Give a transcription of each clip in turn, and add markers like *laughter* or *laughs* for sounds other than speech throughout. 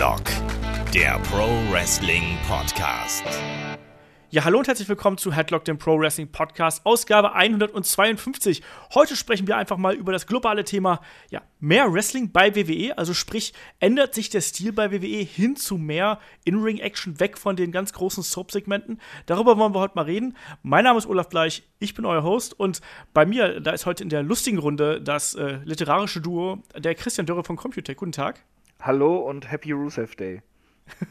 Headlock, der Pro Wrestling Podcast. Ja, hallo und herzlich willkommen zu Headlock, dem Pro Wrestling Podcast, Ausgabe 152. Heute sprechen wir einfach mal über das globale Thema, ja, mehr Wrestling bei WWE. Also sprich, ändert sich der Stil bei WWE hin zu mehr In-Ring-Action, weg von den ganz großen Soap-Segmenten. Darüber wollen wir heute mal reden. Mein Name ist Olaf Bleich, ich bin euer Host und bei mir, da ist heute in der lustigen Runde das äh, literarische Duo, der Christian Dörre von Computech. Guten Tag. Hallo und Happy Rusev Day.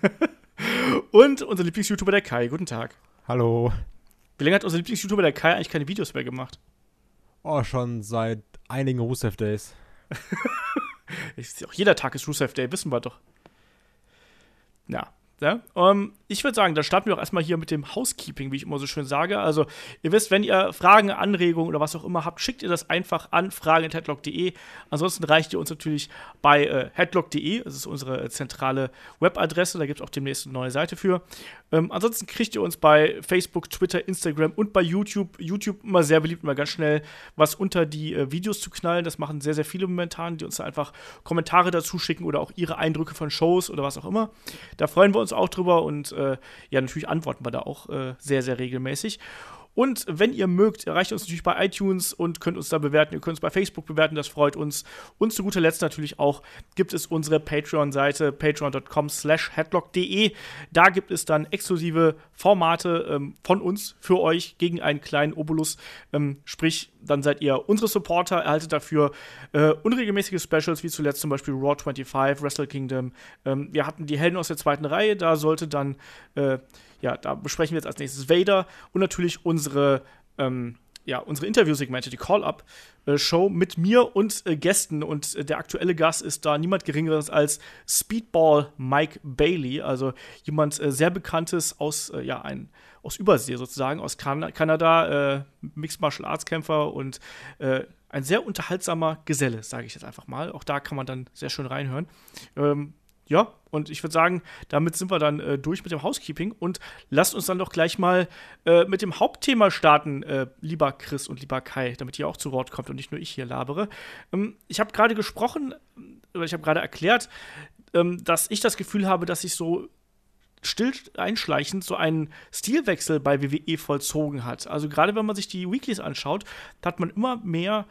*laughs* und unser Lieblings-YouTuber, der Kai. Guten Tag. Hallo. Wie lange hat unser Lieblings-YouTuber der Kai eigentlich keine Videos mehr gemacht? Oh, schon seit einigen Rusev Days. *laughs* auch jeder Tag ist Rusev Day, wissen wir doch. Ja, ja, ähm, ich würde sagen, dann starten wir auch erstmal hier mit dem Housekeeping, wie ich immer so schön sage. Also, ihr wisst, wenn ihr Fragen, Anregungen oder was auch immer habt, schickt ihr das einfach an fragen.headlock.de. Ansonsten reicht ihr uns natürlich bei äh, headlock.de, das ist unsere zentrale Webadresse, da gibt es auch demnächst eine neue Seite für. Ähm, ansonsten kriegt ihr uns bei Facebook, Twitter, Instagram und bei YouTube. YouTube immer sehr beliebt, immer ganz schnell was unter die äh, Videos zu knallen. Das machen sehr, sehr viele momentan, die uns da einfach Kommentare dazu schicken oder auch ihre Eindrücke von Shows oder was auch immer. Da freuen wir uns auch drüber und äh, ja, natürlich antworten wir da auch äh, sehr, sehr regelmäßig. Und wenn ihr mögt, erreicht uns natürlich bei iTunes und könnt uns da bewerten. Ihr könnt uns bei Facebook bewerten, das freut uns. Und zu guter Letzt natürlich auch gibt es unsere Patreon-Seite patreon.com slash headlock.de. Da gibt es dann exklusive Formate ähm, von uns für euch gegen einen kleinen Obolus. Ähm, sprich, dann seid ihr unsere Supporter, erhaltet dafür äh, unregelmäßige Specials, wie zuletzt zum Beispiel Raw 25, Wrestle Kingdom. Ähm, wir hatten die Helden aus der zweiten Reihe, da sollte dann äh, ja, da besprechen wir jetzt als nächstes Vader und natürlich unsere, ähm, ja, unsere Interviewsegmente, die Call-Up-Show mit mir und äh, Gästen. Und äh, der aktuelle Gast ist da niemand Geringeres als Speedball Mike Bailey, also jemand äh, sehr Bekanntes aus, äh, ja, ein, aus Übersee sozusagen, aus kan Kanada, äh, Mixed Martial Arts Kämpfer und äh, ein sehr unterhaltsamer Geselle, sage ich jetzt einfach mal. Auch da kann man dann sehr schön reinhören. Ähm, ja, und ich würde sagen, damit sind wir dann äh, durch mit dem Housekeeping und lasst uns dann doch gleich mal äh, mit dem Hauptthema starten, äh, lieber Chris und lieber Kai, damit ihr auch zu Wort kommt und nicht nur ich hier labere. Ähm, ich habe gerade gesprochen, oder ich habe gerade erklärt, ähm, dass ich das Gefühl habe, dass sich so still einschleichend so einen Stilwechsel bei WWE vollzogen hat. Also gerade wenn man sich die Weeklies anschaut, hat man immer mehr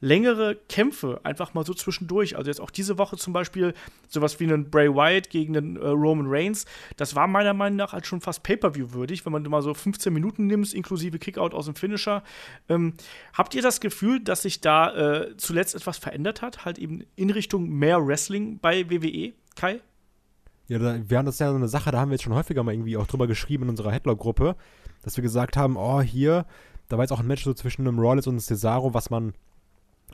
längere Kämpfe einfach mal so zwischendurch. Also jetzt auch diese Woche zum Beispiel sowas wie einen Bray Wyatt gegen einen äh, Roman Reigns. Das war meiner Meinung nach halt schon fast Pay-per-view würdig, wenn man mal so 15 Minuten nimmst, inklusive Kickout aus dem Finisher. Ähm, habt ihr das Gefühl, dass sich da äh, zuletzt etwas verändert hat, halt eben in Richtung mehr Wrestling bei WWE, Kai? Ja, da, wir haben das ja so eine Sache, da haben wir jetzt schon häufiger mal irgendwie auch drüber geschrieben in unserer Headlock-Gruppe, dass wir gesagt haben, oh, hier, da war jetzt auch ein Match so zwischen einem Rollins und einem Cesaro, was man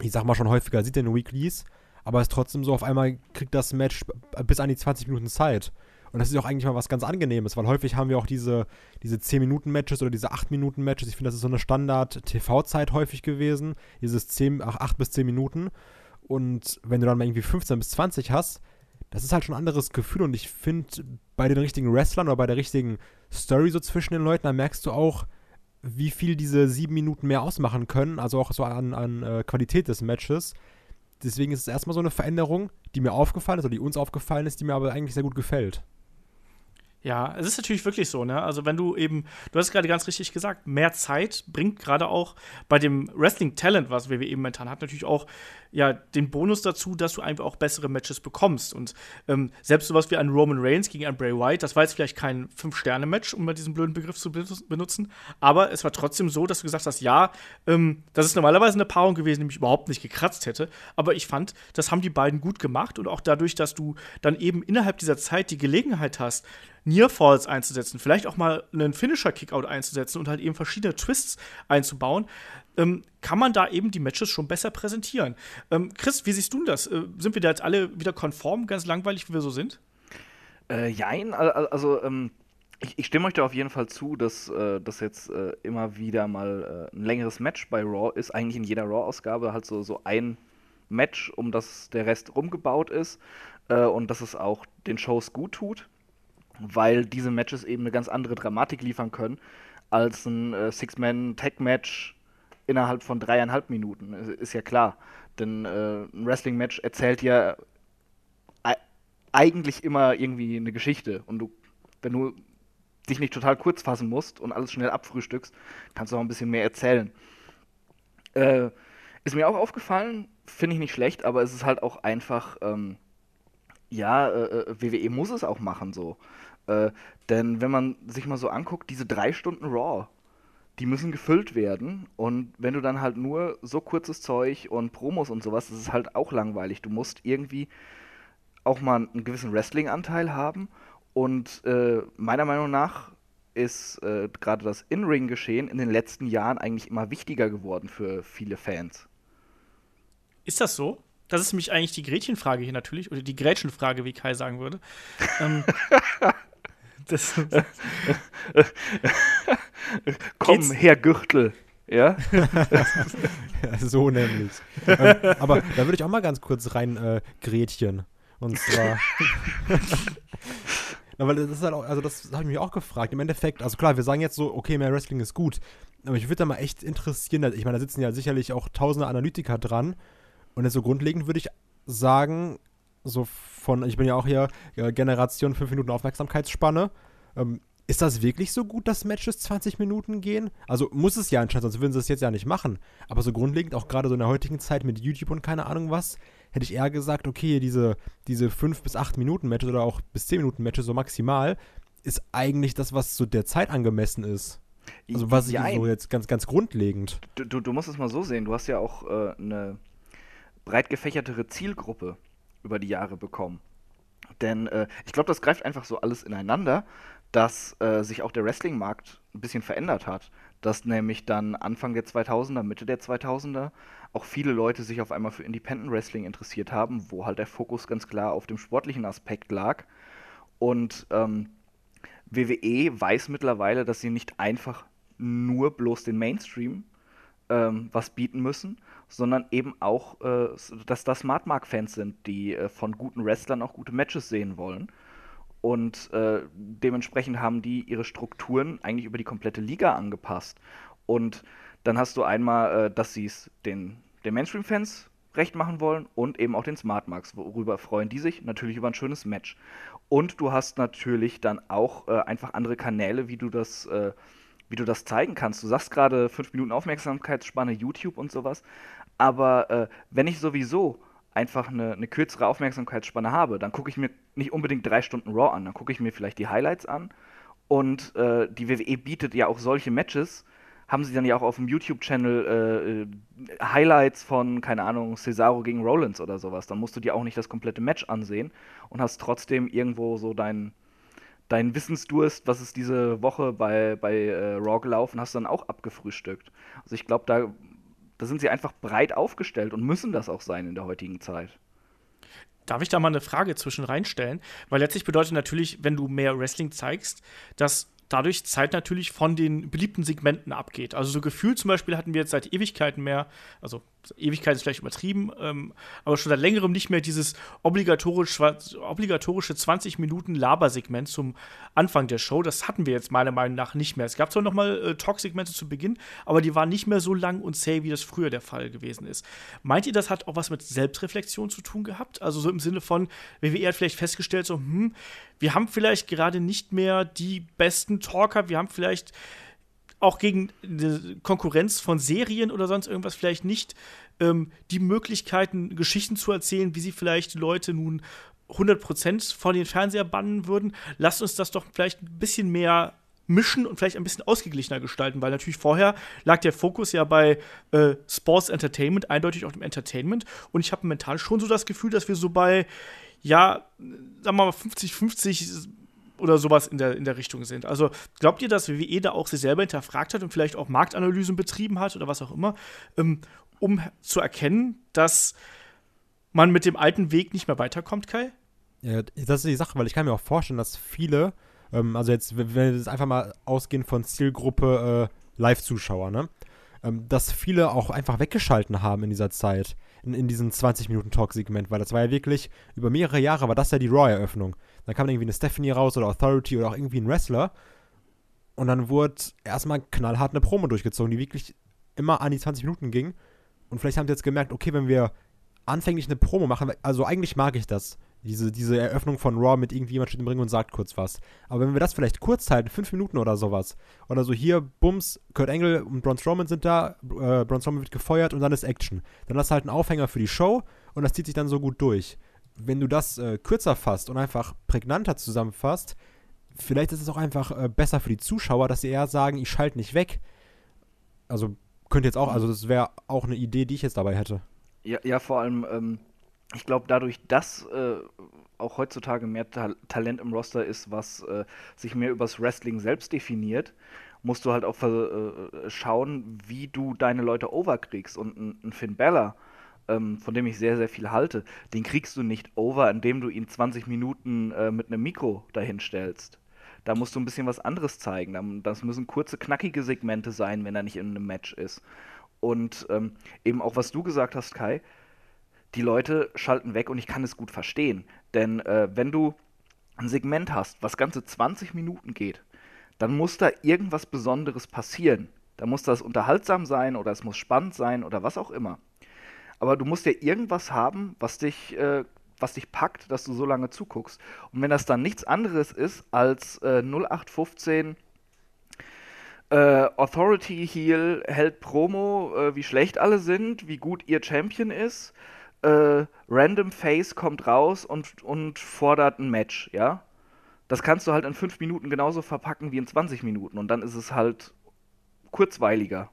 ich sag mal schon häufiger sieht in den Weeklies, aber es ist trotzdem so, auf einmal kriegt das Match bis an die 20 Minuten Zeit. Und das ist auch eigentlich mal was ganz Angenehmes, weil häufig haben wir auch diese, diese 10-Minuten-Matches oder diese 8-Minuten-Matches. Ich finde, das ist so eine Standard-TV-Zeit häufig gewesen. Dieses 10, 8 bis 10 Minuten. Und wenn du dann mal irgendwie 15 bis 20 hast, das ist halt schon ein anderes Gefühl. Und ich finde, bei den richtigen Wrestlern oder bei der richtigen Story so zwischen den Leuten, da merkst du auch, wie viel diese sieben Minuten mehr ausmachen können, also auch so an, an äh, Qualität des Matches. Deswegen ist es erstmal so eine Veränderung, die mir aufgefallen ist oder die uns aufgefallen ist, die mir aber eigentlich sehr gut gefällt. Ja, es ist natürlich wirklich so, ne? Also, wenn du eben, du hast gerade ganz richtig gesagt, mehr Zeit bringt gerade auch bei dem Wrestling-Talent, was WWE eben momentan hat, natürlich auch ja den Bonus dazu, dass du einfach auch bessere Matches bekommst. Und ähm, selbst sowas wie ein Roman Reigns gegen ein Bray Wyatt, das war jetzt vielleicht kein Fünf-Sterne-Match, um mal diesen blöden Begriff zu benutzen, aber es war trotzdem so, dass du gesagt hast, ja, ähm, das ist normalerweise eine Paarung gewesen, die mich überhaupt nicht gekratzt hätte. Aber ich fand, das haben die beiden gut gemacht und auch dadurch, dass du dann eben innerhalb dieser Zeit die Gelegenheit hast, Nearfalls einzusetzen, vielleicht auch mal einen Finisher-Kickout einzusetzen und halt eben verschiedene Twists einzubauen, ähm, kann man da eben die Matches schon besser präsentieren. Ähm, Chris, wie siehst du das? Äh, sind wir da jetzt alle wieder konform, ganz langweilig, wie wir so sind? Äh, jein, also ähm, ich, ich, stimme euch da auf jeden Fall zu, dass äh, das jetzt äh, immer wieder mal äh, ein längeres Match bei Raw ist. Eigentlich in jeder Raw-Ausgabe halt so, so ein Match, um das der Rest rumgebaut ist äh, und dass es auch den Shows gut tut weil diese Matches eben eine ganz andere Dramatik liefern können als ein äh, Six-Man-Tag-Match innerhalb von dreieinhalb Minuten. Ist ja klar. Denn äh, ein Wrestling-Match erzählt ja eigentlich immer irgendwie eine Geschichte. Und du, wenn du dich nicht total kurz fassen musst und alles schnell abfrühstückst, kannst du auch ein bisschen mehr erzählen. Äh, ist mir auch aufgefallen, finde ich nicht schlecht, aber es ist halt auch einfach, ähm, ja, äh, äh WWE muss es auch machen so. Äh, denn wenn man sich mal so anguckt, diese drei Stunden Raw, die müssen gefüllt werden. Und wenn du dann halt nur so kurzes Zeug und Promos und sowas, das ist halt auch langweilig. Du musst irgendwie auch mal einen gewissen Wrestling-Anteil haben. Und äh, meiner Meinung nach ist äh, gerade das In-Ring-Geschehen in den letzten Jahren eigentlich immer wichtiger geworden für viele Fans. Ist das so? Das ist nämlich eigentlich die Gretchenfrage hier natürlich, oder die Gretchenfrage, wie Kai sagen würde. ähm, *laughs* das Komm, Geht's? Herr Gürtel. *laughs* Ja? so nämlich. ähm, aber da würde ich auch mal ganz kurz rein äh, Gretchen. Und zwar. *laughs* Na, weil das ist halt auch, also das habe ich mich auch gefragt. Im Endeffekt, also klar, wir sagen jetzt so, okay, mehr Wrestling ist gut. Aber ich würde da mal echt interessieren, ich meine, da sitzen ja sicherlich auch tausende Analytiker dran. Und jetzt so grundlegend würde ich sagen, so von, ich bin ja auch hier äh, Generation 5 Minuten Aufmerksamkeitsspanne. Ähm, ist das wirklich so gut, dass Matches 20 Minuten gehen? Also muss es ja anscheinend, sonst würden sie es jetzt ja nicht machen. Aber so grundlegend, auch gerade so in der heutigen Zeit mit YouTube und keine Ahnung was, hätte ich eher gesagt, okay, diese, diese 5 bis 8 Minuten Matches oder auch bis 10 Minuten Matches so maximal, ist eigentlich das, was so der Zeit angemessen ist. Also was ich so jetzt ganz, ganz grundlegend. Du, du, du, musst es mal so sehen, du hast ja auch äh, eine breit gefächertere Zielgruppe über die Jahre bekommen. Denn äh, ich glaube, das greift einfach so alles ineinander dass äh, sich auch der Wrestling-Markt ein bisschen verändert hat. Dass nämlich dann Anfang der 2000er, Mitte der 2000er auch viele Leute sich auf einmal für Independent Wrestling interessiert haben, wo halt der Fokus ganz klar auf dem sportlichen Aspekt lag. Und ähm, WWE weiß mittlerweile, dass sie nicht einfach nur bloß den Mainstream ähm, was bieten müssen, sondern eben auch, äh, dass da Smart Mark-Fans sind, die äh, von guten Wrestlern auch gute Matches sehen wollen. Und äh, dementsprechend haben die ihre Strukturen eigentlich über die komplette Liga angepasst. Und dann hast du einmal, äh, dass sie es den, den Mainstream-Fans recht machen wollen und eben auch den Smart Marks. Worüber freuen die sich? Natürlich über ein schönes Match. Und du hast natürlich dann auch äh, einfach andere Kanäle, wie du das, äh, wie du das zeigen kannst. Du sagst gerade 5 Minuten Aufmerksamkeitsspanne, YouTube und sowas. Aber äh, wenn ich sowieso einfach eine, eine kürzere Aufmerksamkeitsspanne habe, dann gucke ich mir nicht unbedingt drei Stunden Raw an, dann gucke ich mir vielleicht die Highlights an. Und äh, die WWE bietet ja auch solche Matches, haben sie dann ja auch auf dem YouTube-Channel äh, Highlights von, keine Ahnung, Cesaro gegen Rollins oder sowas. Dann musst du dir auch nicht das komplette Match ansehen und hast trotzdem irgendwo so deinen dein Wissensdurst, was ist diese Woche bei, bei äh, Raw gelaufen, hast du dann auch abgefrühstückt. Also ich glaube, da da sind sie einfach breit aufgestellt und müssen das auch sein in der heutigen Zeit. Darf ich da mal eine Frage zwischen reinstellen? Weil letztlich bedeutet natürlich, wenn du mehr Wrestling zeigst, dass dadurch Zeit natürlich von den beliebten Segmenten abgeht. Also so gefühlt zum Beispiel hatten wir jetzt seit Ewigkeiten mehr, also Ewigkeit ist vielleicht übertrieben, ähm, aber schon seit längerem nicht mehr dieses obligatorisch, obligatorische 20 Minuten Labersegment zum Anfang der Show. Das hatten wir jetzt meiner Meinung nach nicht mehr. Es gab zwar noch mal äh, Talk-Segmente zu Beginn, aber die waren nicht mehr so lang und zäh, wie das früher der Fall gewesen ist. Meint ihr, das hat auch was mit Selbstreflexion zu tun gehabt? Also so im Sinne von, WWE hat vielleicht festgestellt, so, hm, wir haben vielleicht gerade nicht mehr die besten Talker, wir haben vielleicht auch gegen Konkurrenz von Serien oder sonst irgendwas vielleicht nicht ähm, die Möglichkeiten, Geschichten zu erzählen, wie sie vielleicht Leute nun 100% von den Fernseher bannen würden. Lasst uns das doch vielleicht ein bisschen mehr mischen und vielleicht ein bisschen ausgeglichener gestalten, weil natürlich vorher lag der Fokus ja bei äh, Sports Entertainment eindeutig auf dem Entertainment und ich habe mental schon so das Gefühl, dass wir so bei ja, sagen wir mal 50-50 oder sowas in der, in der Richtung sind. Also glaubt ihr, dass WWE da auch sich selber hinterfragt hat und vielleicht auch Marktanalysen betrieben hat oder was auch immer, ähm, um zu erkennen, dass man mit dem alten Weg nicht mehr weiterkommt, Kai? Ja, das ist die Sache, weil ich kann mir auch vorstellen, dass viele, ähm, also jetzt, wenn wir jetzt einfach mal ausgehen von Zielgruppe äh, Live-Zuschauer, ne? Ähm, dass viele auch einfach weggeschalten haben in dieser Zeit, in, in diesem 20-Minuten-Talk-Segment, weil das war ja wirklich, über mehrere Jahre war das ja die Raw-Eröffnung. Dann kam irgendwie eine Stephanie raus oder Authority oder auch irgendwie ein Wrestler. Und dann wurde erstmal knallhart eine Promo durchgezogen, die wirklich immer an die 20 Minuten ging. Und vielleicht haben sie jetzt gemerkt, okay, wenn wir anfänglich eine Promo machen, also eigentlich mag ich das. Diese, diese Eröffnung von Raw mit irgendjemand steht im Ring und sagt kurz was. Aber wenn wir das vielleicht kurz halten, fünf Minuten oder sowas, oder so hier, Bums, Kurt Angle und Braun Strowman sind da, äh, Braun Strowman wird gefeuert und dann ist Action. Dann hast du halt einen Aufhänger für die Show und das zieht sich dann so gut durch. Wenn du das äh, kürzer fasst und einfach prägnanter zusammenfasst, vielleicht ist es auch einfach äh, besser für die Zuschauer, dass sie eher sagen, ich schalte nicht weg. Also könnte jetzt auch, also das wäre auch eine Idee, die ich jetzt dabei hätte. Ja, ja vor allem, ähm, ich glaube, dadurch, dass äh, auch heutzutage mehr Ta Talent im Roster ist, was äh, sich mehr übers Wrestling selbst definiert, musst du halt auch äh, schauen, wie du deine Leute overkriegst. Und ein, ein Finn Bella, ähm, von dem ich sehr, sehr viel halte, den kriegst du nicht over, indem du ihn 20 Minuten äh, mit einem Mikro dahinstellst. Da musst du ein bisschen was anderes zeigen. Das müssen kurze, knackige Segmente sein, wenn er nicht in einem Match ist. Und ähm, eben auch, was du gesagt hast, Kai, die Leute schalten weg und ich kann es gut verstehen. Denn äh, wenn du ein Segment hast, was ganze 20 Minuten geht, dann muss da irgendwas Besonderes passieren. Da muss das unterhaltsam sein oder es muss spannend sein oder was auch immer. Aber du musst ja irgendwas haben, was dich äh, was dich packt, dass du so lange zuguckst. Und wenn das dann nichts anderes ist als äh, 0815 äh, Authority Heal hält Promo, äh, wie schlecht alle sind, wie gut ihr Champion ist, äh, Random Face kommt raus und, und fordert ein Match, ja? Das kannst du halt in 5 Minuten genauso verpacken wie in 20 Minuten und dann ist es halt kurzweiliger.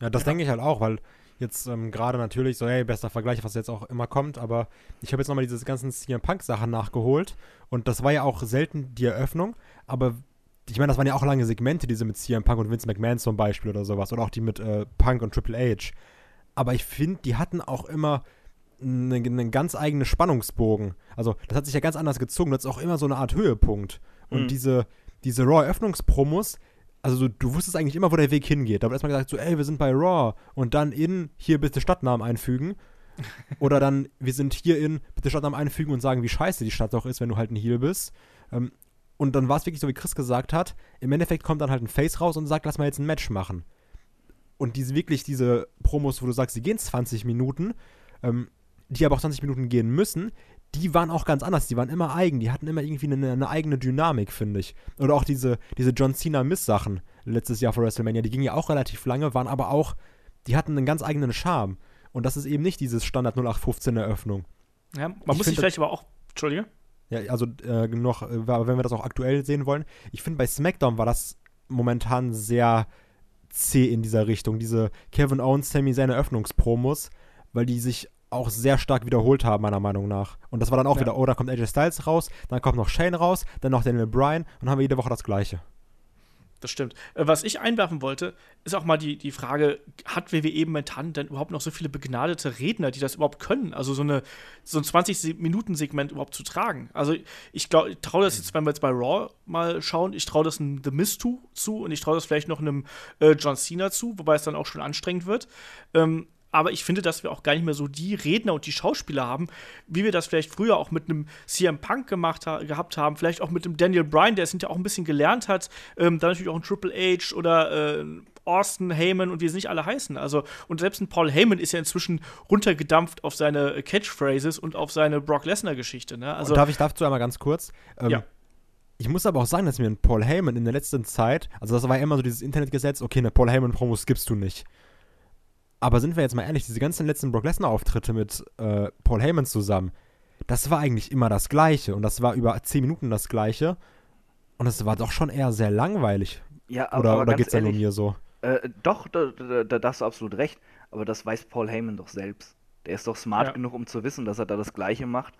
Ja, das denke ich halt auch, weil Jetzt ähm, gerade natürlich so, hey, bester Vergleich, was jetzt auch immer kommt, aber ich habe jetzt nochmal diese ganzen CM Punk-Sachen nachgeholt und das war ja auch selten die Eröffnung, aber ich meine, das waren ja auch lange Segmente, diese mit CM Punk und Vince McMahon zum Beispiel oder sowas oder auch die mit äh, Punk und Triple H. Aber ich finde, die hatten auch immer einen eine ganz eigenen Spannungsbogen. Also, das hat sich ja ganz anders gezogen. Das ist auch immer so eine Art Höhepunkt. Und mhm. diese, diese Raw-Eröffnungspromos, also du, du, wusstest eigentlich immer, wo der Weg hingeht. Da wird erstmal gesagt, so, ey, wir sind bei Raw und dann in, hier bitte Stadtnamen einfügen. *laughs* Oder dann, wir sind hier in, bitte Stadtnamen einfügen und sagen, wie scheiße die Stadt doch ist, wenn du halt ein Heal bist. Ähm, und dann war es wirklich so, wie Chris gesagt hat. Im Endeffekt kommt dann halt ein Face raus und sagt, lass mal jetzt ein Match machen. Und diese wirklich diese Promos, wo du sagst, sie gehen 20 Minuten, ähm, die aber auch 20 Minuten gehen müssen, die waren auch ganz anders. Die waren immer eigen. Die hatten immer irgendwie eine, eine eigene Dynamik, finde ich. Oder auch diese, diese John Cena-Miss-Sachen letztes Jahr vor WrestleMania. Die gingen ja auch relativ lange, waren aber auch, die hatten einen ganz eigenen Charme. Und das ist eben nicht dieses Standard 0815 Eröffnung. Ja, man ich muss sich vielleicht aber auch, Entschuldige. Ja, also äh, noch, äh, wenn wir das auch aktuell sehen wollen. Ich finde, bei SmackDown war das momentan sehr zäh in dieser Richtung. Diese Kevin Owens, Sammy seine Eröffnungspromos, weil die sich auch sehr stark wiederholt haben, meiner Meinung nach. Und das war dann auch ja. wieder, oh, da kommt AJ Styles raus, dann kommt noch Shane raus, dann noch Daniel Bryan und dann haben wir jede Woche das Gleiche. Das stimmt. Äh, was ich einwerfen wollte, ist auch mal die, die Frage, hat WWE momentan denn überhaupt noch so viele begnadete Redner, die das überhaupt können? Also so, eine, so ein 20-Minuten-Segment überhaupt zu tragen? Also ich glaube, ich traue das jetzt, wenn wir jetzt bei Raw mal schauen, ich traue das einem The Mist zu und ich traue das vielleicht noch einem äh, John Cena zu, wobei es dann auch schon anstrengend wird. Ähm, aber ich finde, dass wir auch gar nicht mehr so die Redner und die Schauspieler haben, wie wir das vielleicht früher auch mit einem CM Punk gemacht ha gehabt haben, vielleicht auch mit dem Daniel Bryan, der es hinterher auch ein bisschen gelernt hat, ähm, dann natürlich auch ein Triple H oder äh, Austin Heyman und wie sie nicht alle heißen. Also, und selbst ein Paul Heyman ist ja inzwischen runtergedampft auf seine Catchphrases und auf seine Brock Lesnar-Geschichte. Ne? Also, und darf ich dazu einmal ganz kurz? Ähm, ja. Ich muss aber auch sagen, dass mir ein Paul Heyman in der letzten Zeit, also das war ja immer so dieses Internetgesetz, okay, eine Paul Heyman-Promos gibst du nicht. Aber sind wir jetzt mal ehrlich, diese ganzen letzten Brock Lesnar-Auftritte mit äh, Paul Heyman zusammen, das war eigentlich immer das Gleiche. Und das war über 10 Minuten das Gleiche. Und es war doch schon eher sehr langweilig. Ja, aber, oder, aber oder geht's ja nur mir so? Äh, doch, da, da, da, da hast du absolut recht. Aber das weiß Paul Heyman doch selbst. Der ist doch smart ja. genug, um zu wissen, dass er da das Gleiche macht,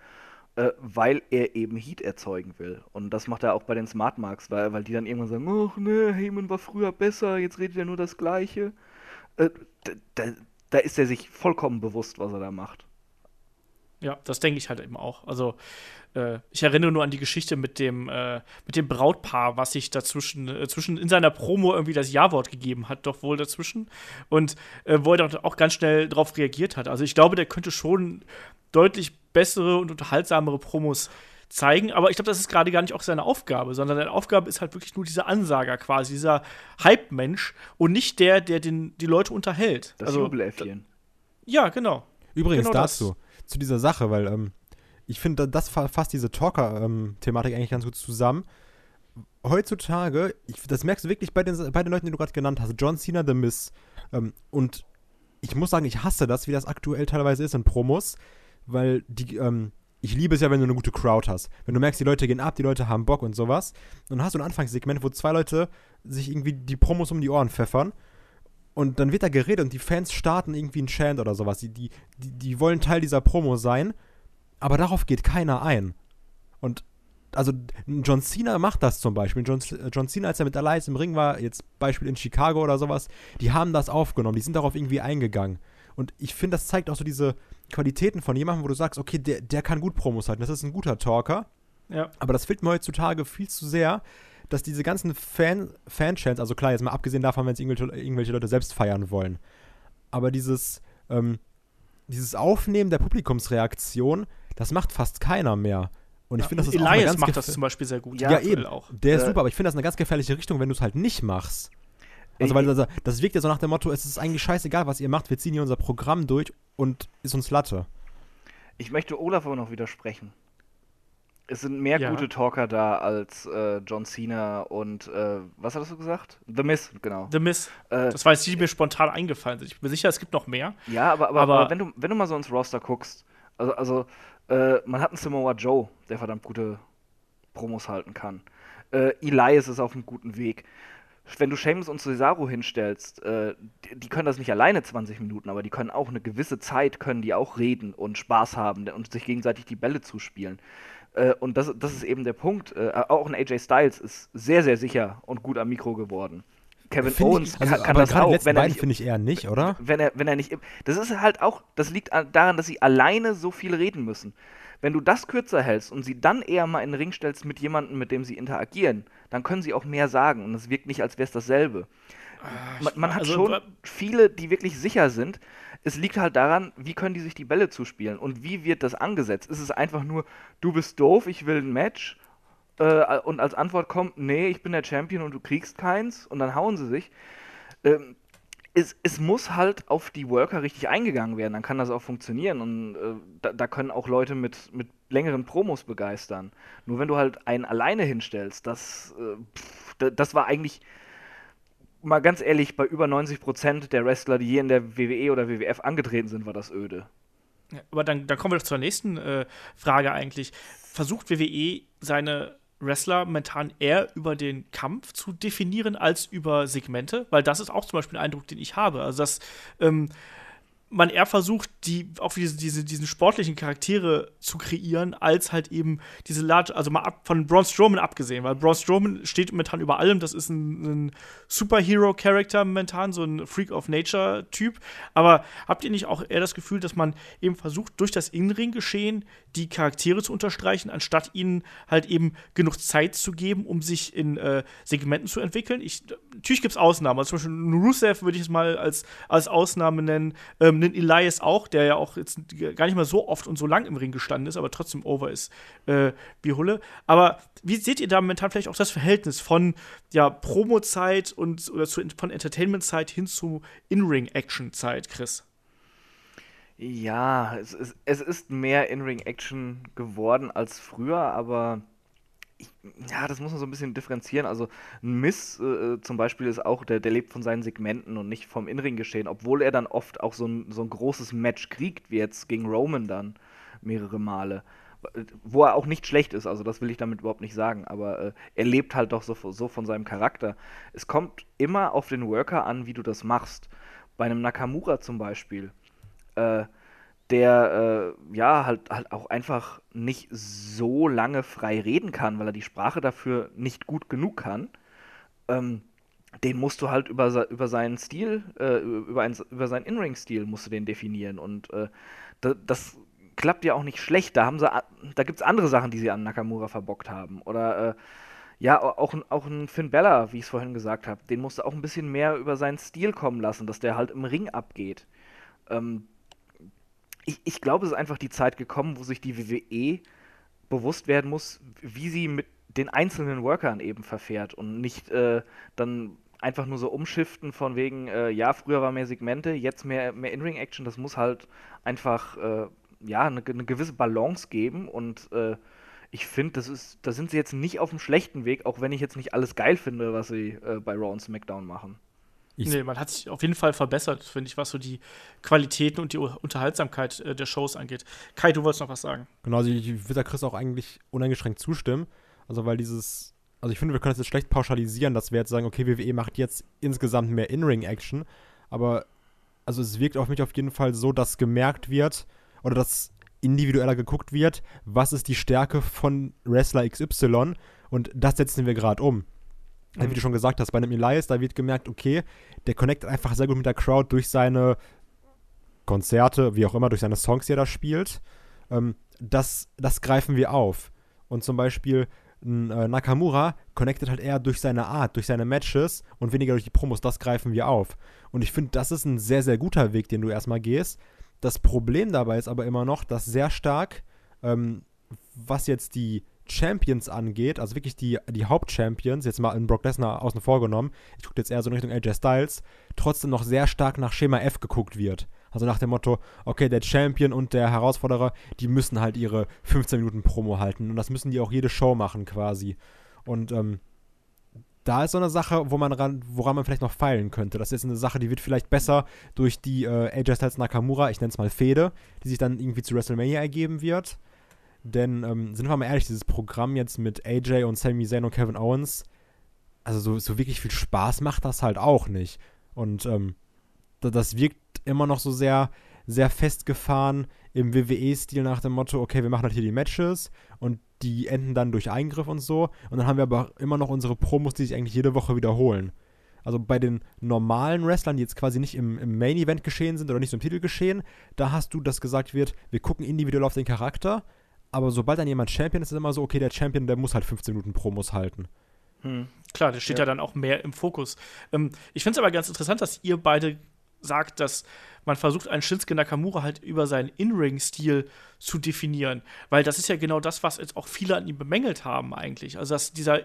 äh, weil er eben Heat erzeugen will. Und das macht er auch bei den Smart Marks, weil, weil die dann irgendwann sagen: Ach ne, Heyman war früher besser, jetzt redet er nur das Gleiche äh, da, da ist er sich vollkommen bewusst, was er da macht. Ja, das denke ich halt eben auch. Also, äh, ich erinnere nur an die Geschichte mit dem, äh, mit dem Brautpaar, was sich dazwischen, äh, zwischen in seiner Promo irgendwie das Ja-Wort gegeben hat, doch wohl dazwischen. Und äh, wo er doch auch ganz schnell darauf reagiert hat. Also, ich glaube, der könnte schon deutlich bessere und unterhaltsamere Promos zeigen. Aber ich glaube, das ist gerade gar nicht auch seine Aufgabe, sondern seine Aufgabe ist halt wirklich nur dieser Ansager quasi, dieser Hype-Mensch und nicht der, der den, die Leute unterhält. Das also, Jubeläffchen. Ja, genau. Übrigens genau dazu, das. zu dieser Sache, weil ähm, ich finde, das fasst diese Talker-Thematik ähm, eigentlich ganz gut zusammen. Heutzutage, ich, das merkst du wirklich bei den, bei den Leuten, die du gerade genannt hast, John Cena, The Miss. Ähm, und ich muss sagen, ich hasse das, wie das aktuell teilweise ist in Promos, weil die, ähm, ich liebe es ja, wenn du eine gute Crowd hast. Wenn du merkst, die Leute gehen ab, die Leute haben Bock und sowas. Und dann hast du ein Anfangssegment, wo zwei Leute sich irgendwie die Promos um die Ohren pfeffern. Und dann wird da geredet und die Fans starten irgendwie einen Chant oder sowas. Die, die, die wollen Teil dieser Promo sein, aber darauf geht keiner ein. Und also John Cena macht das zum Beispiel. John, John Cena, als er mit Elias im Ring war, jetzt Beispiel in Chicago oder sowas, die haben das aufgenommen, die sind darauf irgendwie eingegangen. Und ich finde, das zeigt auch so diese Qualitäten von jemandem, wo du sagst, okay, der, der kann gut Promos halten, das ist ein guter Talker. Ja. Aber das fehlt mir heutzutage viel zu sehr, dass diese ganzen Fan, Fan-Chants, also klar, jetzt mal abgesehen davon, wenn es irgendwelche, irgendwelche Leute selbst feiern wollen, aber dieses, ähm, dieses Aufnehmen der Publikumsreaktion, das macht fast keiner mehr. Und ich ja, finde, das ist Elias auch ganz macht das zum Beispiel sehr gut. Ja, ja eben. Auch. Der ist äh, super, aber ich finde das eine ganz gefährliche Richtung, wenn du es halt nicht machst. Also, weil das, das wirkt ja so nach dem Motto, es ist eigentlich scheißegal, was ihr macht, wir ziehen hier unser Programm durch und ist uns Latte. Ich möchte Olaf aber noch widersprechen. Es sind mehr ja. gute Talker da als äh, John Cena und äh, was hattest du gesagt? The Miss, genau. The Miss. Äh, das war jetzt die, die mir spontan eingefallen sind. Ich bin sicher, es gibt noch mehr. Ja, aber, aber, aber, aber wenn, du, wenn du mal so ins Roster guckst, also, also äh, man hat einen Samoa Joe, der verdammt gute Promos halten kann. Äh, Elias ist auf einem guten Weg wenn du Seamus und Cesaro hinstellst, äh, die, die, können das nicht alleine 20 Minuten, aber die können auch eine gewisse Zeit, können die auch reden und Spaß haben und sich gegenseitig die Bälle zuspielen. Äh, und das, das ist eben der Punkt. Äh, auch ein AJ Styles ist sehr, sehr sicher und gut am Mikro geworden. Kevin find Owens ich, also, kann, kann das auch. Wenn er finde ich eher nicht, oder? Wenn er, wenn er nicht. Das ist halt auch, das liegt daran, dass sie alleine so viel reden müssen. Wenn du das kürzer hältst und sie dann eher mal in den Ring stellst mit jemandem, mit dem sie interagieren, dann können sie auch mehr sagen und es wirkt nicht, als wäre es dasselbe. Man, man, hat also, schon viele, die wirklich sicher sind. Es liegt halt daran, wie können die sich die Bälle zuspielen und wie wird das angesetzt. Ist es einfach nur, du bist doof, ich will ein Match äh, und als Antwort kommt, nee, ich bin der Champion und du kriegst keins und dann hauen sie sich. Ähm, es, es, muss halt auf die Worker richtig eingegangen werden, dann kann das auch funktionieren. Und äh, da, da, können auch Leute mit, mit längeren Promos begeistern. Nur wenn du halt einen alleine hinstellst, das, äh, pff, das war eigentlich, mal ganz ehrlich, bei über 90% der Wrestler, die hier in der WWE oder WWF angetreten sind, war das öde. Ja, aber dann, dann kommen wir doch zur nächsten äh, Frage eigentlich. Versucht WWE seine Wrestler momentan eher über den Kampf zu definieren als über Segmente, weil das ist auch zum Beispiel ein Eindruck, den ich habe. Also, dass ähm, man eher versucht, die, auch diese, diese, diesen sportlichen Charaktere zu kreieren, als halt eben diese large, also mal ab, von Braun Strowman abgesehen, weil Braun Strowman steht momentan über allem, das ist ein, ein Superhero-Charakter momentan, so ein Freak of Nature-Typ. Aber habt ihr nicht auch eher das Gefühl, dass man eben versucht, durch das Innenring-Geschehen die Charaktere zu unterstreichen, anstatt ihnen halt eben genug Zeit zu geben, um sich in äh, Segmenten zu entwickeln? Ich, natürlich gibt es Ausnahmen, also zum Beispiel Rusev würde ich es mal als, als Ausnahme nennen. Ähm, einen Elias auch, der ja auch jetzt gar nicht mal so oft und so lang im Ring gestanden ist, aber trotzdem over ist äh, wie Hulle. Aber wie seht ihr da momentan vielleicht auch das Verhältnis von ja, Promo-Zeit und oder zu, von Entertainment-Zeit hin zu In-Ring-Action-Zeit, Chris? Ja, es ist, es ist mehr In-Ring-Action geworden als früher, aber ja, das muss man so ein bisschen differenzieren. Also ein Miss äh, zum Beispiel ist auch, der, der lebt von seinen Segmenten und nicht vom Innenring-Geschehen, obwohl er dann oft auch so ein, so ein großes Match kriegt, wie jetzt gegen Roman dann mehrere Male. Wo er auch nicht schlecht ist, also das will ich damit überhaupt nicht sagen, aber äh, er lebt halt doch so, so von seinem Charakter. Es kommt immer auf den Worker an, wie du das machst. Bei einem Nakamura zum Beispiel. Äh, der äh, ja halt, halt auch einfach nicht so lange frei reden kann, weil er die Sprache dafür nicht gut genug kann. Ähm, den musst du halt über, über seinen Stil, äh, über, ein, über seinen In-Ring-Stil musst du den definieren. Und äh, da, das klappt ja auch nicht schlecht. Da, haben sie, da gibt es andere Sachen, die sie an Nakamura verbockt haben. Oder äh, ja, auch, auch ein Finn Bella, wie ich es vorhin gesagt habe, den musst du auch ein bisschen mehr über seinen Stil kommen lassen, dass der halt im Ring abgeht. Ähm, ich, ich glaube, es ist einfach die Zeit gekommen, wo sich die WWE bewusst werden muss, wie sie mit den einzelnen Workern eben verfährt und nicht äh, dann einfach nur so umschiften von wegen, äh, ja, früher war mehr Segmente, jetzt mehr, mehr In-Ring-Action, das muss halt einfach äh, ja, eine, eine, gewisse Balance geben und äh, ich finde, das ist, da sind sie jetzt nicht auf dem schlechten Weg, auch wenn ich jetzt nicht alles geil finde, was sie äh, bei Raw und SmackDown machen. Ich nee, man hat sich auf jeden Fall verbessert, finde ich, was so die Qualitäten und die Unterhaltsamkeit äh, der Shows angeht. Kai, du wolltest noch was sagen. Genau, also ich, ich würde da Chris auch eigentlich uneingeschränkt zustimmen. Also, weil dieses, also ich finde, wir können das jetzt schlecht pauschalisieren, dass wir jetzt sagen, okay, WWE macht jetzt insgesamt mehr In-Ring-Action. Aber, also es wirkt auf mich auf jeden Fall so, dass gemerkt wird, oder dass individueller geguckt wird, was ist die Stärke von Wrestler XY und das setzen wir gerade um. Also, wie du schon gesagt hast, bei einem Elias, da wird gemerkt, okay, der connectet einfach sehr gut mit der Crowd durch seine Konzerte, wie auch immer, durch seine Songs, die er da spielt. Ähm, das, das greifen wir auf. Und zum Beispiel äh, Nakamura connectet halt eher durch seine Art, durch seine Matches und weniger durch die Promos. Das greifen wir auf. Und ich finde, das ist ein sehr, sehr guter Weg, den du erstmal gehst. Das Problem dabei ist aber immer noch, dass sehr stark, ähm, was jetzt die Champions angeht, also wirklich die, die Hauptchampions, jetzt mal in Brock Lesnar außen vor genommen, ich gucke jetzt eher so in Richtung AJ Styles, trotzdem noch sehr stark nach Schema F geguckt wird. Also nach dem Motto, okay, der Champion und der Herausforderer, die müssen halt ihre 15 Minuten Promo halten und das müssen die auch jede Show machen quasi. Und ähm, da ist so eine Sache, wo man ran, woran man vielleicht noch feilen könnte. Das ist eine Sache, die wird vielleicht besser durch die äh, AJ Styles Nakamura, ich nenne es mal Fede, die sich dann irgendwie zu WrestleMania ergeben wird. Denn, ähm, sind wir mal ehrlich, dieses Programm jetzt mit AJ und Sami Zayn und Kevin Owens, also so, so wirklich viel Spaß macht das halt auch nicht. Und ähm, das wirkt immer noch so sehr, sehr festgefahren im WWE-Stil nach dem Motto, okay, wir machen halt hier die Matches und die enden dann durch Eingriff und so. Und dann haben wir aber immer noch unsere Promos, die sich eigentlich jede Woche wiederholen. Also bei den normalen Wrestlern, die jetzt quasi nicht im, im Main-Event geschehen sind oder nicht so im Titel geschehen, da hast du, dass gesagt wird, wir gucken individuell auf den Charakter, aber sobald dann jemand Champion ist, ist es immer so, okay, der Champion, der muss halt 15 Minuten Promos halten. Hm. Klar, der steht ja. ja. dann auch mehr im Fokus. Ähm, ich finde es aber ganz interessant, dass ihr beide sagt, dass man versucht, einen Shinsuke Nakamura halt über seinen In-Ring-Stil zu definieren. Weil das ist ja genau das, was jetzt auch viele an ihm bemängelt haben, eigentlich. Also, dass dieser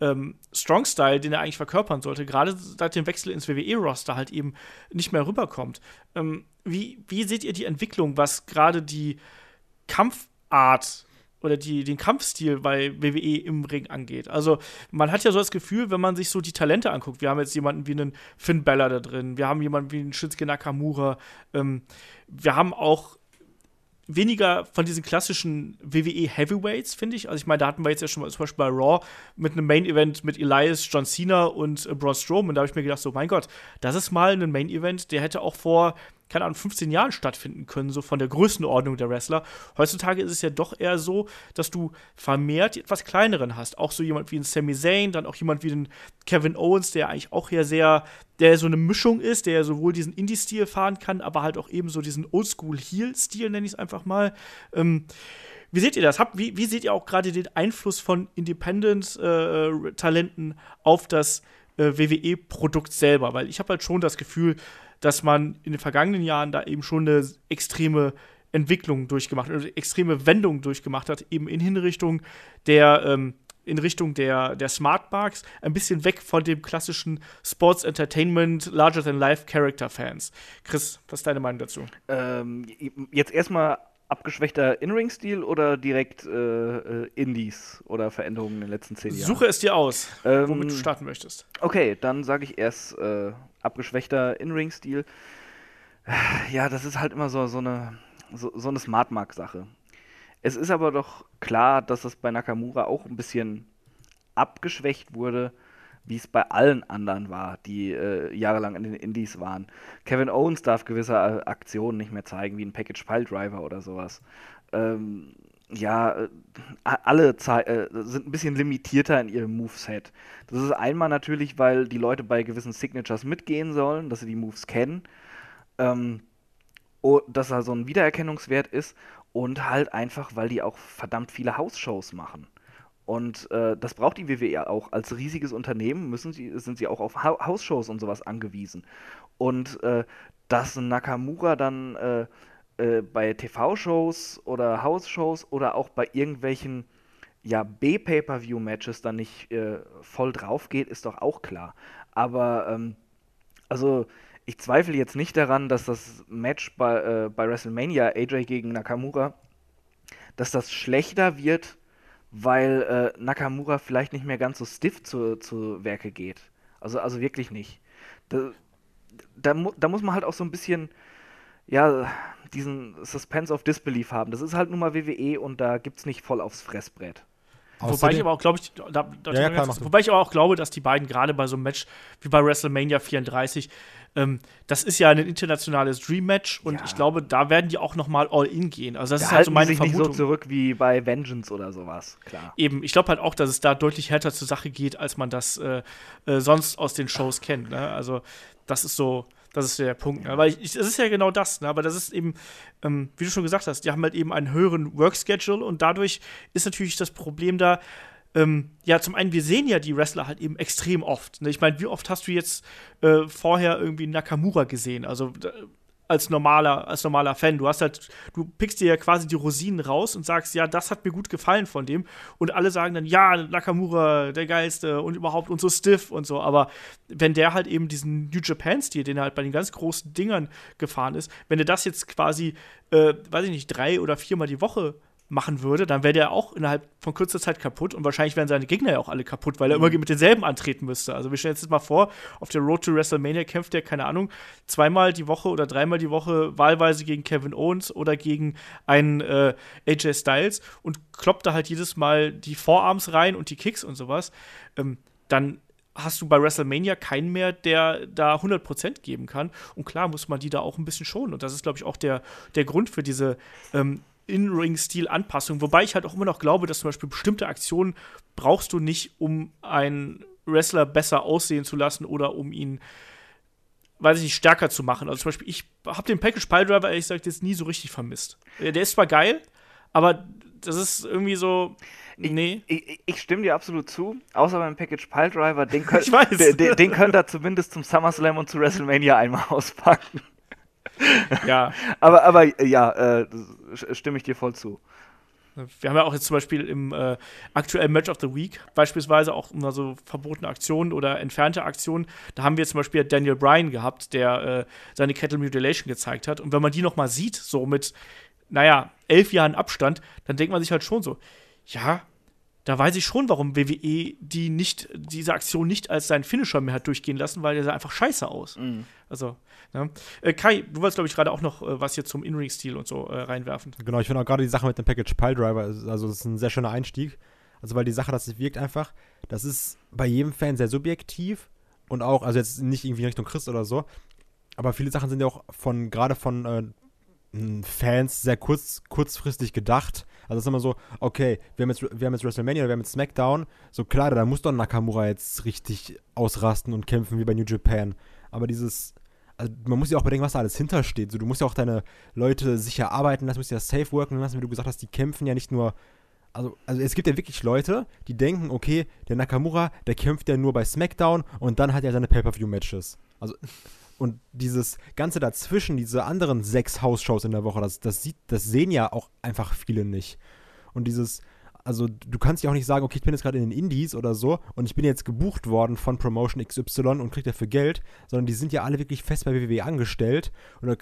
ähm, Strong-Style, den er eigentlich verkörpern sollte, gerade seit dem Wechsel ins WWE-Roster halt eben nicht mehr rüberkommt. Ähm, wie, wie seht ihr die Entwicklung, was gerade die Kampf- Art oder die, den Kampfstil bei WWE im Ring angeht. Also man hat ja so das Gefühl, wenn man sich so die Talente anguckt, wir haben jetzt jemanden wie einen Finn Bella da drin, wir haben jemanden wie einen Shinsuke Nakamura, ähm, wir haben auch weniger von diesen klassischen WWE Heavyweights, finde ich. Also ich meine, da hatten wir jetzt ja schon mal zum Beispiel bei Raw mit einem Main Event mit Elias, John Cena und äh, Braun Strowman. Da habe ich mir gedacht, so mein Gott, das ist mal ein Main Event, der hätte auch vor keine Ahnung, 15 Jahren stattfinden können, so von der Größenordnung der Wrestler. Heutzutage ist es ja doch eher so, dass du vermehrt etwas kleineren hast. Auch so jemand wie ein Sami Zayn, dann auch jemand wie ein Kevin Owens, der eigentlich auch ja sehr, der so eine Mischung ist, der sowohl diesen Indie-Stil fahren kann, aber halt auch eben so diesen Oldschool-Heel-Stil, nenne ich es einfach mal. Ähm, wie seht ihr das? Habt, wie, wie seht ihr auch gerade den Einfluss von Independent-Talenten äh, auf das äh, WWE-Produkt selber? Weil ich habe halt schon das Gefühl, dass man in den vergangenen Jahren da eben schon eine extreme Entwicklung durchgemacht, eine extreme Wendung durchgemacht hat, eben in Hinrichtung der ähm, in Richtung der, der Smart Marks, ein bisschen weg von dem klassischen Sports Entertainment, Larger Than Life Character Fans. Chris, was ist deine Meinung dazu? Ähm, jetzt erstmal abgeschwächter In-Ring-Stil oder direkt äh, äh, Indies oder Veränderungen in den letzten zehn Jahren? Suche es dir aus, ähm, womit du starten möchtest. Okay, dann sage ich erst äh, abgeschwächter In-Ring-Stil. Ja, das ist halt immer so, so eine, so, so eine Smart-Mark-Sache. Es ist aber doch klar, dass das bei Nakamura auch ein bisschen abgeschwächt wurde, wie es bei allen anderen war, die äh, jahrelang in den Indies waren. Kevin Owens darf gewisse Aktionen nicht mehr zeigen, wie ein Package Pile Driver oder sowas. Ähm, ja, äh, alle äh, sind ein bisschen limitierter in ihrem Moveset. Das ist einmal natürlich, weil die Leute bei gewissen Signatures mitgehen sollen, dass sie die Moves kennen, ähm, dass da so ein Wiedererkennungswert ist und halt einfach, weil die auch verdammt viele House-Shows machen. Und äh, das braucht die WWE auch. Als riesiges Unternehmen müssen sie, sind sie auch auf ha Hausshows und sowas angewiesen. Und äh, dass Nakamura dann äh, bei TV-Shows oder House-Shows oder auch bei irgendwelchen ja, B-Pay-Per-View-Matches dann nicht äh, voll drauf geht, ist doch auch klar. Aber ähm, also ich zweifle jetzt nicht daran, dass das Match bei, äh, bei WrestleMania, AJ gegen Nakamura, dass das schlechter wird, weil äh, Nakamura vielleicht nicht mehr ganz so stiff zu, zu Werke geht. Also, also wirklich nicht. Da, da, da muss man halt auch so ein bisschen, ja, diesen Suspense of Disbelief haben. Das ist halt nun mal WWE und da gibt es nicht voll aufs Fressbrett. Wobei ich aber auch glaube, ich, da, da Ja, ja, wobei ich aber auch glaube, dass die beiden gerade bei so einem Match wie bei WrestleMania 34, ähm, das ist ja ein internationales Dream Match und Ja. ich glaube, da werden die auch noch mal all in gehen. Also das Da ist halt so meine sich nicht Vermutung. so zurück wie bei Vengeance oder sowas, klar. Eben, ich glaube halt auch, dass es da deutlich härter zur Sache geht, als man das äh, äh, sonst aus den Shows kennt. Ne? Also, das ist so, das ist der Punkt. Ne? Ich, es ist ja genau das, ne? aber das ist eben, ähm, wie du schon gesagt hast, die haben halt eben einen höheren Work-Schedule und dadurch ist natürlich das Problem da, ähm, ja, zum einen, wir sehen ja die Wrestler halt eben extrem oft. Ne? Ich meine, wie oft hast du jetzt äh, vorher irgendwie Nakamura gesehen? Also, als normaler, als normaler Fan. Du hast halt, du pickst dir ja quasi die Rosinen raus und sagst, ja, das hat mir gut gefallen von dem. Und alle sagen dann, ja, Nakamura, der geilste und überhaupt und so stiff und so. Aber wenn der halt eben diesen New Japan-Stil, den er halt bei den ganz großen Dingern gefahren ist, wenn er das jetzt quasi, äh, weiß ich nicht, drei oder viermal die Woche machen würde, dann wäre der auch innerhalb von kurzer Zeit kaputt und wahrscheinlich wären seine Gegner ja auch alle kaputt, weil er immer mit denselben antreten müsste. Also wir stellen uns jetzt mal vor, auf der Road to WrestleMania kämpft er, keine Ahnung, zweimal die Woche oder dreimal die Woche wahlweise gegen Kevin Owens oder gegen einen äh, AJ Styles und kloppt da halt jedes Mal die Vorarms rein und die Kicks und sowas. Ähm, dann hast du bei WrestleMania keinen mehr, der da 100% geben kann. Und klar muss man die da auch ein bisschen schonen. Und das ist, glaube ich, auch der, der Grund für diese ähm, In-Ring-Stil-Anpassung. Wobei ich halt auch immer noch glaube, dass zum Beispiel bestimmte Aktionen brauchst du nicht, um einen Wrestler besser aussehen zu lassen oder um ihn, weiß ich nicht, stärker zu machen. Also zum Beispiel, ich habe den Package Pile Driver, ehrlich gesagt, jetzt nie so richtig vermisst. Der ist zwar geil, aber das ist irgendwie so. Nee. Ich, ich stimme dir absolut zu, außer beim Package Pile Driver, den, *laughs* könnt. Den, den, den könnt ihr zumindest zum SummerSlam und zu WrestleMania einmal auspacken. Ja. *laughs* Aber, aber ja, äh, stimme ich dir voll zu. Wir haben ja auch jetzt zum Beispiel im äh, aktuellen Match of the Week beispielsweise auch immer so verbotene Aktionen oder entfernte Aktionen. Da haben wir zum Beispiel Daniel Bryan gehabt, der äh, seine Cattle Mutilation gezeigt hat. Und wenn man die noch mal sieht, so mit, naja, elf Jahren Abstand, dann denkt man sich halt schon so, ja, da weiß ich schon, warum WWE die nicht, diese Aktion nicht als seinen Finisher mehr hat durchgehen lassen, weil der sah einfach scheiße aus. Also, ne? äh, Kai, du wolltest, glaube ich, gerade auch noch äh, was hier zum In-Ring-Stil und so äh, reinwerfen. Genau, ich finde auch gerade die Sache mit dem Package Pile Driver, ist- also das ist ein sehr schöner Einstieg. Also weil die Sache, das wirkt einfach, das ist bei jedem Fan sehr subjektiv und auch, also jetzt nicht irgendwie in Richtung Christ oder so, aber viele Sachen sind ja auch von, gerade von äh, Fans sehr kurz, kurzfristig gedacht. Also es ist immer so, okay, wir haben, jetzt, wir haben jetzt WrestleMania oder wir haben jetzt SmackDown, so klar, da muss doch Nakamura jetzt richtig ausrasten und kämpfen wie bei New Japan. Aber dieses, also man muss ja auch bedenken, was da alles hintersteht. So, du musst ja auch deine Leute sicher arbeiten lassen, musst ja safe worken lassen, wie du gesagt hast, die kämpfen ja nicht nur. Also, also es gibt ja wirklich Leute, die denken, okay, der Nakamura, der kämpft ja nur bei SmackDown und dann hat er seine Pay-Per-View-Matches. Also, und dieses Ganze dazwischen, diese anderen sechs House-Shows in der Woche, das, das, sieht, das sehen ja auch einfach viele nicht. Und dieses, also du kannst ja auch nicht sagen, okay, ich bin jetzt gerade in den Indies oder so und ich bin jetzt gebucht worden von Promotion XY und krieg dafür Geld, sondern die sind ja alle wirklich fest bei WWE angestellt und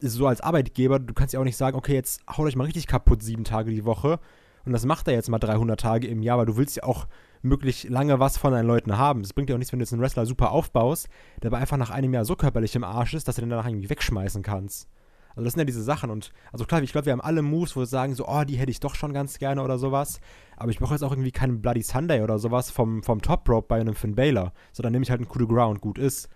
so als Arbeitgeber, du kannst ja auch nicht sagen, okay, jetzt haut euch mal richtig kaputt sieben Tage die Woche und das macht er jetzt mal 300 Tage im Jahr, weil du willst ja auch möglich lange was von deinen Leuten haben. Es bringt ja auch nichts, wenn du jetzt einen Wrestler super aufbaust, der aber einfach nach einem Jahr so körperlich im Arsch ist, dass du den danach irgendwie wegschmeißen kannst. Also das sind ja diese Sachen und also klar, ich glaube, wir haben alle Moves, wo wir sagen so, oh, die hätte ich doch schon ganz gerne oder sowas. Aber ich brauche jetzt auch irgendwie keinen Bloody Sunday oder sowas vom, vom Top Rope bei einem Finn Balor. So, dann nehme ich halt einen Coup de Ground, gut ist.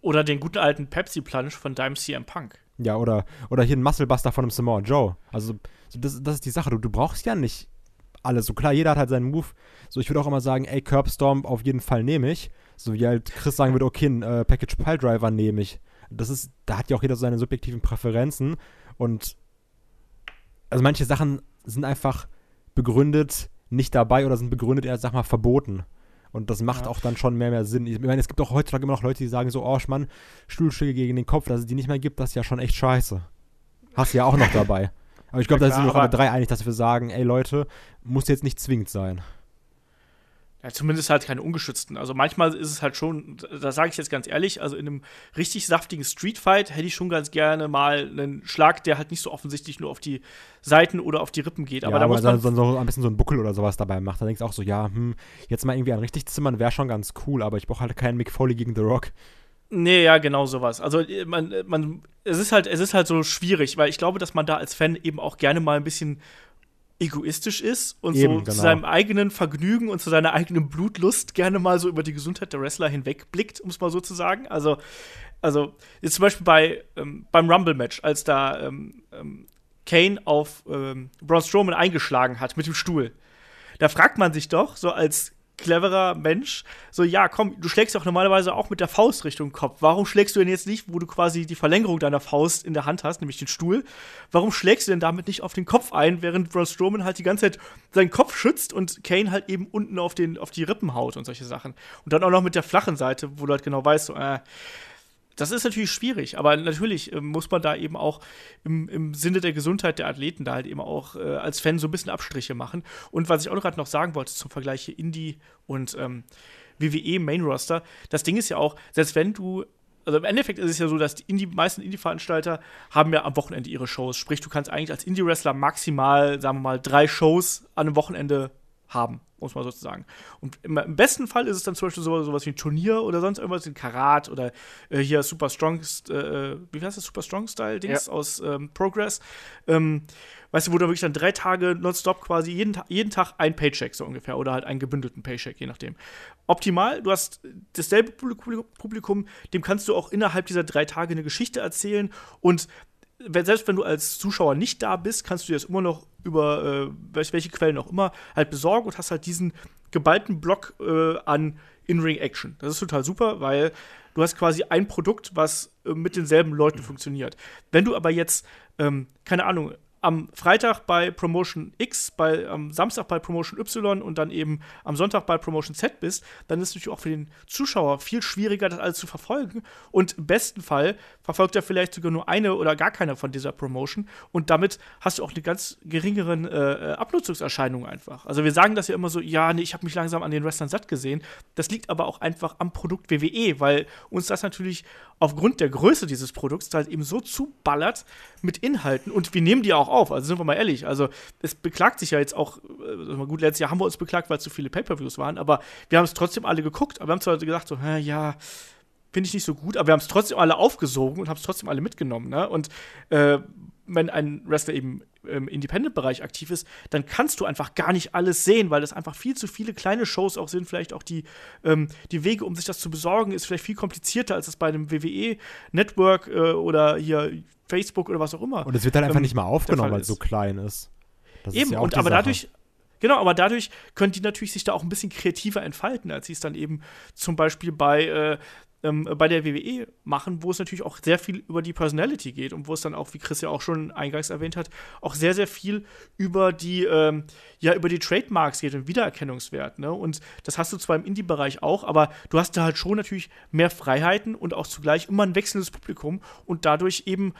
Oder den guten alten Pepsi-Plunge von Dime CM Punk. Ja, oder, oder hier ein Musclebuster von einem Samoa Joe. Also, so das, das ist die Sache. Du, du brauchst ja nicht alles. So klar, jeder hat halt seinen Move. So, ich würde auch immer sagen, ey, Curbstorm auf jeden Fall nehme ich. So wie halt Chris sagen würde, okay, ein äh, Package Pile Driver nehme ich. Das ist, da hat ja auch jeder so seine subjektiven Präferenzen. Und also manche Sachen sind einfach begründet nicht dabei oder sind begründet eher, sag mal, verboten. Und das macht Ja. auch dann schon mehr, mehr Sinn. Ich meine, es gibt auch heutzutage immer noch Leute, die sagen so, oh Mann, Stuhlschläge gegen den Kopf, dass es die nicht mehr gibt, das ist ja schon echt scheiße. Hast du ja auch noch *laughs* dabei. Aber ich glaube, Ja, da sind wir uns alle drei einig, dass wir sagen, ey Leute, muss jetzt nicht zwingend sein. Ja, zumindest halt keine ungeschützten. Also manchmal ist es halt schon, da sage ich jetzt ganz ehrlich, also in einem richtig saftigen Streetfight hätte ich schon ganz gerne mal einen Schlag, der halt nicht so offensichtlich nur auf die Seiten oder auf die Rippen geht. Aber ja, da muss man dann so ein bisschen so ein Buckel oder sowas dabei macht. Dann denkst du auch so, ja, hm, jetzt mal irgendwie an richtig zimmern wäre schon ganz cool, aber ich brauche halt keinen Mick Foley gegen The Rock. Nee, ja, genau sowas. Also äh, man, äh, man, es ist halt, es ist halt so schwierig, weil ich glaube, dass man da als Fan eben auch gerne mal ein bisschen egoistisch ist und Eben, so genau. zu seinem eigenen Vergnügen und zu seiner eigenen Blutlust gerne mal so über die Gesundheit der Wrestler hinwegblickt, um es mal so zu sagen. Also, also jetzt zum Beispiel bei ähm, beim Rumble-Match, als da ähm, ähm, Kane auf ähm, Braun Strowman eingeschlagen hat mit dem Stuhl. Da fragt man sich doch, so als cleverer Mensch, so, ja, komm, du schlägst doch normalerweise auch mit der Faust Richtung Kopf. Warum schlägst du denn jetzt nicht, wo du quasi die Verlängerung deiner Faust in der Hand hast, nämlich den Stuhl? Warum schlägst du denn damit nicht auf den Kopf ein, während Braun Strowman halt die ganze Zeit seinen Kopf schützt und Kane halt eben unten auf, den, auf die Rippen haut und solche Sachen? Und dann auch noch mit der flachen Seite, wo du halt genau weißt, so, äh, das ist natürlich schwierig, aber natürlich äh, muss man da eben auch im, im Sinne der Gesundheit der Athleten da halt eben auch äh, als Fan so ein bisschen Abstriche machen. Und was ich auch gerade noch sagen wollte zum Vergleich hier Indie und ähm, WWE Main Roster, das Ding ist ja auch, selbst wenn du also im Endeffekt ist es ja so, dass die Indie, meisten Indie-Veranstalter haben ja am Wochenende ihre Shows. Sprich, du kannst eigentlich als Indie-Wrestler maximal, sagen wir mal, drei Shows an einem Wochenende haben, muss man sozusagen. Und im, im besten Fall ist es dann zum Beispiel so, sowas wie ein Turnier oder sonst irgendwas, ein Karat oder äh, hier Super Strong, äh, wie heißt das, Super Strong Style-Dings Ja. aus ähm, Progress. Ähm, weißt du, wo du wirklich dann drei Tage nonstop quasi jeden, jeden Tag ein Paycheck so ungefähr oder halt einen gebündelten Paycheck, je nachdem. Optimal, du hast dasselbe Publikum- dem kannst du auch innerhalb dieser drei Tage eine Geschichte erzählen und selbst wenn du als Zuschauer nicht da bist, kannst du dir das immer noch über äh, welche, Quellen auch immer halt besorgen und hast halt diesen geballten Block äh, an In-Ring-Action. Das ist total super, weil du hast quasi ein Produkt, was äh, mit denselben Leuten funktioniert. Wenn du aber jetzt, ähm, keine Ahnung, am Freitag bei Promotion X, bei, am Samstag bei Promotion Y und dann eben am Sonntag bei Promotion Z bist, dann ist es natürlich auch für den Zuschauer viel schwieriger, das alles zu verfolgen. Und im besten Fall verfolgt er vielleicht sogar nur eine oder gar keine von dieser Promotion. Und damit hast du auch eine ganz geringeren äh, äh, Abnutzungserscheinung einfach. Also wir sagen das ja immer so, ja, nee, ich habe mich langsam an den Wrestlern satt gesehen. Das liegt aber auch einfach am Produkt WWE, weil uns das natürlich aufgrund der Größe dieses Produkts halt eben so zuballert mit Inhalten und wir nehmen die auch auf, also sind wir mal ehrlich, also es beklagt sich ja jetzt auch, also gut, letztes Jahr haben wir uns beklagt, weil zu viele Pay-Per-Views waren, aber wir haben es trotzdem alle geguckt, aber wir haben zwar gesagt so, hä, ja, finde ich nicht so gut, aber wir haben es trotzdem alle aufgesogen und haben es trotzdem alle mitgenommen, ne? Und äh, wenn ein Wrestler eben im Independent-Bereich aktiv ist, dann kannst du einfach gar nicht alles sehen, weil das einfach viel zu viele kleine Shows auch sind. Vielleicht auch die, ähm, die Wege, um sich das zu besorgen, ist vielleicht viel komplizierter, als es bei einem WWE-Network äh, oder hier Facebook oder was auch immer. Und es wird halt einfach ähm, nicht mal der aufgenommen, weil es so ist. klein ist. Das ist Eben, ja auch und aber Sache. dadurch, genau, aber dadurch können die natürlich sich da auch ein bisschen kreativer entfalten, als sie es dann eben zum Beispiel bei, äh, ähm, bei der WWE machen, wo es natürlich auch sehr viel über die Personality geht und wo es dann auch, wie Chris ja auch schon eingangs erwähnt hat, auch sehr, sehr viel über die, ähm, ja, über die Trademarks geht und Wiedererkennungswert, ne? Und das hast du zwar im Indie-Bereich auch, aber du hast da halt schon natürlich mehr Freiheiten und auch zugleich immer ein wechselndes Publikum und dadurch eben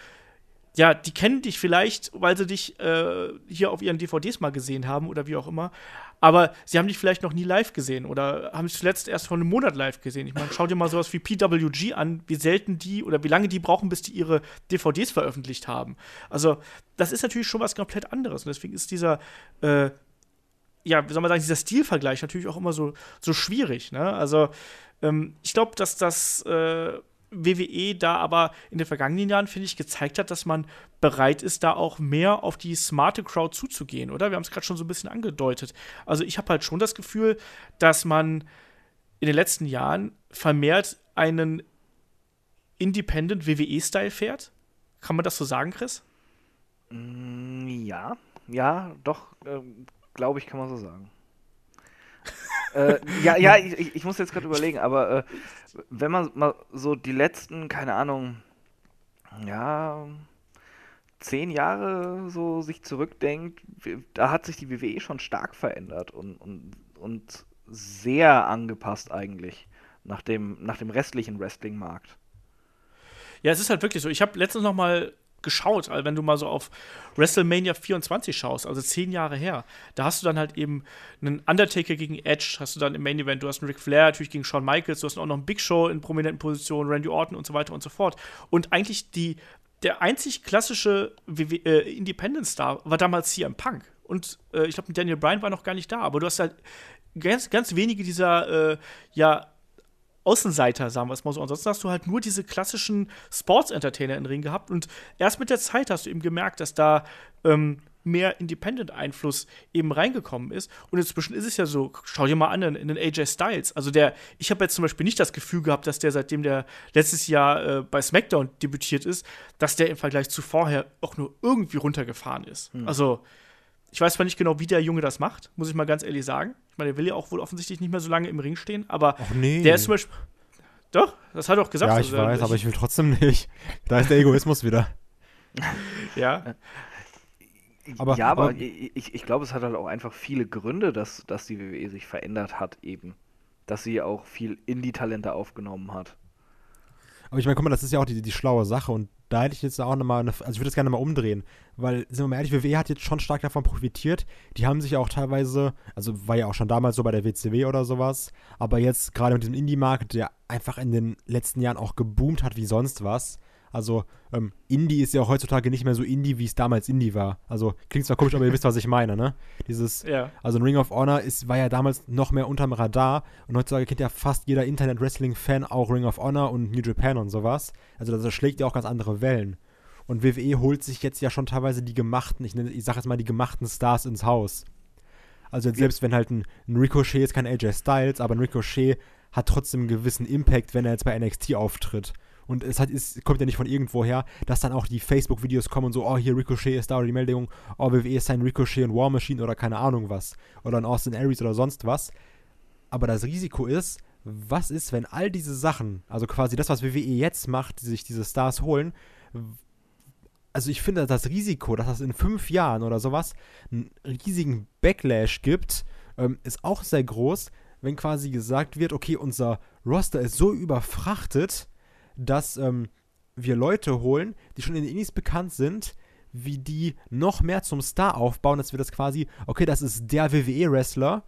ja, die kennen dich vielleicht, weil sie dich äh, hier auf ihren DVDs mal gesehen haben oder wie auch immer. Aber sie haben dich vielleicht noch nie live gesehen oder haben dich zuletzt erst vor einem Monat live gesehen. Ich meine, schau dir mal sowas wie PWG an, wie selten die oder wie lange die brauchen, bis die ihre DVDs veröffentlicht haben. Also, das ist natürlich schon was komplett anderes. Und deswegen ist dieser, äh, ja, wie soll man sagen, dieser Stilvergleich natürlich auch immer so, so schwierig. Ne? Also, ähm, ich glaube, dass das äh, WWE da aber in den vergangenen Jahren, finde ich, gezeigt hat, dass man bereit ist, da auch mehr auf die smarte Crowd zuzugehen, oder? Wir haben es gerade schon so ein bisschen angedeutet. Also ich habe halt schon das Gefühl, dass man in den letzten Jahren vermehrt einen Independent WWE-Style fährt. Kann man das so sagen, Chris? Mm, Ja, ja, doch, ähm, glaube ich, kann man so sagen. Äh, ja, ja, ich, ich- muss jetzt gerade überlegen, aber äh, wenn man mal so die letzten, keine Ahnung, ja, zehn Jahre so sich zurückdenkt, da hat sich die WWE schon stark verändert und, und, und sehr angepasst eigentlich nach dem, nach dem restlichen Wrestling-Markt. Ja, es ist halt wirklich so. Ich habe letztens noch mal geschaut, also wenn du mal so auf WrestleMania 24 schaust, also zehn Jahre her, da hast du dann halt eben einen Undertaker gegen Edge, hast du dann im Main Event, du hast einen Ric Flair natürlich gegen Shawn Michaels, du hast auch noch einen Big Show in prominenten Positionen, Randy Orton und so weiter und so fort. Und eigentlich die, der einzig klassische äh, Independent-Star war damals CM Punk. Und äh, ich glaube, Daniel Bryan war noch gar nicht da, aber du hast halt ganz, ganz wenige dieser, äh, ja, Außenseiter, sagen wir es mal so. Ansonsten hast du halt nur diese klassischen Sports-Entertainer in Ring gehabt und erst mit der Zeit hast du eben gemerkt, dass da ähm, mehr Independent-Einfluss eben reingekommen ist. Und inzwischen ist es ja so, schau dir mal an, in, den AJ Styles. Also der, ich habe jetzt zum Beispiel nicht das Gefühl gehabt, dass der, seitdem der letztes Jahr äh, bei SmackDown debütiert ist, dass der im Vergleich zu vorher auch nur irgendwie runtergefahren ist. Hm. Also, ich weiß zwar nicht genau, wie der Junge das macht, muss ich mal ganz ehrlich sagen. Ich meine, der will ja auch wohl offensichtlich nicht mehr so lange im Ring stehen, aber nee. der ist zum Beispiel. Doch, das hat er auch gesagt. Ja, ich also, weiß, aber ich will trotzdem nicht. Da ist der Egoismus wieder. Ja. Aber- ja, aber, aber- ich, ich glaube, es hat halt auch einfach viele Gründe, dass, dass die WWE sich verändert hat, eben. Dass sie auch viel Indie-Talente aufgenommen hat. Aber ich meine, guck mal, das ist ja auch die, die schlaue Sache und da hätte ich jetzt auch nochmal, eine, also ich würde das gerne mal umdrehen, weil, sind wir mal ehrlich, WWE hat jetzt schon stark davon profitiert. Die haben sich ja auch teilweise, also war ja auch schon damals so bei der WCW oder sowas, aber jetzt gerade mit diesem Indie-Markt, der einfach in den letzten Jahren auch geboomt hat wie sonst was. Also, ähm, Indie ist ja auch heutzutage nicht mehr so Indie, wie es damals Indie war. Also, klingt zwar komisch, aber ihr wisst, was ich meine, ne? Dieses, Ja. also ein Ring of Honor ist, war ja damals noch mehr unterm Radar und heutzutage kennt ja fast jeder Internet-Wrestling-Fan auch Ring of Honor und New Japan und sowas. Also das schlägt ja auch ganz andere Wellen. Und WWE holt sich jetzt ja schon teilweise die gemachten, ich, nenne- ich sag jetzt mal die gemachten Stars ins Haus. Also jetzt selbst wenn halt ein, ein Ricochet ist kein AJ Styles, aber ein Ricochet hat trotzdem einen gewissen Impact, wenn er jetzt bei NXT auftritt. Und es hat, ist, kommt ja nicht von irgendwoher, dass dann auch die Facebook-Videos kommen und so, oh, hier Ricochet ist da oder die Meldung, oh, WWE ist ein Ricochet und War Machine oder keine Ahnung was. Oder ein Austin Aries oder sonst was. Aber das Risiko ist, was ist, wenn all diese Sachen, also quasi das, was WWE jetzt macht, die sich diese Stars holen, also ich finde das Risiko, dass das in fünf Jahren oder sowas einen riesigen Backlash gibt, ähm, ist auch sehr groß, wenn quasi gesagt wird, okay, unser Roster ist so überfrachtet, dass ähm, wir Leute holen, die schon in den Indies bekannt sind, wie die noch mehr zum Star aufbauen, dass wir das quasi, okay, das ist der WWE-Wrestler,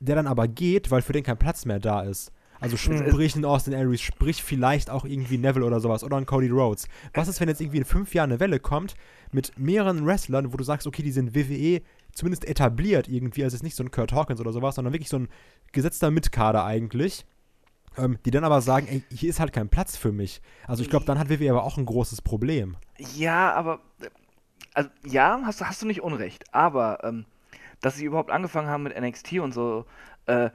der dann aber geht, weil für den kein Platz mehr da ist. Also sprich ein Austin Aries, sprich vielleicht auch irgendwie Neville oder sowas oder ein Cody Rhodes. Was ist, wenn jetzt irgendwie in fünf Jahren eine Welle kommt mit mehreren Wrestlern, wo du sagst, okay, die sind WWE zumindest etabliert irgendwie, also es ist nicht so ein Kurt Hawkins oder sowas, sondern wirklich so ein gesetzter Mitkader eigentlich, ähm, die dann aber sagen, ey, hier ist halt kein Platz für mich. Also ich glaube, dann hat WWE aber auch ein großes Problem. Ja, aber äh, also ja, hast, du- hast du nicht unrecht. Aber ähm, dass sie überhaupt angefangen haben mit NXT und so, äh,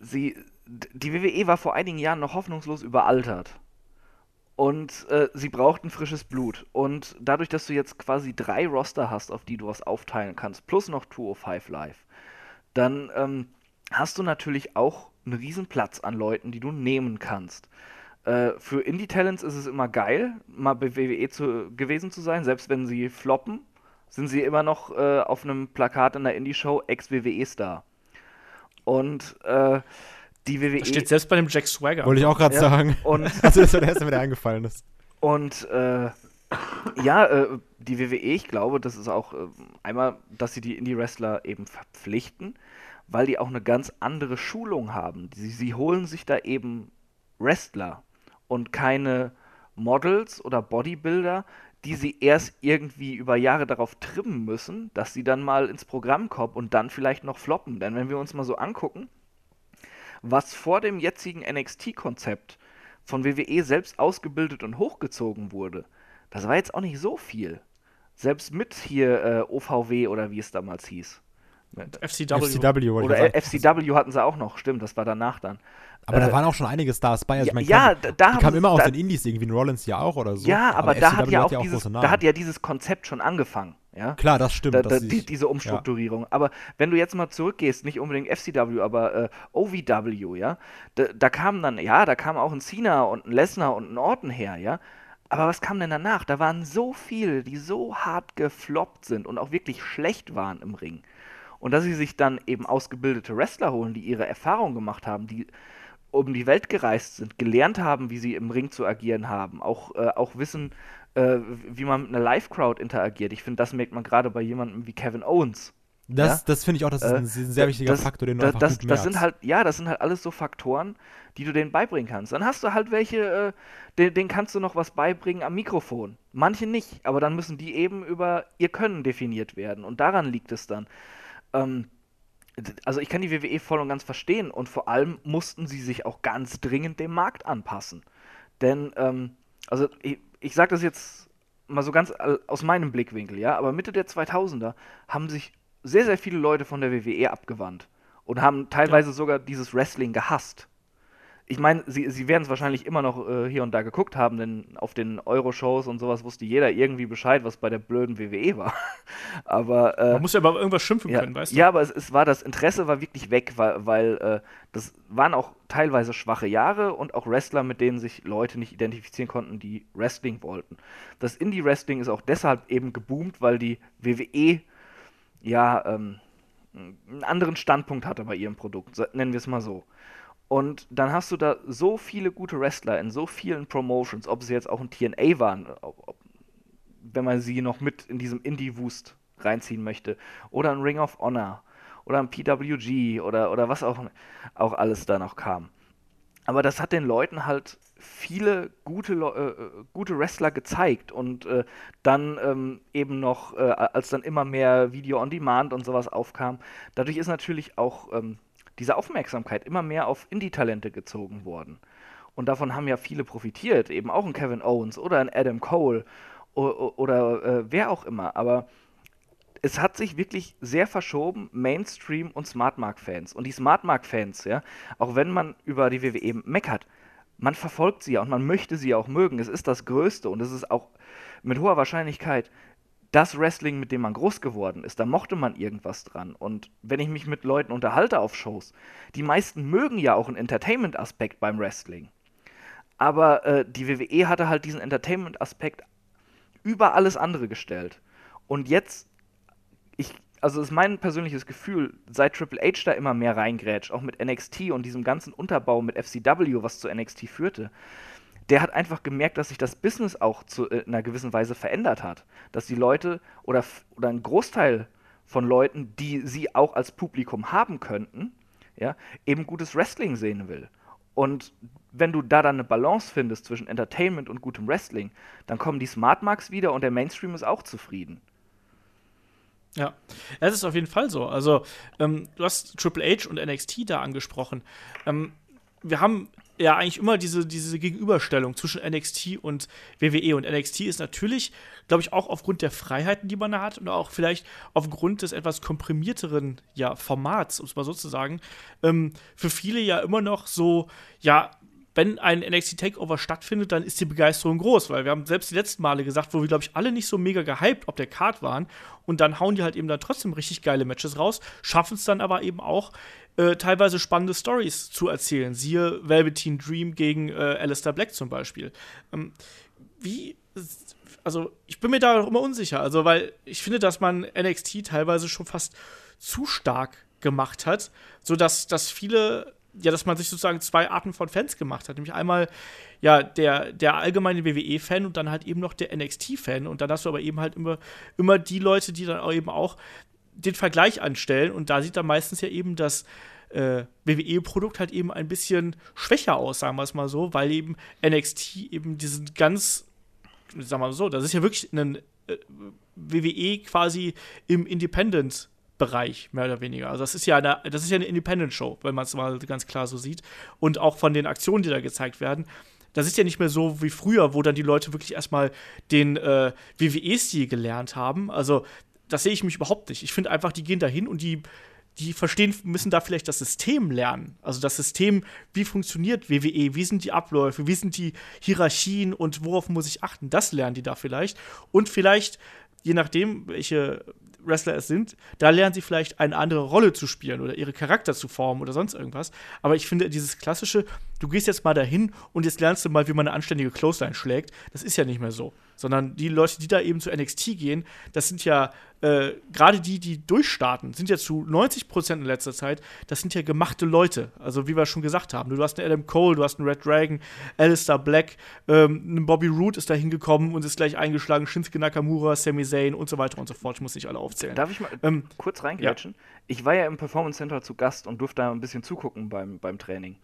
sie, die WWE war vor einigen Jahren noch hoffnungslos überaltert. Und äh, sie brauchten frisches Blut. Und dadurch, dass du jetzt quasi drei Roster hast, auf die du was aufteilen kannst, plus noch 205 Live, dann ähm, hast du natürlich auch einen riesen Platz an Leuten, die du nehmen kannst. Äh, für Indie-Talents ist es immer geil, mal bei WWE zu, gewesen zu sein, selbst wenn sie floppen, sind sie immer noch äh, auf einem Plakat in der Indie-Show Ex-WWE-Star. Und äh, die WWE. Das steht selbst bei dem Jack Swagger. Wollte ich auch gerade Ja, sagen. und- *laughs* also das war der erste, der mir eingefallen ist. Und äh, ja, äh, die WWE, ich glaube, das ist auch äh, einmal, dass sie die Indie-Wrestler eben verpflichten, weil die auch eine ganz andere Schulung haben. Sie, sie holen sich da eben Wrestler und keine Models oder Bodybuilder, die sie erst irgendwie über Jahre darauf trimmen müssen, dass sie dann mal ins Programm kommen und dann vielleicht noch floppen. Denn wenn wir uns mal so angucken, was vor dem jetzigen NXT-Konzept von WWE selbst ausgebildet und hochgezogen wurde, das war jetzt auch nicht so viel. Selbst mit hier äh, OVW oder wie es damals hieß. FCW. FCW Oder. FCW hatten sie auch noch, stimmt, das war danach dann. Aber da äh, waren auch schon einige Stars bei. Also ja, ich meine, ja, da, da die kamen sie- immer aus da, den Indies, irgendwie ein Rollins ja auch oder so. Ja, aber, da hat FCW ja auch dieses, da hat ja dieses Konzept schon angefangen, ja. Klar, das stimmt. Da, da, die, diese Umstrukturierung. Aber wenn du jetzt mal zurückgehst, nicht unbedingt FCW, aber äh, OVW, ja, da, da kam dann, ja, da kam auch ein Cena und ein Lesnar und ein Orton her, ja. Aber was kam denn danach? Da waren so viele, die so hart gefloppt sind und auch wirklich schlecht waren im Ring. Und dass sie sich dann eben ausgebildete Wrestler holen, die ihre Erfahrung gemacht haben, die um die Welt gereist sind, gelernt haben, wie sie im Ring zu agieren haben, auch, äh, auch wissen, äh, wie man mit einer Live-Crowd interagiert. Ich finde, das merkt man gerade bei jemandem wie Kevin Owens. Das, Ja? das finde ich auch, das ist ein Äh, sehr wichtiger das, Faktor, den du das, einfach das, gut das sind merkst. halt, ja, das sind halt alles so Faktoren, die du denen beibringen kannst. Dann hast du halt welche, äh, den, denen kannst du noch was beibringen am Mikrofon. Manche nicht, aber dann müssen die eben über ihr Können definiert werden. Und daran liegt es dann. Ähm, also ich kann die WWE voll und ganz verstehen und vor allem mussten sie sich auch ganz dringend dem Markt anpassen. Denn, ähm, also ich, ich sage das jetzt mal so ganz all- aus meinem Blickwinkel, ja, aber Mitte der 2000er haben sich sehr, sehr viele Leute von der WWE abgewandt und haben teilweise sogar dieses Wrestling gehasst. Ich meine, sie, sie werden es wahrscheinlich immer noch äh, hier und da geguckt haben, denn auf den Euro-Shows und sowas wusste jeder irgendwie Bescheid, was bei der blöden WWE war. *laughs* Aber äh, Man muss ja über irgendwas schimpfen ja, können, weißt du? ja, aber es, es war das Interesse war wirklich weg, weil, weil äh, das waren auch teilweise schwache Jahre und auch Wrestler, mit denen sich Leute nicht identifizieren konnten, die Wrestling wollten. Das Indie-Wrestling ist auch deshalb eben geboomt, weil die WWE ja ähm, einen anderen Standpunkt hatte bei ihrem Produkt, nennen wir es mal so. Und dann hast du da so viele gute Wrestler in so vielen Promotions, ob sie jetzt auch in TNA waren, ob, ob, wenn man sie noch mit in diesem Indie-Wust reinziehen möchte, oder ein Ring of Honor, oder ein PWG, oder, oder was auch, auch alles da noch kam. Aber das hat den Leuten halt viele gute, äh, gute Wrestler gezeigt und äh, dann ähm, eben noch, äh, als dann immer mehr Video on Demand und sowas aufkam, dadurch ist natürlich auch ähm, diese Aufmerksamkeit immer mehr auf Indie-Talente gezogen worden. Und davon haben ja viele profitiert, eben auch ein Kevin Owens oder ein Adam Cole o- o- oder äh, wer auch immer. Aber es hat sich wirklich sehr verschoben, Mainstream und Smartmark-Fans. Und die Smartmark-Fans, ja, auch wenn man über die WWE meckert, man verfolgt sie ja und man möchte sie auch mögen. Es ist das Größte und es ist auch mit hoher Wahrscheinlichkeit das Wrestling, mit dem man groß geworden ist. Da mochte man irgendwas dran. Und wenn ich mich mit Leuten unterhalte auf Shows, die meisten mögen ja auch einen Entertainment-Aspekt beim Wrestling. Aber äh, die WWE hatte halt diesen Entertainment-Aspekt über alles andere gestellt. Und jetzt, ich, also ist mein persönliches Gefühl, seit Triple H da immer mehr reingrätscht, auch mit NXT und diesem ganzen Unterbau mit FCW, was zu NXT führte, der hat einfach gemerkt, dass sich das Business auch zu, äh, in einer gewissen Weise verändert hat. Dass die Leute oder, oder ein Großteil von Leuten, die sie auch als Publikum haben könnten, ja, eben gutes Wrestling sehen will. Und wenn du da dann eine Balance findest zwischen Entertainment und gutem Wrestling, dann kommen die Smart Marks wieder und der Mainstream ist auch zufrieden. Ja, es ist auf jeden Fall so. Also, ähm, du hast Triple H und NXT da angesprochen. Ähm, wir haben ja eigentlich immer diese, diese Gegenüberstellung zwischen NXT und WWE. Und NXT ist natürlich, glaube ich, auch aufgrund der Freiheiten, die man da hat und auch vielleicht aufgrund des etwas komprimierteren ja, Formats, um es mal so zu sagen, ähm, für viele ja immer noch so, ja, wenn ein NXT Takeover stattfindet, dann ist die Begeisterung groß, weil wir haben selbst die letzten Male gesagt, wo wir, glaube ich, alle nicht so mega gehypt auf der Card waren und dann hauen die halt eben dann trotzdem richtig geile Matches raus, schaffen es dann aber eben auch, äh, teilweise spannende Stories zu erzählen. Siehe Velveteen Dream gegen äh, Alistair Black zum Beispiel. Ähm, wie, also ich bin mir da auch immer unsicher, also weil ich finde, dass man NXT teilweise schon fast zu stark gemacht hat, sodass dass viele ja, dass man sich sozusagen zwei Arten von Fans gemacht hat. Nämlich einmal ja der, der allgemeine WWE-Fan und dann halt eben noch der NXT-Fan. Und dann hast du aber eben halt immer, immer die Leute, die dann auch eben auch den Vergleich anstellen. Und da sieht dann meistens ja eben das äh, WWE-Produkt halt eben ein bisschen schwächer aus, sagen wir es mal so, weil eben NXT eben diesen ganz, sagen wir mal so, das ist ja wirklich ein äh, WWE quasi im Independent Bereich, mehr oder weniger. Also das ist ja eine, das ist ja eine Independent-Show, wenn man es mal ganz klar so sieht. Und auch von den Aktionen, die da gezeigt werden, das ist ja nicht mehr so wie früher, wo dann die Leute wirklich erstmal den äh, WWE-Stil gelernt haben. Also, das sehe ich mich überhaupt nicht. Ich finde einfach, die gehen da hin und die, die verstehen, müssen da vielleicht das System lernen. Also das System, wie funktioniert WWE, wie sind die Abläufe, wie sind die Hierarchien und worauf muss ich achten, das lernen die da vielleicht. Und vielleicht, je nachdem, welche Wrestler es sind, da lernen sie vielleicht eine andere Rolle zu spielen oder ihre Charakter zu formen oder sonst irgendwas. Aber ich finde, dieses klassische, du gehst jetzt mal dahin und jetzt lernst du mal, wie man eine anständige Clothesline schlägt, das ist ja nicht mehr so. sondern die Leute, die da eben zu NXT gehen, das sind ja äh, gerade die, die durchstarten, sind ja zu 90 Prozent in letzter Zeit, das sind ja gemachte Leute. Also, wie wir schon gesagt haben, du hast einen Adam Cole, du hast einen Red Dragon, Alistair Black, ähm, ein Bobby Roode ist da hingekommen und ist gleich eingeschlagen, Shinsuke Nakamura, Sami Zayn und so weiter und so fort. Ich muss nicht alle aufzählen. Darf ich mal Ähm, kurz reingrätschen? Ich war ja im Performance Center zu Gast und durfte da ein bisschen zugucken beim, beim Training.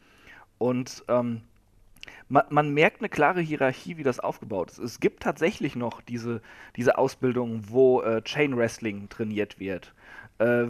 Und ähm, man, man merkt eine klare Hierarchie, wie das aufgebaut ist. Es gibt tatsächlich noch diese, diese Ausbildung, wo äh, Chain Wrestling trainiert wird. Äh,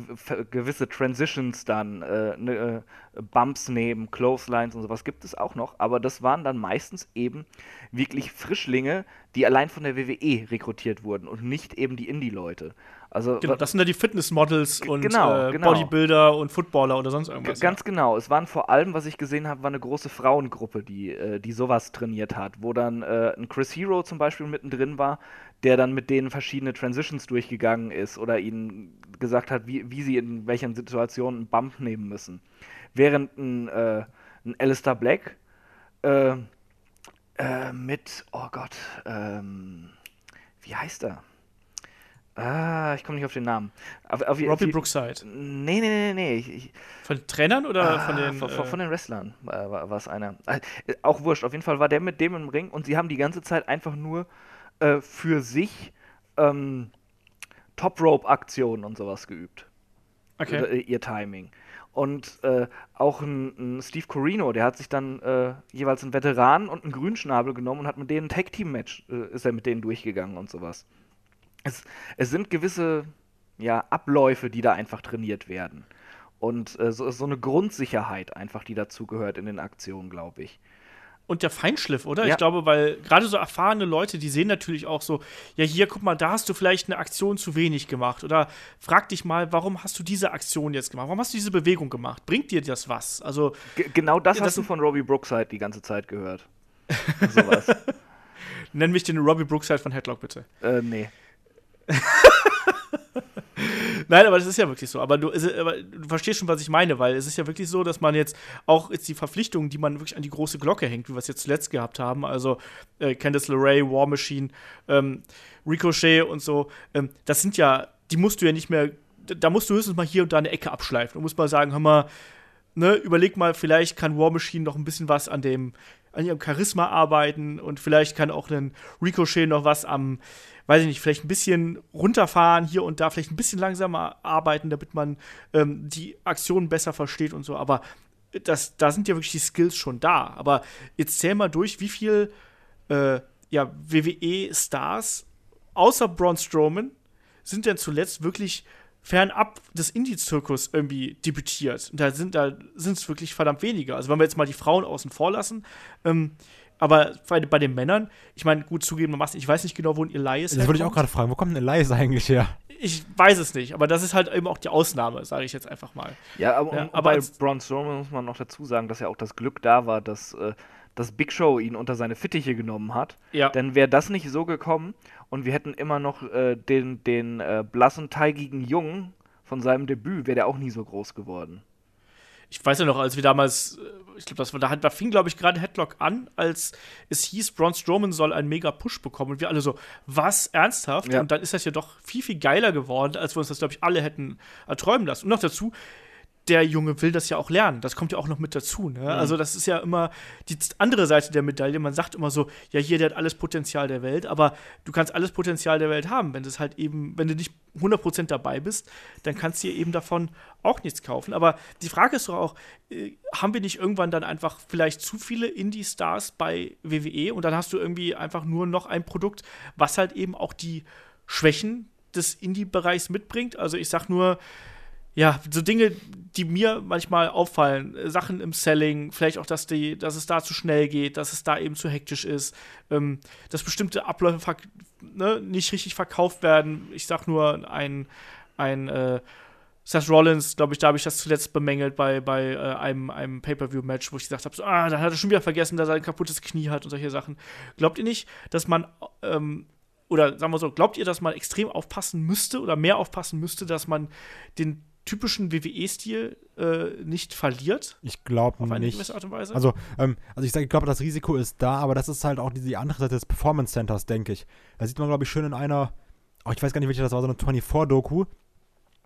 gewisse Transitions dann, äh, ne, äh, Bumps nehmen, Clotheslines und sowas gibt es auch noch, aber das waren dann meistens eben wirklich Frischlinge, die allein von der WWE rekrutiert wurden und nicht eben die Indie-Leute. Also Genau, das sind ja die Fitnessmodels und genau, äh, genau. Bodybuilder und Footballer oder sonst G- irgendwas. Ganz genau. Es waren vor allem, was ich gesehen habe, war eine große Frauengruppe, die, äh, die sowas trainiert hat, wo dann äh, ein Chris Hero zum Beispiel mittendrin war, der dann mit denen verschiedene Transitions durchgegangen ist oder ihnen gesagt hat, wie, wie sie in welchen Situationen einen Bump nehmen müssen. Während ein, äh, ein Alistair Black äh, äh, mit, oh Gott, ähm, wie heißt er? Ah, ich komme nicht auf den Namen. Auf, auf. Robbie auf- Brookside. Nee, nee, nee, nee. Ich, ich, Von den Trainern oder von Ah, den. von, von, äh, von den Wrestlern war es einer. Äh, auch wurscht, auf jeden Fall war der mit dem im Ring und sie haben die ganze Zeit einfach nur äh, für sich ähm, Top-Rope-Aktionen und sowas geübt. okay. Oder, äh, ihr Timing. Und äh, auch ein, ein Steve Corino, der hat sich dann äh, jeweils einen Veteran und einen Grünschnabel genommen und hat mit denen ein Tag-Team-Match, äh, ist er mit denen durchgegangen und sowas. Es, es sind gewisse ja, Abläufe, die da einfach trainiert werden. Und äh, so, so eine Grundsicherheit einfach, die dazugehört in den Aktionen, glaube ich. Und der Feinschliff, oder? Ja. Ich glaube, weil gerade so erfahrene Leute, die sehen natürlich auch so, ja, hier, guck mal, da hast du vielleicht eine Aktion zu wenig gemacht. Oder frag dich mal, warum hast du diese Aktion jetzt gemacht? Warum hast du diese Bewegung gemacht? Bringt dir das was? Also, G genau das, das hast du von Robbie Brookside die ganze Zeit gehört. sowas. *laughs* nenn mich den Robbie Brookside von Headlock, bitte. äh, nee. *laughs* Nein, aber das ist ja wirklich so. Aber du, aber du verstehst schon, was ich meine, weil es ist ja wirklich so, dass man jetzt auch jetzt die Verpflichtungen, die man wirklich an die große Glocke hängt, wie wir es jetzt zuletzt gehabt haben, also äh, Candice LeRae, War Machine, ähm, Ricochet und so, ähm, das sind ja, die musst du ja nicht mehr, da musst du höchstens mal hier und da eine Ecke abschleifen. Du musst mal sagen, hör mal, ne, überleg mal, vielleicht kann War Machine noch ein bisschen was an dem, an ihrem Charisma arbeiten und vielleicht kann auch ein Ricochet noch was am, weiß ich nicht, vielleicht ein bisschen runterfahren hier und da, vielleicht ein bisschen langsamer arbeiten, damit man ähm, die Aktionen besser versteht und so. Aber das, da sind ja wirklich die Skills schon da. Aber jetzt zähl mal durch, wie viel äh, ja, WWE-Stars außer Braun Strowman sind denn zuletzt wirklich fernab des Indie-Zirkus irgendwie debütiert. Und da sind da es wirklich verdammt wenige. Also wenn wir jetzt mal die Frauen außen vor lassen, ähm, aber bei, bei den Männern, ich meine, gut zugegebenermaßen, ich weiß nicht genau, wo ein Elias Das wollte ich auch gerade fragen. Wo kommt denn Elias eigentlich her? Ich weiß es nicht, aber das ist halt eben auch die Ausnahme, sage ich jetzt einfach mal. Ja, aber, Ja, aber bei Braun Strowman muss man noch dazu sagen, dass ja auch das Glück da war, dass, äh, dass Big Show ihn unter seine Fittiche genommen hat. Ja. Denn wäre das nicht so gekommen und wir hätten immer noch äh, den, den äh, blassen, teigigen Jungen von seinem Debüt, wäre der auch nie so groß geworden. Ich weiß ja noch, als wir damals, äh, ich glaube, das war, da, fing, glaube ich, gerade Headlock an, als es hieß, Braun Strowman soll einen mega Push bekommen. Und wir alle so, was, ernsthaft? Ja. Und dann ist das ja doch viel, viel geiler geworden, als wir uns das, glaube ich, alle hätten erträumen lassen. Und noch dazu, der Junge will das ja auch lernen. Das kommt ja auch noch mit dazu. Ne? Also, das ist ja immer die andere Seite der Medaille. Man sagt immer so, ja, hier, der hat alles Potenzial der Welt, aber du kannst alles Potenzial der Welt haben. Wenn das halt eben, wenn du nicht 100% dabei bist, dann kannst du dir eben davon auch nichts kaufen. Aber die Frage ist doch auch, äh, haben wir nicht irgendwann dann einfach vielleicht zu viele Indie-Stars bei WWE und dann hast du irgendwie einfach nur noch ein Produkt, was halt eben auch die Schwächen des Indie-Bereichs mitbringt? Also, ich sag nur, ja, so Dinge, die mir manchmal auffallen, äh, Sachen im Selling, vielleicht auch, dass, die, dass es da zu schnell geht, dass es da eben zu hektisch ist, ähm, dass bestimmte Abläufe ne, nicht richtig verkauft werden. Ich sag nur ein, ein äh, Seth Rollins, glaube ich, da habe ich das zuletzt bemängelt bei, bei äh, einem, einem Pay-Per-View-Match, wo ich gesagt habe, so, ah, dann hat er schon wieder vergessen, dass er ein kaputtes Knie hat und solche Sachen. Glaubt ihr nicht, dass man ähm, oder sagen wir so, glaubt ihr, dass man extrem aufpassen müsste oder mehr aufpassen müsste, dass man den typischen WWE-Stil äh, nicht verliert. Ich glaube Auf nicht. gewisse Art und Weise. Also, ähm, also ich sage, ich glaube, das Risiko ist da, aber das ist halt auch die, die andere Seite des Performance Centers, denke ich. Da sieht man, glaube ich, schön in einer, oh, ich weiß gar nicht, welche das war, so eine 24-Doku,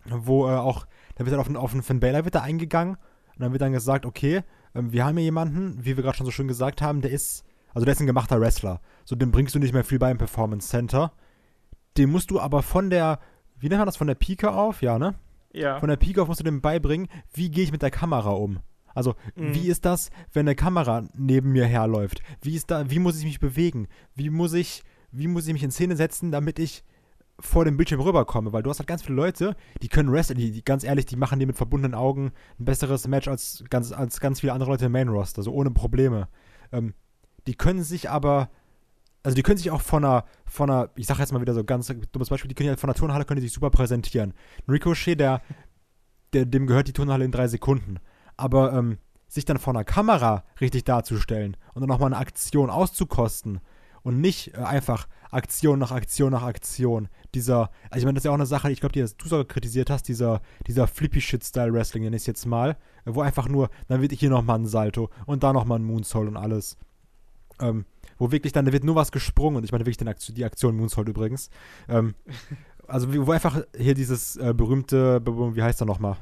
wo äh, auch, da wird dann auf den, auf den Finn Balor wird da eingegangen und dann wird dann gesagt, okay, ähm, wir haben hier jemanden, wie wir gerade schon so schön gesagt haben, der ist, also der ist ein gemachter Wrestler. So, dem bringst du nicht mehr viel bei im Performance Center. Den musst du aber von der, wie nennt man das, von der Pike auf? Ja, ne? Ja. Von der Pike auf musst du dem beibringen, wie gehe ich mit der Kamera um. Also, Mhm. wie ist das, wenn eine Kamera neben mir herläuft? Wie ist da, wie muss ich mich bewegen? Wie muss ich, wie muss ich mich in Szene setzen, damit ich vor dem Bildschirm rüberkomme? Weil du hast halt ganz viele Leute, die können wrestlen, die, die ganz ehrlich, die machen dir mit verbundenen Augen ein besseres Match als ganz, als ganz viele andere Leute im Main Roster, so ohne Probleme. Ähm, die können sich aber, also die können sich auch von einer, von einer, ich sag jetzt mal wieder so ganz dummes Beispiel, die können ja von einer Turnhalle können sich super präsentieren. Ricochet, der, der, dem gehört die Turnhalle in drei Sekunden. Aber ähm, sich dann vor einer Kamera richtig darzustellen und dann nochmal eine Aktion auszukosten und nicht äh, einfach Aktion nach Aktion nach Aktion. Dieser, also ich meine, das ist ja auch eine Sache, ich glaube, die du sogar kritisiert hast, dieser, dieser Flippy-Shit-Style-Wrestling, nenne ich es jetzt mal, äh, wo einfach nur, dann wird hier nochmal ein Salto und da nochmal ein Moonsault und alles. Ähm, wo wirklich dann, da wird nur was gesprungen und ich meine wirklich den Aktion, die Aktion Moonsault übrigens. Ähm, *laughs* also wo einfach hier dieses äh, berühmte, be- wie heißt er nochmal?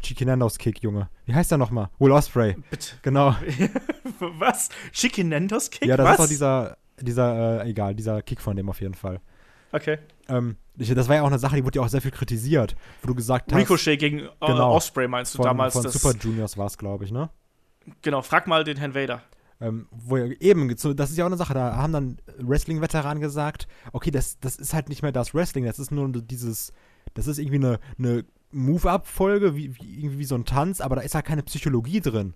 Chikinandos Kick, Junge. Wie heißt er nochmal? Will Osprey. Bitte. Genau. *laughs* Was? Chikinendos Kick? Ja, das Was? ist doch dieser, dieser, äh, egal, dieser Kick von dem auf jeden Fall. Okay. Ähm, ich- das war ja auch eine Sache, die wurde ja auch sehr viel kritisiert, wo du gesagt hast, Ricochet gegen äh, Genau. Osprey meinst du von, damals? von Super Juniors war es, glaube ich, ne? Genau, frag mal den Herrn Vader. Ähm, wo ja eben, das ist ja auch eine Sache, da haben dann Wrestling-Veteranen gesagt, okay, das, das ist halt nicht mehr das Wrestling, das ist nur dieses, das ist irgendwie eine, eine Move-Up-Folge, wie, wie, irgendwie wie so ein Tanz, aber da ist halt keine Psychologie drin.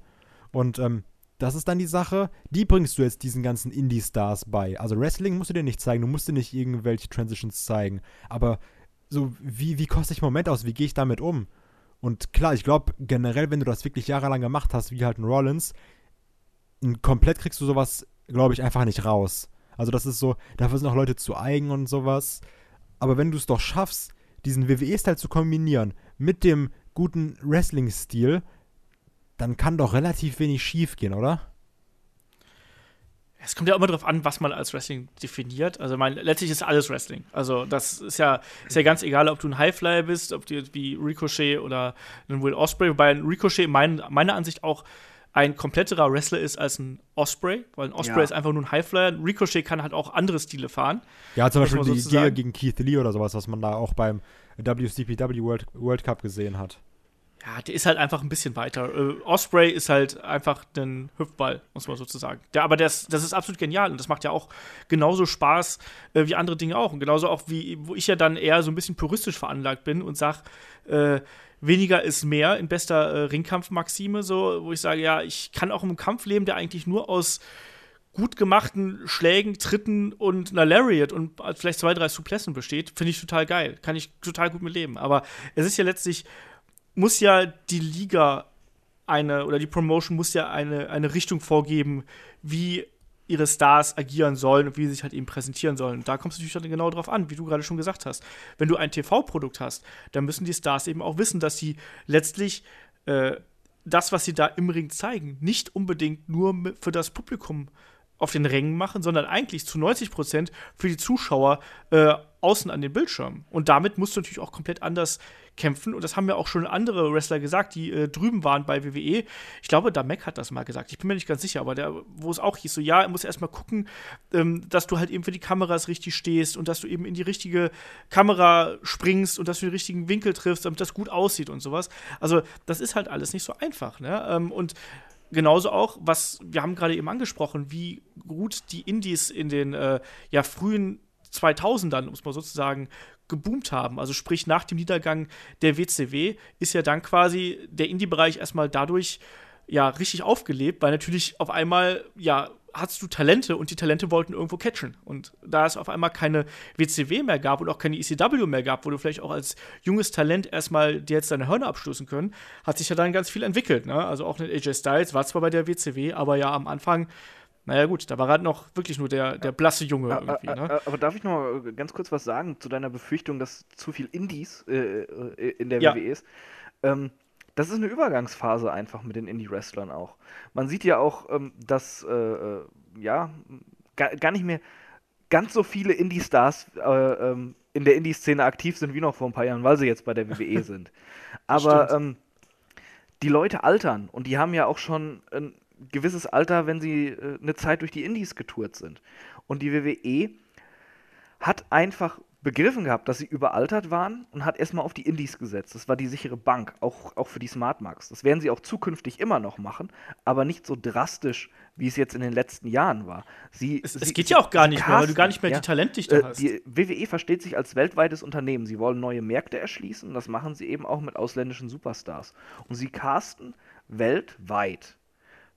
Und ähm, das ist dann die Sache, die bringst du jetzt diesen ganzen Indie-Stars bei. Also Wrestling musst du dir nicht zeigen, du musst dir nicht irgendwelche Transitions zeigen, aber so, wie, wie koste ich einen Moment aus, wie gehe ich damit um? Und klar, ich glaube, generell, wenn du das wirklich jahrelang gemacht hast, wie halt ein Rollins, komplett kriegst du sowas, glaube ich, einfach nicht raus. Also das ist so, dafür sind auch Leute zu eigen und sowas. Aber wenn du es doch schaffst, diesen WWE-Style zu kombinieren mit dem guten Wrestling-Stil, dann kann doch relativ wenig schief gehen, oder? Es kommt ja immer darauf an, was man als Wrestling definiert. Also, mein, letztlich ist alles Wrestling. Also, das ist ja, ist ja ganz egal, ob du ein Highflyer bist, ob du wie Ricochet oder ein Will Osprey, wobei ein Ricochet mein, meiner Ansicht auch ein kompletterer Wrestler ist als ein Osprey, weil ein Osprey Ja. ist einfach nur ein Highflyer. Ein Ricochet kann halt auch andere Stile fahren. Ja, zum Beispiel die Giga gegen Keith Lee oder sowas, was man da auch beim WCPW World, World Cup gesehen hat. Ja, der ist halt einfach ein bisschen weiter. Äh, Osprey ist halt einfach ein Hüpfball, muss man sozusagen. Der, aber das, das ist absolut genial und das macht ja auch genauso Spaß äh, wie andere Dinge auch. Und genauso auch wie, wo ich ja dann eher so ein bisschen puristisch veranlagt bin und sage, äh, weniger ist mehr in bester äh, Ringkampf-Maxime, so, wo ich sage, ja, ich kann auch im Kampf leben, der eigentlich nur aus gut gemachten Schlägen, Tritten und einer Lariat und vielleicht zwei, drei Suplessen besteht, finde ich total geil. Kann ich total gut mit leben. Aber es ist ja letztlich, muss ja die Liga eine, oder die Promotion muss ja eine, eine Richtung vorgeben, wie ihre Stars agieren sollen und wie sie sich halt eben präsentieren sollen. Und da kommt es natürlich dann genau drauf an, wie du gerade schon gesagt hast. Wenn du ein TV-Produkt hast, dann müssen die Stars eben auch wissen, dass sie letztlich äh, das, was sie da im Ring zeigen, nicht unbedingt nur für das Publikum auf den Rängen machen, sondern eigentlich zu 90 Prozent für die Zuschauer äh, außen an den Bildschirmen. Und damit musst du natürlich auch komplett anders kämpfen. Und das haben ja auch schon andere Wrestler gesagt, die äh, drüben waren bei WWE. Ich glaube, Damek hat das mal gesagt. Ich bin mir nicht ganz sicher, aber der, wo es auch hieß, so ja, er muss erstmal gucken, ähm, dass du halt eben für die Kameras richtig stehst und dass du eben in die richtige Kamera springst und dass du den richtigen Winkel triffst, damit das gut aussieht und sowas. Also, das ist halt alles nicht so einfach. Ne? Ähm, und genauso auch, was wir haben gerade eben angesprochen, wie gut die Indies in den äh, ja, frühen 2000ern, muss man sozusagen, geboomt haben. Also sprich, nach dem Niedergang der WCW ist ja dann quasi der Indie-Bereich erstmal dadurch ja richtig aufgelebt, weil natürlich auf einmal ja hattest du Talente und die Talente wollten irgendwo catchen. Und da es auf einmal keine WCW mehr gab und auch keine ECW mehr gab, wo du vielleicht auch als junges Talent erstmal dir jetzt deine Hörner abstoßen können, hat sich ja dann ganz viel entwickelt. Ne? Also auch ein AJ Styles war zwar bei der WCW, aber ja am Anfang, naja gut, da war halt noch wirklich nur der, der blasse Junge irgendwie. Ä- Ne? Aber darf ich noch mal ganz kurz was sagen zu deiner Befürchtung, dass zu viel Indies äh, äh, in der Ja. WWE ist? Ähm, das ist eine Übergangsphase einfach mit den Indie-Wrestlern auch. Man sieht ja auch, ähm, dass äh, äh, ja gar, gar, nicht mehr ganz so viele Indie-Stars äh, ähm, in der Indie-Szene aktiv sind wie noch vor ein paar Jahren, weil sie jetzt bei der WWE *laughs* sind. Aber ähm, die Leute altern und die haben ja auch schon ein gewisses Alter, wenn sie äh, eine Zeit durch die Indies getourt sind. Und die WWE hat einfach begriffen gehabt, dass sie überaltert waren und hat erstmal auf die Indies gesetzt. Das war die sichere Bank, auch, auch für die Smart Marks. Das werden sie auch zukünftig immer noch machen, aber nicht so drastisch, wie es jetzt in den letzten Jahren war. Sie, es, sie, es geht ja auch gar nicht casten, mehr, weil du gar nicht mehr ja, die Talentdichte äh, hast. Die WWE versteht sich als weltweites Unternehmen. Sie wollen neue Märkte erschließen und das machen sie eben auch mit ausländischen Superstars. Und sie casten weltweit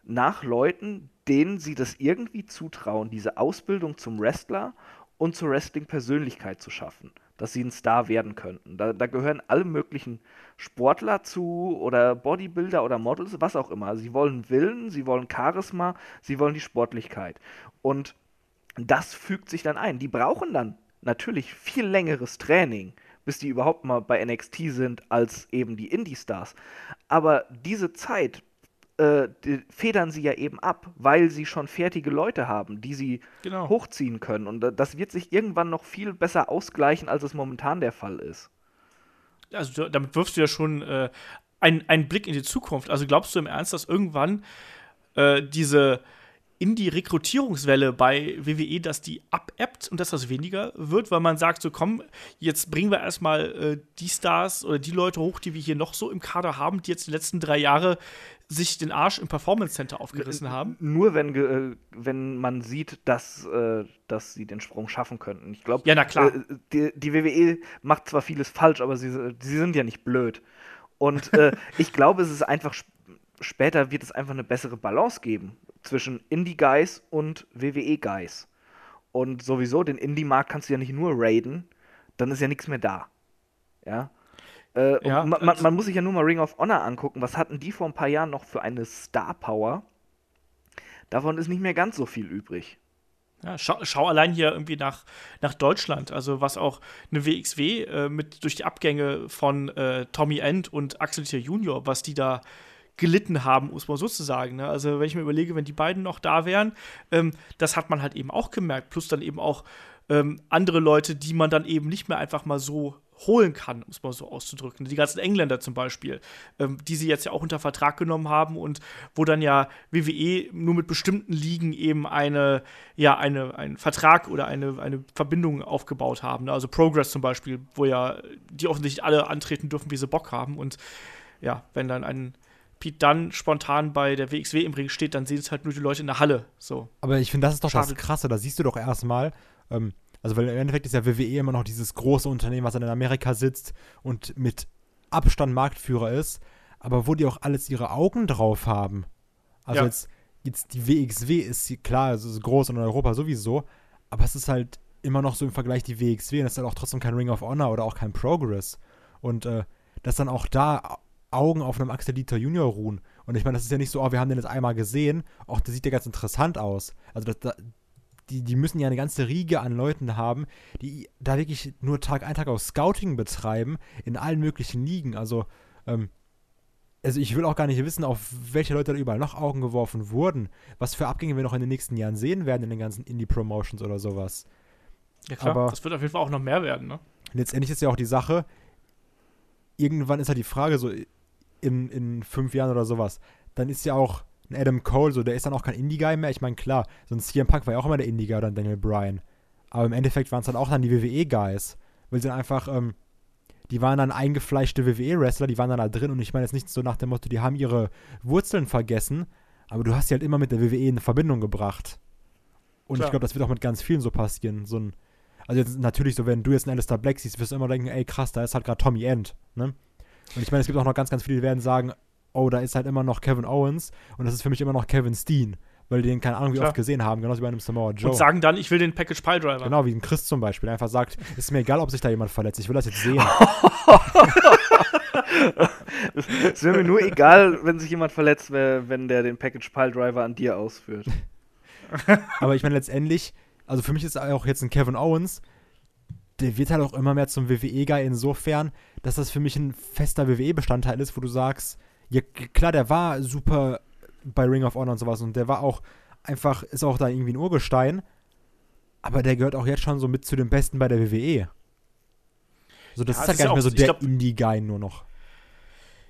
nach Leuten, denen sie das irgendwie zutrauen, diese Ausbildung zum Wrestler und zur Wrestling-Persönlichkeit zu schaffen, dass sie ein Star werden könnten. Da, da, gehören alle möglichen Sportler zu oder Bodybuilder oder Models, was auch immer. Sie wollen Willen, sie wollen Charisma, sie wollen die Sportlichkeit. Und das fügt sich dann ein. Die brauchen dann natürlich viel längeres Training, bis die überhaupt mal bei NXT sind, als eben die Indie-Stars. Aber diese Zeit äh, federn sie ja eben ab, weil sie schon fertige Leute haben, die sie genau. hochziehen können. Und das wird sich irgendwann noch viel besser ausgleichen, als es momentan der Fall ist. Also damit wirfst du ja schon äh, einen, einen Blick in die Zukunft. Also glaubst du im Ernst, dass irgendwann äh, diese Indie-Rekrutierungswelle bei WWE, dass die abebbt und dass das weniger wird, weil man sagt, so komm, jetzt bringen wir erstmal äh, die Stars oder die Leute hoch, die wir hier noch so im Kader haben, die jetzt die letzten drei Jahre sich den Arsch im Performance Center aufgerissen haben. Nur wenn, äh, wenn man sieht, dass, äh, dass sie den Sprung schaffen könnten. Ich glaube, ja, na klar. Äh, die, die, WWE macht zwar vieles falsch, aber sie, sie sind ja nicht blöd. Und *laughs* ich glaube, es ist einfach später wird es einfach eine bessere Balance geben zwischen Indie-Guys und WWE-Guys. Und sowieso, den Indie-Markt kannst du ja nicht nur raiden, dann ist ja nichts mehr da. Ja. Äh, ja man, man, man, muss sich ja nur mal Ring of Honor angucken. Was hatten die vor ein paar Jahren noch für eine Star-Power? Davon ist nicht mehr ganz so viel übrig. Ja, schau, schau, allein hier irgendwie nach, nach Deutschland, also was auch eine WXW äh, mit durch die Abgänge von äh, Tommy End und Axel Tier Junior, was die da gelitten haben, muss man sozusagen. Ne? Also wenn ich mir überlege, wenn die beiden noch da wären, ähm, das hat man halt eben auch gemerkt. Plus dann eben auch ähm, andere Leute, die man dann eben nicht mehr einfach mal so holen kann, um es mal so auszudrücken. Die ganzen Engländer zum Beispiel, ähm, die sie jetzt ja auch unter Vertrag genommen haben und wo dann ja WWE nur mit bestimmten Ligen eben eine, ja, eine, einen Vertrag oder eine, eine Verbindung aufgebaut haben. Ne? Also Progress zum Beispiel, wo ja die offensichtlich alle antreten dürfen, wie sie Bock haben. Und ja, wenn dann ein Pete Dunn spontan bei der WXW im Ring steht, dann sehen es halt nur die Leute in der Halle. So. Aber ich finde, das ist doch Schade. das Krasse. Da siehst du doch erstmal, ähm, also weil im Endeffekt ist ja WWE immer noch dieses große Unternehmen, was in Amerika sitzt und mit Abstand Marktführer ist, aber wo die auch alles ihre Augen drauf haben. Also ja. jetzt, jetzt die WXW ist klar, es ist groß in Europa sowieso, aber es ist halt immer noch so im Vergleich die WXW und es ist halt auch trotzdem kein Ring of Honor oder auch kein Progress. Und äh, dass dann auch da Augen auf einem Axel Dieter Junior ruhen. Und ich meine, das ist ja nicht so, oh, wir haben den jetzt einmal gesehen. Auch der sieht ja ganz interessant aus. Also das, die, die müssen ja eine ganze Riege an Leuten haben, die da wirklich nur Tag ein, Tag aus Scouting betreiben in allen möglichen Ligen. Also, ähm, also ich will auch gar nicht wissen, auf welche Leute da überall noch Augen geworfen wurden, was für Abgänge wir noch in den nächsten Jahren sehen werden in den ganzen Indie-Promotions oder sowas. Ja klar, Aber das wird auf jeden Fall auch noch mehr werden, ne? Letztendlich ist ja auch die Sache, irgendwann ist halt die Frage so, in, in fünf Jahren oder sowas, dann ist ja auch ein Adam Cole so, der ist dann auch kein Indie-Guy mehr. Ich meine, klar, so ein CM Punk war ja auch immer der Indie-Guy oder Daniel Bryan. Aber im Endeffekt waren es dann auch dann die WWE-Guys. Weil sie dann einfach, ähm, die waren dann eingefleischte WWE-Wrestler, die waren dann da drin und ich meine jetzt nicht so nach dem Motto, die haben ihre Wurzeln vergessen, aber du hast sie halt immer mit der WWE in Verbindung gebracht. Und Klar. ich glaube, das wird auch mit ganz vielen so passieren. So ein, also jetzt natürlich so, wenn du jetzt einen Alistair Black siehst, wirst du immer denken, ey krass, da ist halt gerade Tommy End, ne? Und ich meine, es gibt auch noch ganz, ganz viele, die werden sagen, oh, da ist halt immer noch Kevin Owens und das ist für mich immer noch Kevin Steen, weil die den keine Ahnung wie Klar. oft gesehen haben, genauso wie bei einem Samoa Joe. Und sagen dann, ich will den Package Pile Driver. Genau, wie ein Chris zum Beispiel, der einfach sagt, ist mir egal, ob sich da jemand verletzt, ich will das jetzt sehen. *laughs* es wäre mir nur egal, wenn sich jemand verletzt, wenn der den Package Pile Driver an dir ausführt. *laughs* Aber ich meine letztendlich, also für mich ist auch jetzt ein Kevin Owens, der wird halt auch immer mehr zum WWE-Guy insofern, dass das für mich ein fester WWE-Bestandteil ist, wo du sagst, ja, klar, der war super bei Ring of Honor und sowas und der war auch einfach, ist auch da irgendwie ein Urgestein, aber der gehört auch jetzt schon so mit zu den Besten bei der WWE. So, das Ja, ist halt gar nicht mehr so der Indie-Guy nur noch.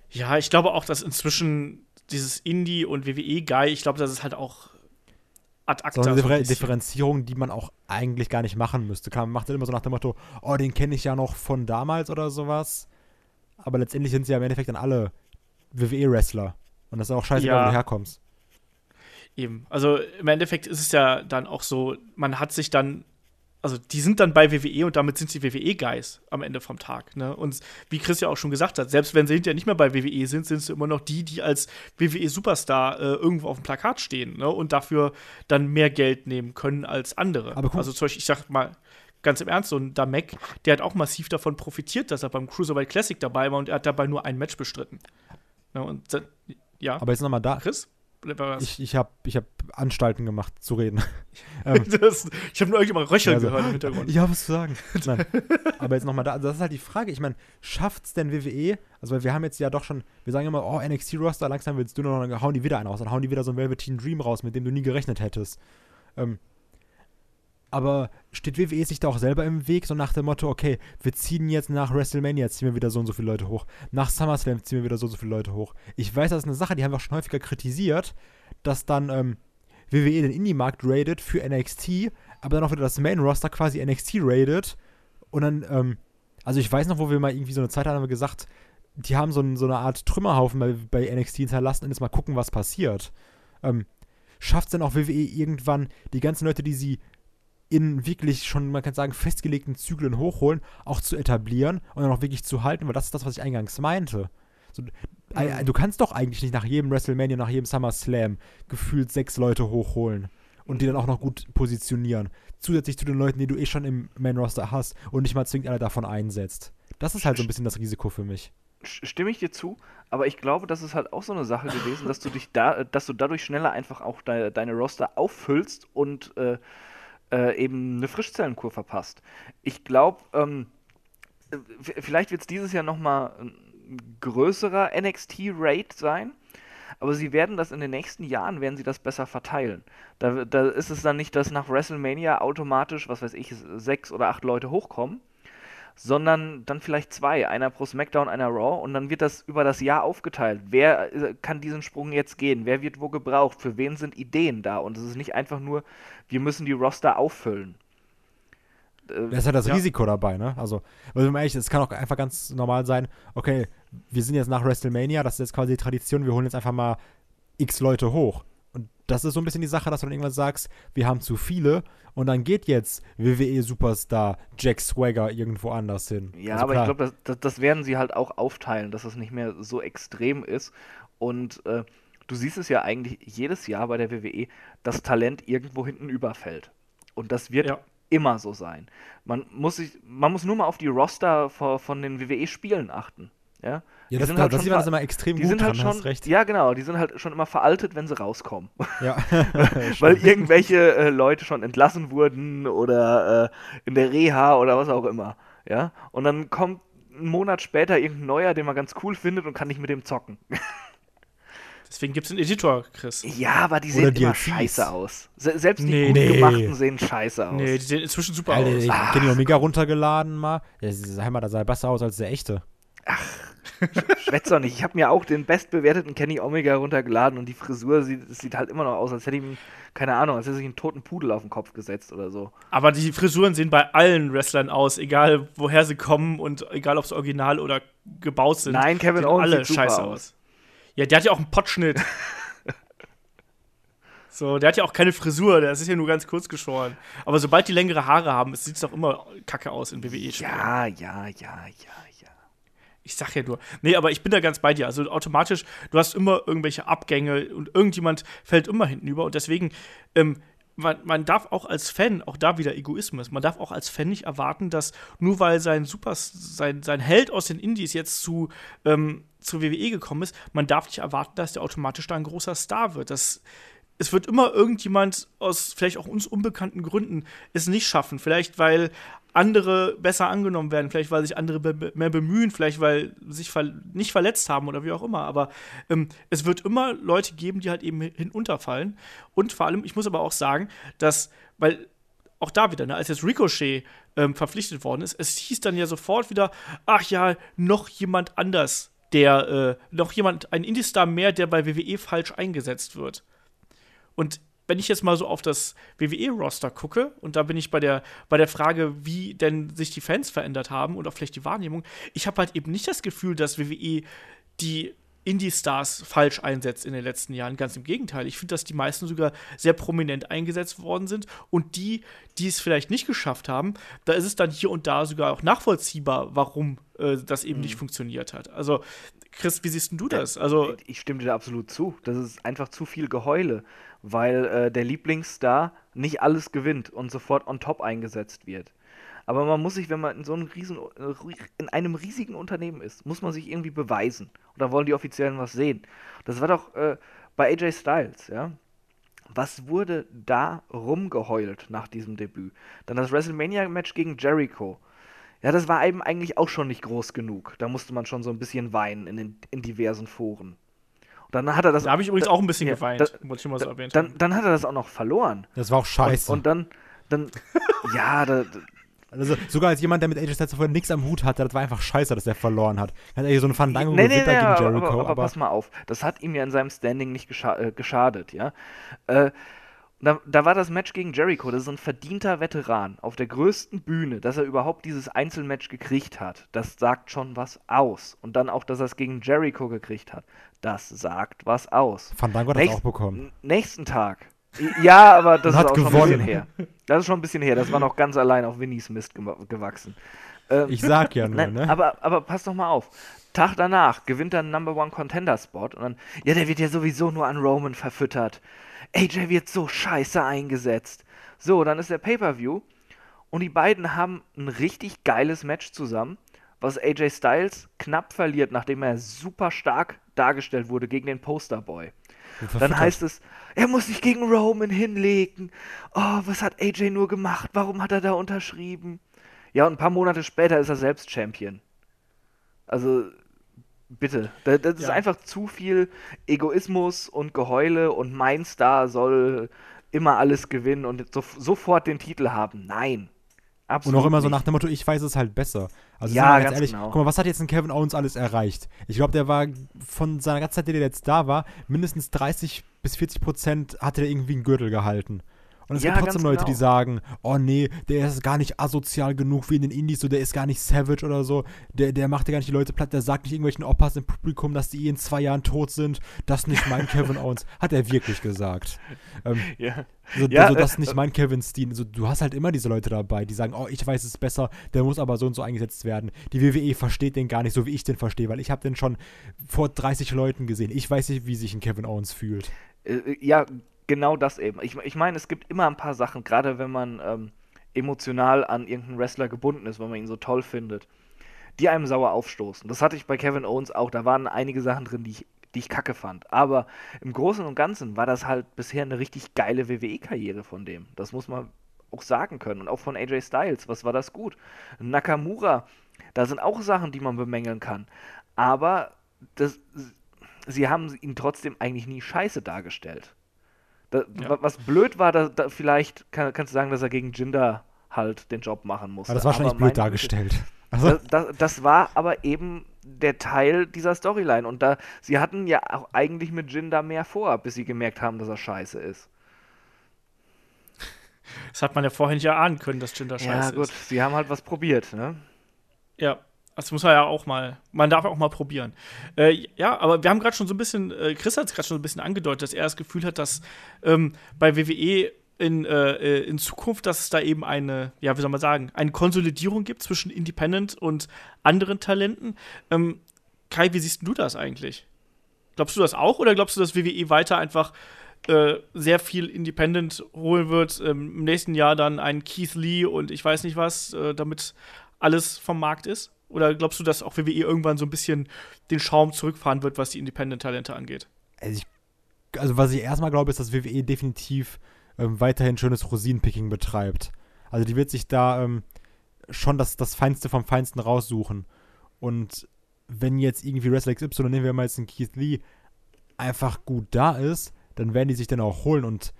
Ja, ich glaube auch, dass inzwischen dieses Indie- und WWE-Guy, ich glaube, das ist halt auch ad acta. So eine Differ. Differenzierung, die man auch eigentlich gar nicht machen müsste. Man macht dann immer so nach dem Motto, oh, den kenne ich ja noch von damals oder sowas. Aber letztendlich sind sie ja im Endeffekt dann alle WWE-Wrestler. Und das ist auch scheißegal, Ja. wo du herkommst. Eben. Also im Endeffekt ist es ja dann auch so, man hat sich dann, also die sind dann bei WWE und damit sind sie WWE-Guys am Ende vom Tag. Ne? Und wie Chris ja auch schon gesagt hat, selbst wenn sie hinterher nicht mehr bei WWE sind, sind sie immer noch die, die als WWE-Superstar äh, irgendwo auf dem Plakat stehen ne? und dafür dann mehr Geld nehmen können als andere. Aber guck- also zum Beispiel, ich sag mal, ganz im Ernst, so ein Damek, der hat auch massiv davon profitiert, dass er beim Cruiserweight Classic dabei war und er hat dabei nur ein Match bestritten. Ne? Und ja, Aber jetzt nochmal da. Chris? Ich, ich habe ich hab Anstalten gemacht, zu reden. *laughs* ähm, *laughs* Das, ich habe nur irgendjemand röcheln also, gehört im Hintergrund. Ich habe was zu sagen. *laughs* Nein. Aber jetzt nochmal da, also das ist halt die Frage. Ich meine, schafft's denn WWE? Also, weil wir haben jetzt ja doch schon, wir sagen immer, oh, NXT-Roster, langsam willst du nur noch, dann hauen die wieder einen raus. Dann hauen die wieder so ein Velveteen Dream raus, mit dem du nie gerechnet hättest. Ähm, aber steht WWE sich da auch selber im Weg, so nach dem Motto, okay, wir ziehen jetzt nach WrestleMania, ziehen wir wieder so und so viele Leute hoch. Nach SummerSlam ziehen wir wieder so und so viele Leute hoch. Ich weiß, das ist eine Sache, die haben wir auch schon häufiger kritisiert, dass dann ähm, WWE den Indie-Markt raidet für NXT, aber dann auch wieder das Main-Roster quasi NXT raidet. Und dann, ähm, also ich weiß noch, wo wir mal irgendwie so eine Zeit hatten, haben wir gesagt, die haben so, ein, so eine Art Trümmerhaufen bei, bei NXT hinterlassen und jetzt mal gucken, was passiert. Ähm, Schafft es denn auch WWE irgendwann, die ganzen Leute, die sie in wirklich schon, man kann sagen, festgelegten Zyklen hochholen, auch zu etablieren und dann auch wirklich zu halten, weil das ist das, was ich eingangs meinte. So, äh, Du kannst doch eigentlich nicht nach jedem WrestleMania, nach jedem SummerSlam gefühlt sechs Leute hochholen und die dann auch noch gut positionieren. Zusätzlich zu den Leuten, die du eh schon im Main-Roster hast und nicht mal zwingend einer davon einsetzt. Das ist halt so ein bisschen das Risiko für mich. Stimme ich dir zu, aber ich glaube, das ist halt auch so eine Sache gewesen, dass du dich da, dass du dadurch schneller einfach auch de deine Roster auffüllst und äh, äh, eben eine Frischzellenkur verpasst. Ich glaube, ähm, äh, vielleicht wird es dieses Jahr nochmal ein größerer NXT-Raid sein, aber sie werden das in den nächsten Jahren, werden sie das besser verteilen. Da, da ist es dann nicht, dass nach WrestleMania automatisch, was weiß ich, sechs oder acht Leute hochkommen, sondern dann vielleicht zwei, einer pro SmackDown, einer Raw und dann wird das über das Jahr aufgeteilt. Wer äh, kann diesen Sprung jetzt gehen? Wer wird wo gebraucht? Für wen sind Ideen da? Und es ist nicht einfach nur, wir müssen die Roster auffüllen. Äh, Das ist halt das Ja. Risiko dabei, ne? Also, weil man ehrlich es kann auch einfach ganz normal sein, okay, wir sind jetzt nach WrestleMania, das ist jetzt quasi die Tradition, wir holen jetzt einfach mal x Leute hoch. Das ist so ein bisschen die Sache, dass du dann irgendwann sagst, wir haben zu viele und dann geht jetzt WWE Superstar Jack Swagger irgendwo anders hin. Ja, Also aber klar, ich glaube, das, das, werden sie halt auch aufteilen, dass es nicht mehr so extrem ist. Und äh, du siehst es ja eigentlich jedes Jahr bei der WWE, dass Talent irgendwo hinten überfällt. Und das wird Ja. immer so sein. Man muss, sich, man muss nur mal auf die Roster von, von den WWE-Spielen achten. Ja, ja, die das, sind da, halt das schon sieht man das immer extrem die gut sind dran, halt schon, hast recht. ja genau, die sind halt schon immer veraltet, wenn sie rauskommen. Ja. *laughs* *laughs* Weil irgendwelche äh, Leute schon entlassen wurden oder äh, in der Reha oder was auch immer. Ja, und dann kommt einen Monat später irgendein neuer, den man ganz cool findet und kann nicht mit dem zocken. *laughs* Deswegen gibt es einen Editor, Chris. Ja, aber die sehen immer scheiße aus. Se selbst die Nee. gut Nee. gemachten sehen scheiße aus. Nee, die sehen inzwischen super Alter, aus. ich hab Kenny Omega runtergeladen mal. Ja, sag mal, da sah er besser aus als der echte. Schwätz doch nicht. Ich habe mir auch den bestbewerteten Kenny Omega runtergeladen und die Frisur sieht, es sieht halt immer noch aus, als hätte ihm, keine Ahnung, als hätte sich einen toten Pudel auf den Kopf gesetzt oder so. Aber die Frisuren sehen bei allen Wrestlern aus, egal woher sie kommen und egal ob sie original oder gebaut sind. Nein, Kevin Owens alle sieht scheiße aus. aus. Ja, der hat ja auch einen Pottschnitt. *laughs* so, der hat ja auch keine Frisur, der ist ja nur ganz kurz geschoren. Aber sobald die längere Haare haben, sieht es doch immer kacke aus in WWE-Spielen. Ja, ja, ja, ja. Ich sag ja nur. Nee, aber ich bin da ganz bei dir. Also automatisch, du hast immer irgendwelche Abgänge und irgendjemand fällt immer hinten über. Und deswegen, ähm, man, man darf auch als Fan, auch da wieder Egoismus, man darf auch als Fan nicht erwarten, dass nur weil sein Super, sein, sein Held aus den Indies jetzt zu, ähm, zu WWE gekommen ist, man darf nicht erwarten, dass der automatisch da ein großer Star wird. Das, es wird immer irgendjemand aus vielleicht auch uns unbekannten Gründen es nicht schaffen. Vielleicht weil andere besser angenommen werden, vielleicht weil sich andere be mehr bemühen, vielleicht weil sich ver nicht verletzt haben oder wie auch immer. Aber ähm, es wird immer Leute geben, die halt eben hinunterfallen. Und vor allem, ich muss aber auch sagen, dass, weil auch da wieder, ne, als jetzt Ricochet ähm, verpflichtet worden ist, es hieß dann ja sofort wieder, ach ja, noch jemand anders, der, äh, noch jemand, ein Indie-Star mehr, der bei WWE falsch eingesetzt wird. Und wenn ich jetzt mal so auf das WWE-Roster gucke, und da bin ich bei der, bei der Frage, wie denn sich die Fans verändert haben und auch vielleicht die Wahrnehmung, ich habe halt eben nicht das Gefühl, dass WWE die Indie-Stars falsch einsetzt in den letzten Jahren. Ganz im Gegenteil. Ich finde, dass die meisten sogar sehr prominent eingesetzt worden sind. Und die, die es vielleicht nicht geschafft haben, da ist es dann hier und da sogar auch nachvollziehbar, warum äh, das eben mhm. nicht funktioniert hat. Also, Chris, wie siehst du das? Also, ich stimme dir da absolut zu. Das ist einfach zu viel Geheule weil äh, der Lieblingsstar nicht alles gewinnt und sofort on top eingesetzt wird. Aber man muss sich, wenn man in so einem riesen, in einem riesigen Unternehmen ist, muss man sich irgendwie beweisen. Und da wollen die Offiziellen was sehen. Das war doch äh, bei AJ Styles, ja. Was wurde da rumgeheult nach diesem Debüt? Dann das WrestleMania-Match gegen Jericho. Ja, das war eben eigentlich auch schon nicht groß genug. Da musste man schon so ein bisschen weinen in, den, in diversen Foren. Dann hat er das. Da habe ich übrigens da, auch ein bisschen ja, geweint, da, muss ich mal so erwähnt dann, dann hat er das auch noch verloren. Das war auch scheiße. Und, und dann, dann, *laughs* ja, da, also sogar als jemand, der mit AJ Styles vorher nichts am Hut hatte, das war einfach scheiße, dass er verloren hat. Er hat so eine Fandango nee, nee, nee, gegen Jericho. Aber, aber, aber, pass mal auf, das hat ihm ja in seinem Standing nicht gescha äh, geschadet, ja. Äh, da, da, war das Match gegen Jericho, das ist ein verdienter Veteran auf der größten Bühne, dass er überhaupt dieses Einzelmatch gekriegt hat. Das sagt schon was aus. Und dann auch, dass er es gegen Jericho gekriegt hat. Das sagt was aus. Fandango hat Nächst, das auch bekommen. Nächsten Tag. Ja, aber das *laughs* ist auch gewonnen. schon ein bisschen her. Das ist schon ein bisschen her. Das war noch ganz allein auf Winnies Mist gewachsen. Ähm, ich sag ja *laughs* nur, nein, ne? Aber, aber pass doch mal auf. Tag danach gewinnt er einen Number One Contender Spot und dann, ja, der wird ja sowieso nur an Roman verfüttert. AJ wird so scheiße eingesetzt. So, dann ist der Pay-Per-View und die beiden haben ein richtig geiles Match zusammen, was AJ Styles knapp verliert, nachdem er super stark dargestellt wurde gegen den Posterboy. Dann heißt es, er muss sich gegen Roman hinlegen. Oh, was hat AJ nur gemacht? Warum hat er da unterschrieben? Ja, und ein paar Monate später ist er selbst Champion. Also, Bitte. Das, das ja. ist einfach zu viel Egoismus und Geheule und mein Star soll immer alles gewinnen und so, sofort den Titel haben. Nein. Absolut und auch immer nicht. so nach dem Motto, ich weiß es halt besser. Also ja, ganz, ehrlich, genau. guck mal, was hat jetzt ein Kevin Owens alles erreicht? Ich glaube, der war von seiner ganzen Zeit, die der jetzt da war, mindestens 30 bis 40 Prozent hatte er irgendwie einen Gürtel gehalten. Und es ja, gibt trotzdem Leute, genau. die sagen, oh nee, der ist gar nicht asozial genug wie in den Indies, so der ist gar nicht savage oder so, der, der macht ja gar nicht die Leute platt, der sagt nicht irgendwelchen Oppas im Publikum, dass die eh in zwei Jahren tot sind. Das ist nicht mein *laughs* Kevin Owens. Hat er wirklich gesagt. Ähm, ja. So, ja, also das ist nicht äh, mein Kevin Steen. Also, du hast halt immer diese Leute dabei, die sagen, oh, ich weiß es besser, der muss aber so und so eingesetzt werden. Die WWE versteht den gar nicht so, wie ich den verstehe, weil ich habe den schon vor 30 Leuten gesehen. Ich weiß nicht, wie sich ein Kevin Owens fühlt. Äh, ja, genau das eben. Ich, ich meine, es gibt immer ein paar Sachen, gerade wenn man ähm, emotional an irgendeinen Wrestler gebunden ist, wenn man ihn so toll findet, die einem sauer aufstoßen. Das hatte ich bei Kevin Owens auch. Da waren einige Sachen drin, die ich, die ich kacke fand. Aber im Großen und Ganzen war das halt bisher eine richtig geile WWE-Karriere von dem. Das muss man auch sagen können. Und auch von AJ Styles. Was war das gut? Nakamura. Da sind auch Sachen, die man bemängeln kann. Aber das, sie haben ihn trotzdem eigentlich nie scheiße dargestellt. Da, ja. Was blöd war, da, da vielleicht kann, kannst du sagen, dass er gegen Jinder halt den Job machen musste. Aber das war wahrscheinlich blöd dargestellt. *laughs* Also. Das, das, das, war aber eben der Teil dieser Storyline. Und da, sie hatten ja auch eigentlich mit Jinder mehr vor, bis sie gemerkt haben, dass er scheiße ist. Das hat man ja vorhin nicht erahnen können, dass Jinder scheiße ist. Ja, gut, sie haben halt was probiert, ne? Ja, das muss man ja auch mal, man darf auch mal probieren. Äh, ja, aber wir haben gerade schon so ein bisschen, äh, Chris hat es gerade schon so ein bisschen angedeutet, dass er das Gefühl hat, dass ähm, bei WWE in, äh, in Zukunft, dass es da eben eine, ja, wie soll man sagen, eine Konsolidierung gibt zwischen Independent und anderen Talenten. Ähm, Kai, wie siehst du das eigentlich? Glaubst du das auch oder glaubst du, dass WWE weiter einfach äh, sehr viel Independent holen wird? Ähm, Im nächsten Jahr dann einen Keith Lee und ich weiß nicht was, äh, damit alles vom Markt ist? Oder glaubst du, dass auch WWE irgendwann so ein bisschen den Schaum zurückfahren wird, was die Independent-Talente angeht? Also, ich, also, was ich erstmal glaube, ist, dass WWE definitiv ähm, weiterhin schönes Rosinenpicking betreibt. Also die wird sich da ähm, schon das, das Feinste vom Feinsten raussuchen. Und wenn jetzt irgendwie Wrestler XY, nehmen wir mal jetzt einen Keith Lee, einfach gut da ist, dann werden die sich dann auch holen. Und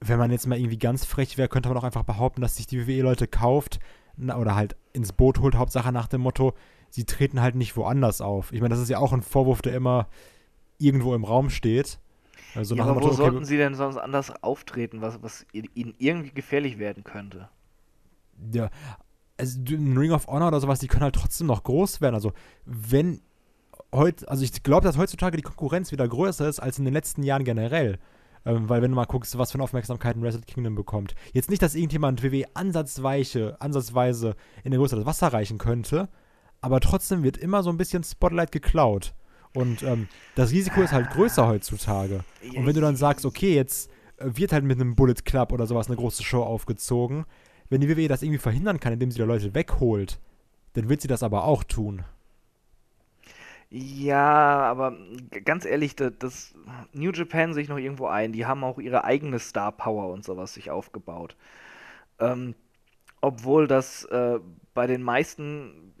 wenn man jetzt mal irgendwie ganz frech wäre, könnte man auch einfach behaupten, dass sich die WWE-Leute kauft oder halt ins Boot holt, Hauptsache nach dem Motto, sie treten halt nicht woanders auf. Ich meine, das ist ja auch ein Vorwurf, der immer irgendwo im Raum steht. Also ja, aber wo Motto, sollten sie denn sonst anders auftreten, was, was ihnen irgendwie gefährlich werden könnte? Ja, also ein Ring of Honor oder sowas, die können halt trotzdem noch groß werden. Also wenn heute, also ich glaube, dass heutzutage die Konkurrenz wieder größer ist als in den letzten Jahren generell. Ähm, weil wenn du mal guckst, was für eine Aufmerksamkeit ein Wrestle Kingdom bekommt. Jetzt nicht, dass irgendjemand WWE ansatzweise, ansatzweise in der Größe das Wasser reichen könnte, aber trotzdem wird immer so ein bisschen Spotlight geklaut. Und ähm, das Risiko ist halt größer heutzutage. Und wenn du dann sagst, okay, jetzt äh, wird halt mit einem Bullet Club oder sowas eine große Show aufgezogen, wenn die WWE das irgendwie verhindern kann, indem sie da Leute wegholt, dann wird sie das aber auch tun. Ja, aber ganz ehrlich, das, das New Japan sich noch irgendwo ein. Die haben auch ihre eigene Star Power und sowas sich aufgebaut. Ähm, obwohl das äh, bei den meisten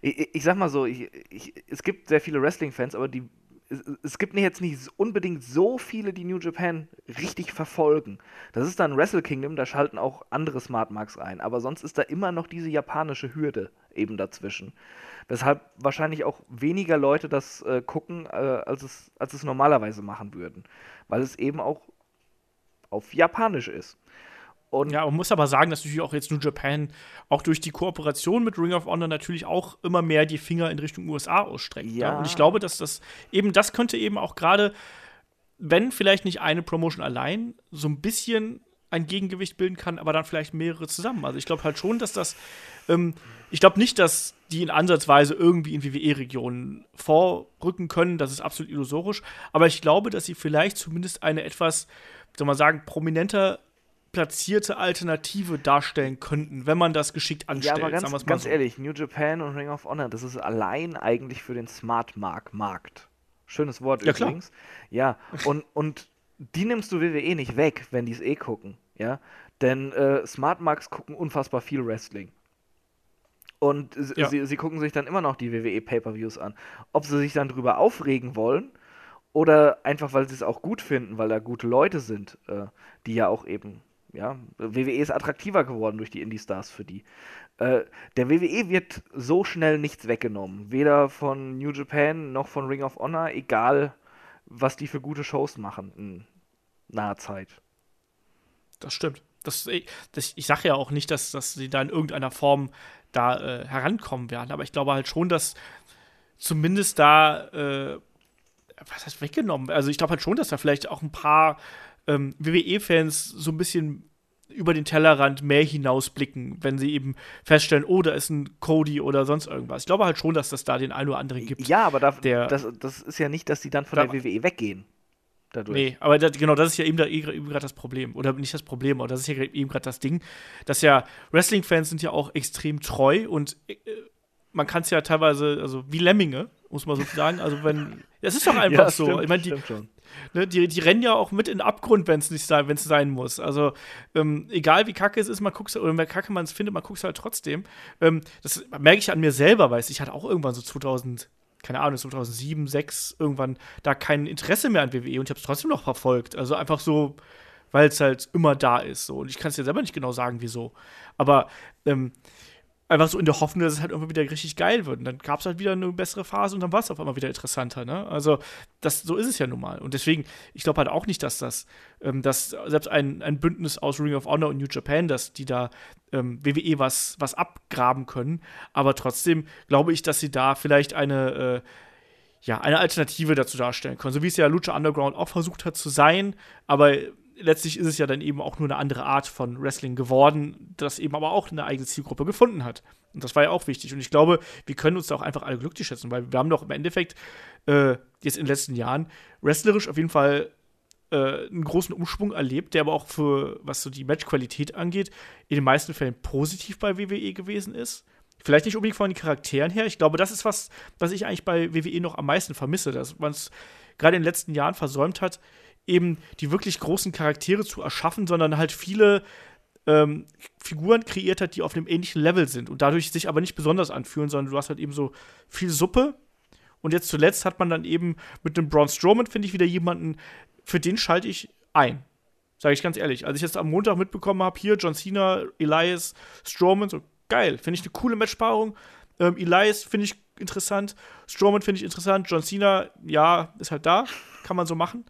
ich, ich sag mal so, ich, ich, es gibt sehr viele Wrestling-Fans, aber die, es, es, gibt jetzt nicht unbedingt so viele, die New Japan richtig verfolgen. Das ist dann Wrestle Kingdom, da schalten auch andere Smart Marks ein, aber sonst ist da immer noch diese japanische Hürde eben dazwischen. Weshalb wahrscheinlich auch weniger Leute das äh, gucken, äh, als, es, als es normalerweise machen würden. Weil es eben auch auf Japanisch ist. Und ja, man muss aber sagen, dass natürlich auch jetzt New Japan auch durch die Kooperation mit Ring of Honor natürlich auch immer mehr die Finger in Richtung USA ausstreckt. Ja. ja? Und ich glaube, dass das eben, das könnte eben auch gerade, wenn vielleicht nicht eine Promotion allein, so ein bisschen ein Gegengewicht bilden kann, aber dann vielleicht mehrere zusammen. Also ich glaube halt schon, dass das, ähm, ich glaube nicht, dass die in Ansatzweise irgendwie in WWE-Regionen vorrücken können, das ist absolut illusorisch, aber ich glaube, dass sie vielleicht zumindest eine etwas, soll man sagen, prominenter platzierte Alternative darstellen könnten, wenn man das geschickt anstellt. Ja, aber ganz, ganz so. ehrlich, New Japan und Ring of Honor, das ist allein eigentlich für den Smart Mark Markt. Schönes Wort ja, übrigens. Klar. Ja, und, und die nimmst du WWE nicht weg, wenn die es eh gucken. Ja, denn äh, Smart Marks gucken unfassbar viel Wrestling. Und ja. sie, sie gucken sich dann immer noch die WWE Pay-Per-Views an. Ob sie sich dann drüber aufregen wollen oder einfach, weil sie es auch gut finden, weil da gute Leute sind, äh, die ja auch eben ja, WWE ist attraktiver geworden durch die Indie-Stars für die. Äh, der WWE wird so schnell nichts weggenommen. Weder von New Japan noch von Ring of Honor, egal was die für gute Shows machen in naher Zeit. Das stimmt. Das, das, ich sage ja auch nicht, dass, dass sie da in irgendeiner Form da äh, herankommen werden, aber ich glaube halt schon, dass zumindest da, äh, was heißt weggenommen? Also ich glaube halt schon, dass da vielleicht auch ein paar ähm, WWE-Fans so ein bisschen über den Tellerrand mehr hinausblicken, wenn sie eben feststellen, oh, da ist ein Cody oder sonst irgendwas. Ich glaube halt schon, dass das da den einen oder anderen gibt. Ja, aber da, der, das, das ist ja nicht, dass sie dann von da, der WWE weggehen. Dadurch. Nee, aber das, genau, das ist ja eben, da, eben gerade das Problem. Oder nicht das Problem, aber das ist ja eben gerade das Ding, dass ja Wrestling-Fans sind ja auch extrem treu und äh, man kann es ja teilweise, also wie Lemminge, muss man so sagen. Also wenn, *laughs* das ist doch einfach ja, so. Stimmt, ich meine, die, ne, die, die rennen ja auch mit in den Abgrund, wenn es nicht sein, wenn es sein muss. Also ähm, egal wie kacke es ist, man guckt oder wie kacke man es findet, man guckt halt trotzdem. Ähm, das merke ich an mir selber, weil ich hatte auch irgendwann so 2000 keine Ahnung, 2007, 2006 irgendwann da kein Interesse mehr an WWE und ich habe es trotzdem noch verfolgt. Also einfach so, weil es halt immer da ist. So. Und ich kann es dir selber nicht genau sagen, wieso. Aber ähm, einfach so in der Hoffnung, dass es halt irgendwie wieder richtig geil wird. Und dann gab es halt wieder eine bessere Phase und dann war es auf einmal wieder interessanter. Ne? Also, das, so ist es ja nun mal. Und deswegen, ich glaube halt auch nicht, dass das, ähm, dass selbst ein, ein Bündnis aus Ring of Honor und New Japan, dass die da ähm, WWE was, was abgraben können. Aber trotzdem glaube ich, dass sie da vielleicht eine, äh, ja, eine Alternative dazu darstellen können. So wie es ja Lucha Underground auch versucht hat zu sein, aber letztlich ist es ja dann eben auch nur eine andere Art von Wrestling geworden, das eben aber auch eine eigene Zielgruppe gefunden hat. Und das war ja auch wichtig. Und ich glaube, wir können uns da auch einfach alle glücklich schätzen, weil wir haben doch im Endeffekt äh, jetzt in den letzten Jahren wrestlerisch auf jeden Fall äh, einen großen Umschwung erlebt, der aber auch für, was so die Matchqualität angeht, in den meisten Fällen positiv bei WWE gewesen ist. Vielleicht nicht unbedingt von den Charakteren her. Ich glaube, das ist was, was ich eigentlich bei WWE noch am meisten vermisse, dass man es gerade in den letzten Jahren versäumt hat, eben die wirklich großen Charaktere zu erschaffen, sondern halt viele ähm, Figuren kreiert hat, die auf einem ähnlichen Level sind und dadurch sich aber nicht besonders anfühlen, sondern du hast halt eben so viel Suppe. Und jetzt zuletzt hat man dann eben mit dem Braun Strowman, finde ich, wieder jemanden, für den schalte ich ein. Sage ich ganz ehrlich. Als ich jetzt am Montag mitbekommen habe, hier John Cena, Elias, Strowman, so geil. Finde ich eine coole Matchpaarung. Ähm, Elias finde ich interessant. Strowman finde ich interessant. John Cena, ja, ist halt da. Kann man so machen.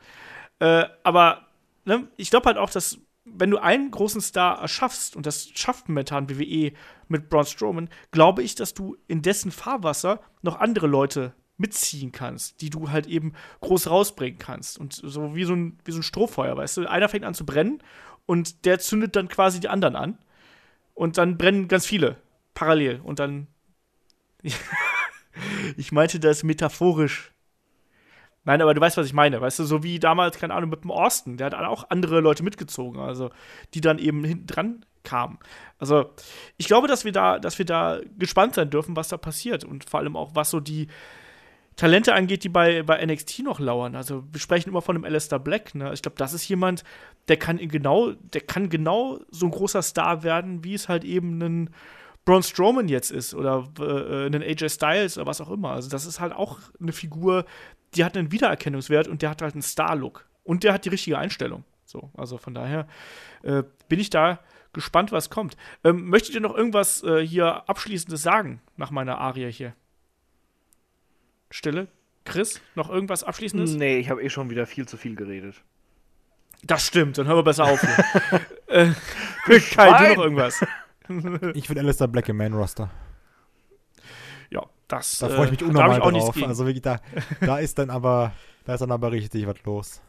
Äh, aber ne, ich glaube halt auch, dass wenn du einen großen Star erschaffst, und das schafft momentan WWE mit Braun Strowman, glaube ich, dass du in dessen Fahrwasser noch andere Leute mitziehen kannst, die du halt eben groß rausbringen kannst. Und so wie so ein, wie so ein Strohfeuer, weißt du? Einer fängt an zu brennen und der zündet dann quasi die anderen an. Und dann brennen ganz viele parallel. Und dann. *laughs* ich meinte das metaphorisch. Nein, aber du weißt, was ich meine. Weißt du, so wie damals, keine Ahnung, mit dem Austin. Der hat auch andere Leute mitgezogen, also die dann eben hinten dran kamen. Also, ich glaube, dass wir da, dass wir da gespannt sein dürfen, was da passiert. Und vor allem auch, was so die Talente angeht, die bei, bei NXT noch lauern. Also, wir sprechen immer von einem Alistair Black, ne? Ich glaube, das ist jemand, der kann genau, der kann genau so ein großer Star werden, wie es halt eben ein Braun Strowman jetzt ist oder äh, einen AJ Styles oder was auch immer. Also das ist halt auch eine Figur, die hat einen Wiedererkennungswert und der hat halt einen Star-Look. Und der hat die richtige Einstellung. So, also von daher äh, bin ich da gespannt, was kommt. Ähm, möchtet ihr noch irgendwas äh, hier Abschließendes sagen nach meiner Arie hier? Stille? Chris, noch irgendwas Abschließendes? Nee, ich habe eh schon wieder viel zu viel geredet. Das stimmt, dann hören wir besser auf. *laughs* äh, *laughs* Kai, du noch irgendwas? ich will Alistair Black im Main-Roster. Das. Da freue ich mich äh, unnormal drauf. Also wirklich, da, da ist dann aber, da ist dann aber richtig was los.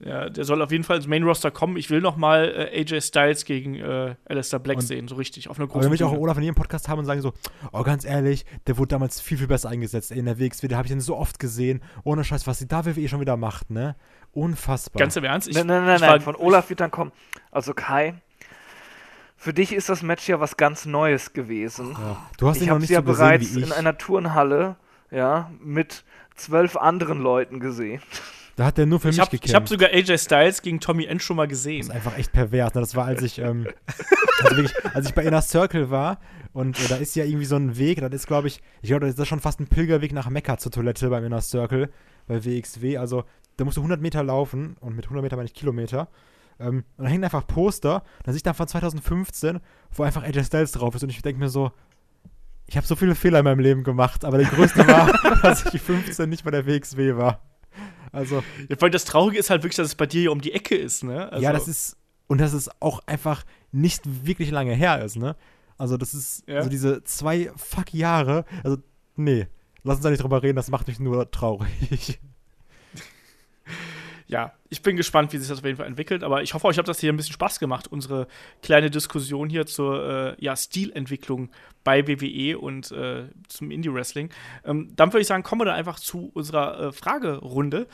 Ja, der soll auf jeden Fall ins Main Roster kommen. Ich will noch mal äh, AJ Styles gegen äh, Alistair Black und, sehen, so richtig, auf einer großen Aber wenn wir auch Olaf in jedem Podcast haben und sagen so, oh, ganz ehrlich, der wurde damals viel, viel besser eingesetzt in der WXW, da habe ich den so oft gesehen. Ohne Scheiß, was die da WWE schon wieder macht, ne? Unfassbar. Ganz im Ernst? Ich, nein, nein, nein, nein, von Olaf wird dann kommen. Also Kai, für dich ist das Match ja was ganz Neues gewesen. Ja. Du hast ich habe sie ja bereits in einer Turnhalle, ja, mit zwölf anderen Leuten gesehen. Da hat er nur für ich mich hab, gekämpft. Ich habe sogar AJ Styles gegen Tommy End schon mal gesehen. Das ist einfach echt pervers. Ne? Das war, als ich, ähm, also wirklich, als ich bei Inner Circle war und äh, da ist ja irgendwie so ein Weg, das ist, glaube ich, ich glaube, das ist schon fast ein Pilgerweg nach Mekka zur Toilette beim Inner Circle, bei WXW. Also, da musst du 100 Meter laufen und mit 100 Meter meine ich Kilometer. Ähm, und da hängen einfach Poster, dann sehe ich dann von 2015, wo einfach AJ Styles drauf ist und ich denke mir so, ich habe so viele Fehler in meinem Leben gemacht, aber der größte war, *laughs* dass ich 15 nicht bei der WXW war. Also. Ja, weil das Traurige ist halt wirklich, dass es bei dir hier um die Ecke ist, ne? Also, ja, das ist. Und dass es auch einfach nicht wirklich lange her ist, ne? Also, das ist ja. so diese zwei fuck Jahre. Also, nee. Lass uns da nicht drüber reden, das macht mich nur traurig. Ja, ich bin gespannt, wie sich das auf jeden Fall entwickelt. Aber ich hoffe, euch hat das hier ein bisschen Spaß gemacht, unsere kleine Diskussion hier zur äh, ja, Stilentwicklung bei WWE und äh, zum Indie-Wrestling. Ähm, dann würde ich sagen, kommen wir dann einfach zu unserer äh, Fragerunde.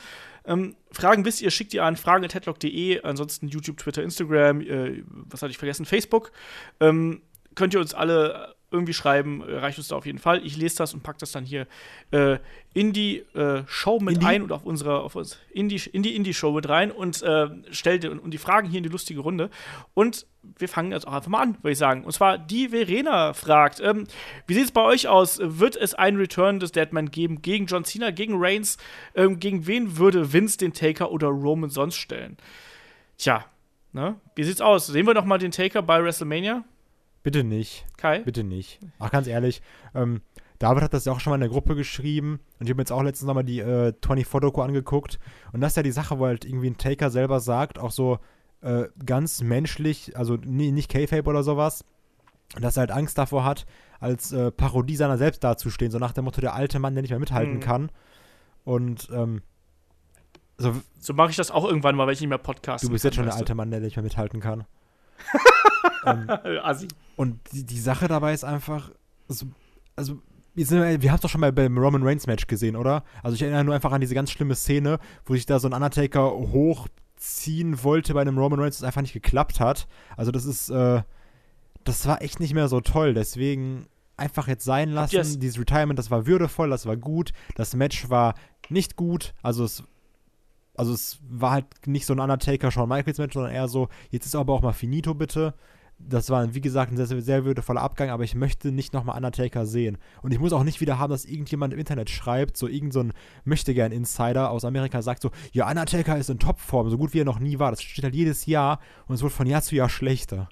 Ähm, Fragen wisst ihr, schickt ihr an fragen.headlock.de, ansonsten YouTube, Twitter, Instagram, äh, was hatte ich vergessen, Facebook. Ähm, könnt ihr uns alle irgendwie schreiben, reicht uns da auf jeden Fall. Ich lese das und packe das dann hier äh, in die äh, Show mit Indie? ein und auf unsere auf uns, in die in die Indie-Show mit rein und äh, stellt und, und die Fragen hier in die lustige Runde. Und wir fangen jetzt auch einfach mal an, würde ich sagen. Und zwar die Verena fragt: ähm, Wie sieht es bei euch aus? Wird es einen Return des Deadman geben gegen John Cena, gegen Reigns? Ähm, gegen wen würde Vince den Taker oder Roman sonst stellen? Tja, ne? Wie sieht's aus? Sehen wir noch mal den Taker bei WrestleMania? Bitte nicht. Kai? Bitte nicht. Ach, ganz ehrlich, ähm, David hat das ja auch schon mal in der Gruppe geschrieben und ich habe mir jetzt auch letztens nochmal die äh, 24-Doku angeguckt und das ist ja die Sache, wo halt irgendwie ein Taker selber sagt, auch so äh, ganz menschlich, also nie, nicht K-Fape oder sowas, dass er halt Angst davor hat, als äh, Parodie seiner selbst dazustehen, so nach dem Motto, der alte Mann, der nicht mehr mithalten mhm. kann. Und ähm, so, so mache ich das auch irgendwann mal, wenn ich nicht mehr Podcast. Du bist jetzt schon der alte Mann, der nicht mehr mithalten kann. *laughs* ähm. *laughs* Und die, die Sache dabei ist einfach, so, also wir, wir haben es doch schon mal beim Roman Reigns Match gesehen, oder? Also ich erinnere nur einfach an diese ganz schlimme Szene, wo sich da so ein Undertaker hochziehen wollte bei einem Roman Reigns, das einfach nicht geklappt hat. Also das ist, äh, das war echt nicht mehr so toll. Deswegen einfach jetzt sein lassen. Yes. Dieses Retirement, das war würdevoll, das war gut. Das Match war nicht gut. Also es also es war halt nicht so ein Undertaker Shawn Michaels Match, sondern eher so, jetzt ist aber auch mal finito bitte. Das war, wie gesagt, ein sehr, sehr, würdevoller Abgang, aber ich möchte nicht nochmal Undertaker sehen. Und ich muss auch nicht wieder haben, dass irgendjemand im Internet schreibt, so irgend so ein Möchtegern-Insider aus Amerika sagt so, ja, Undertaker ist in Topform, so gut wie er noch nie war. Das steht halt jedes Jahr und es wird von Jahr zu Jahr schlechter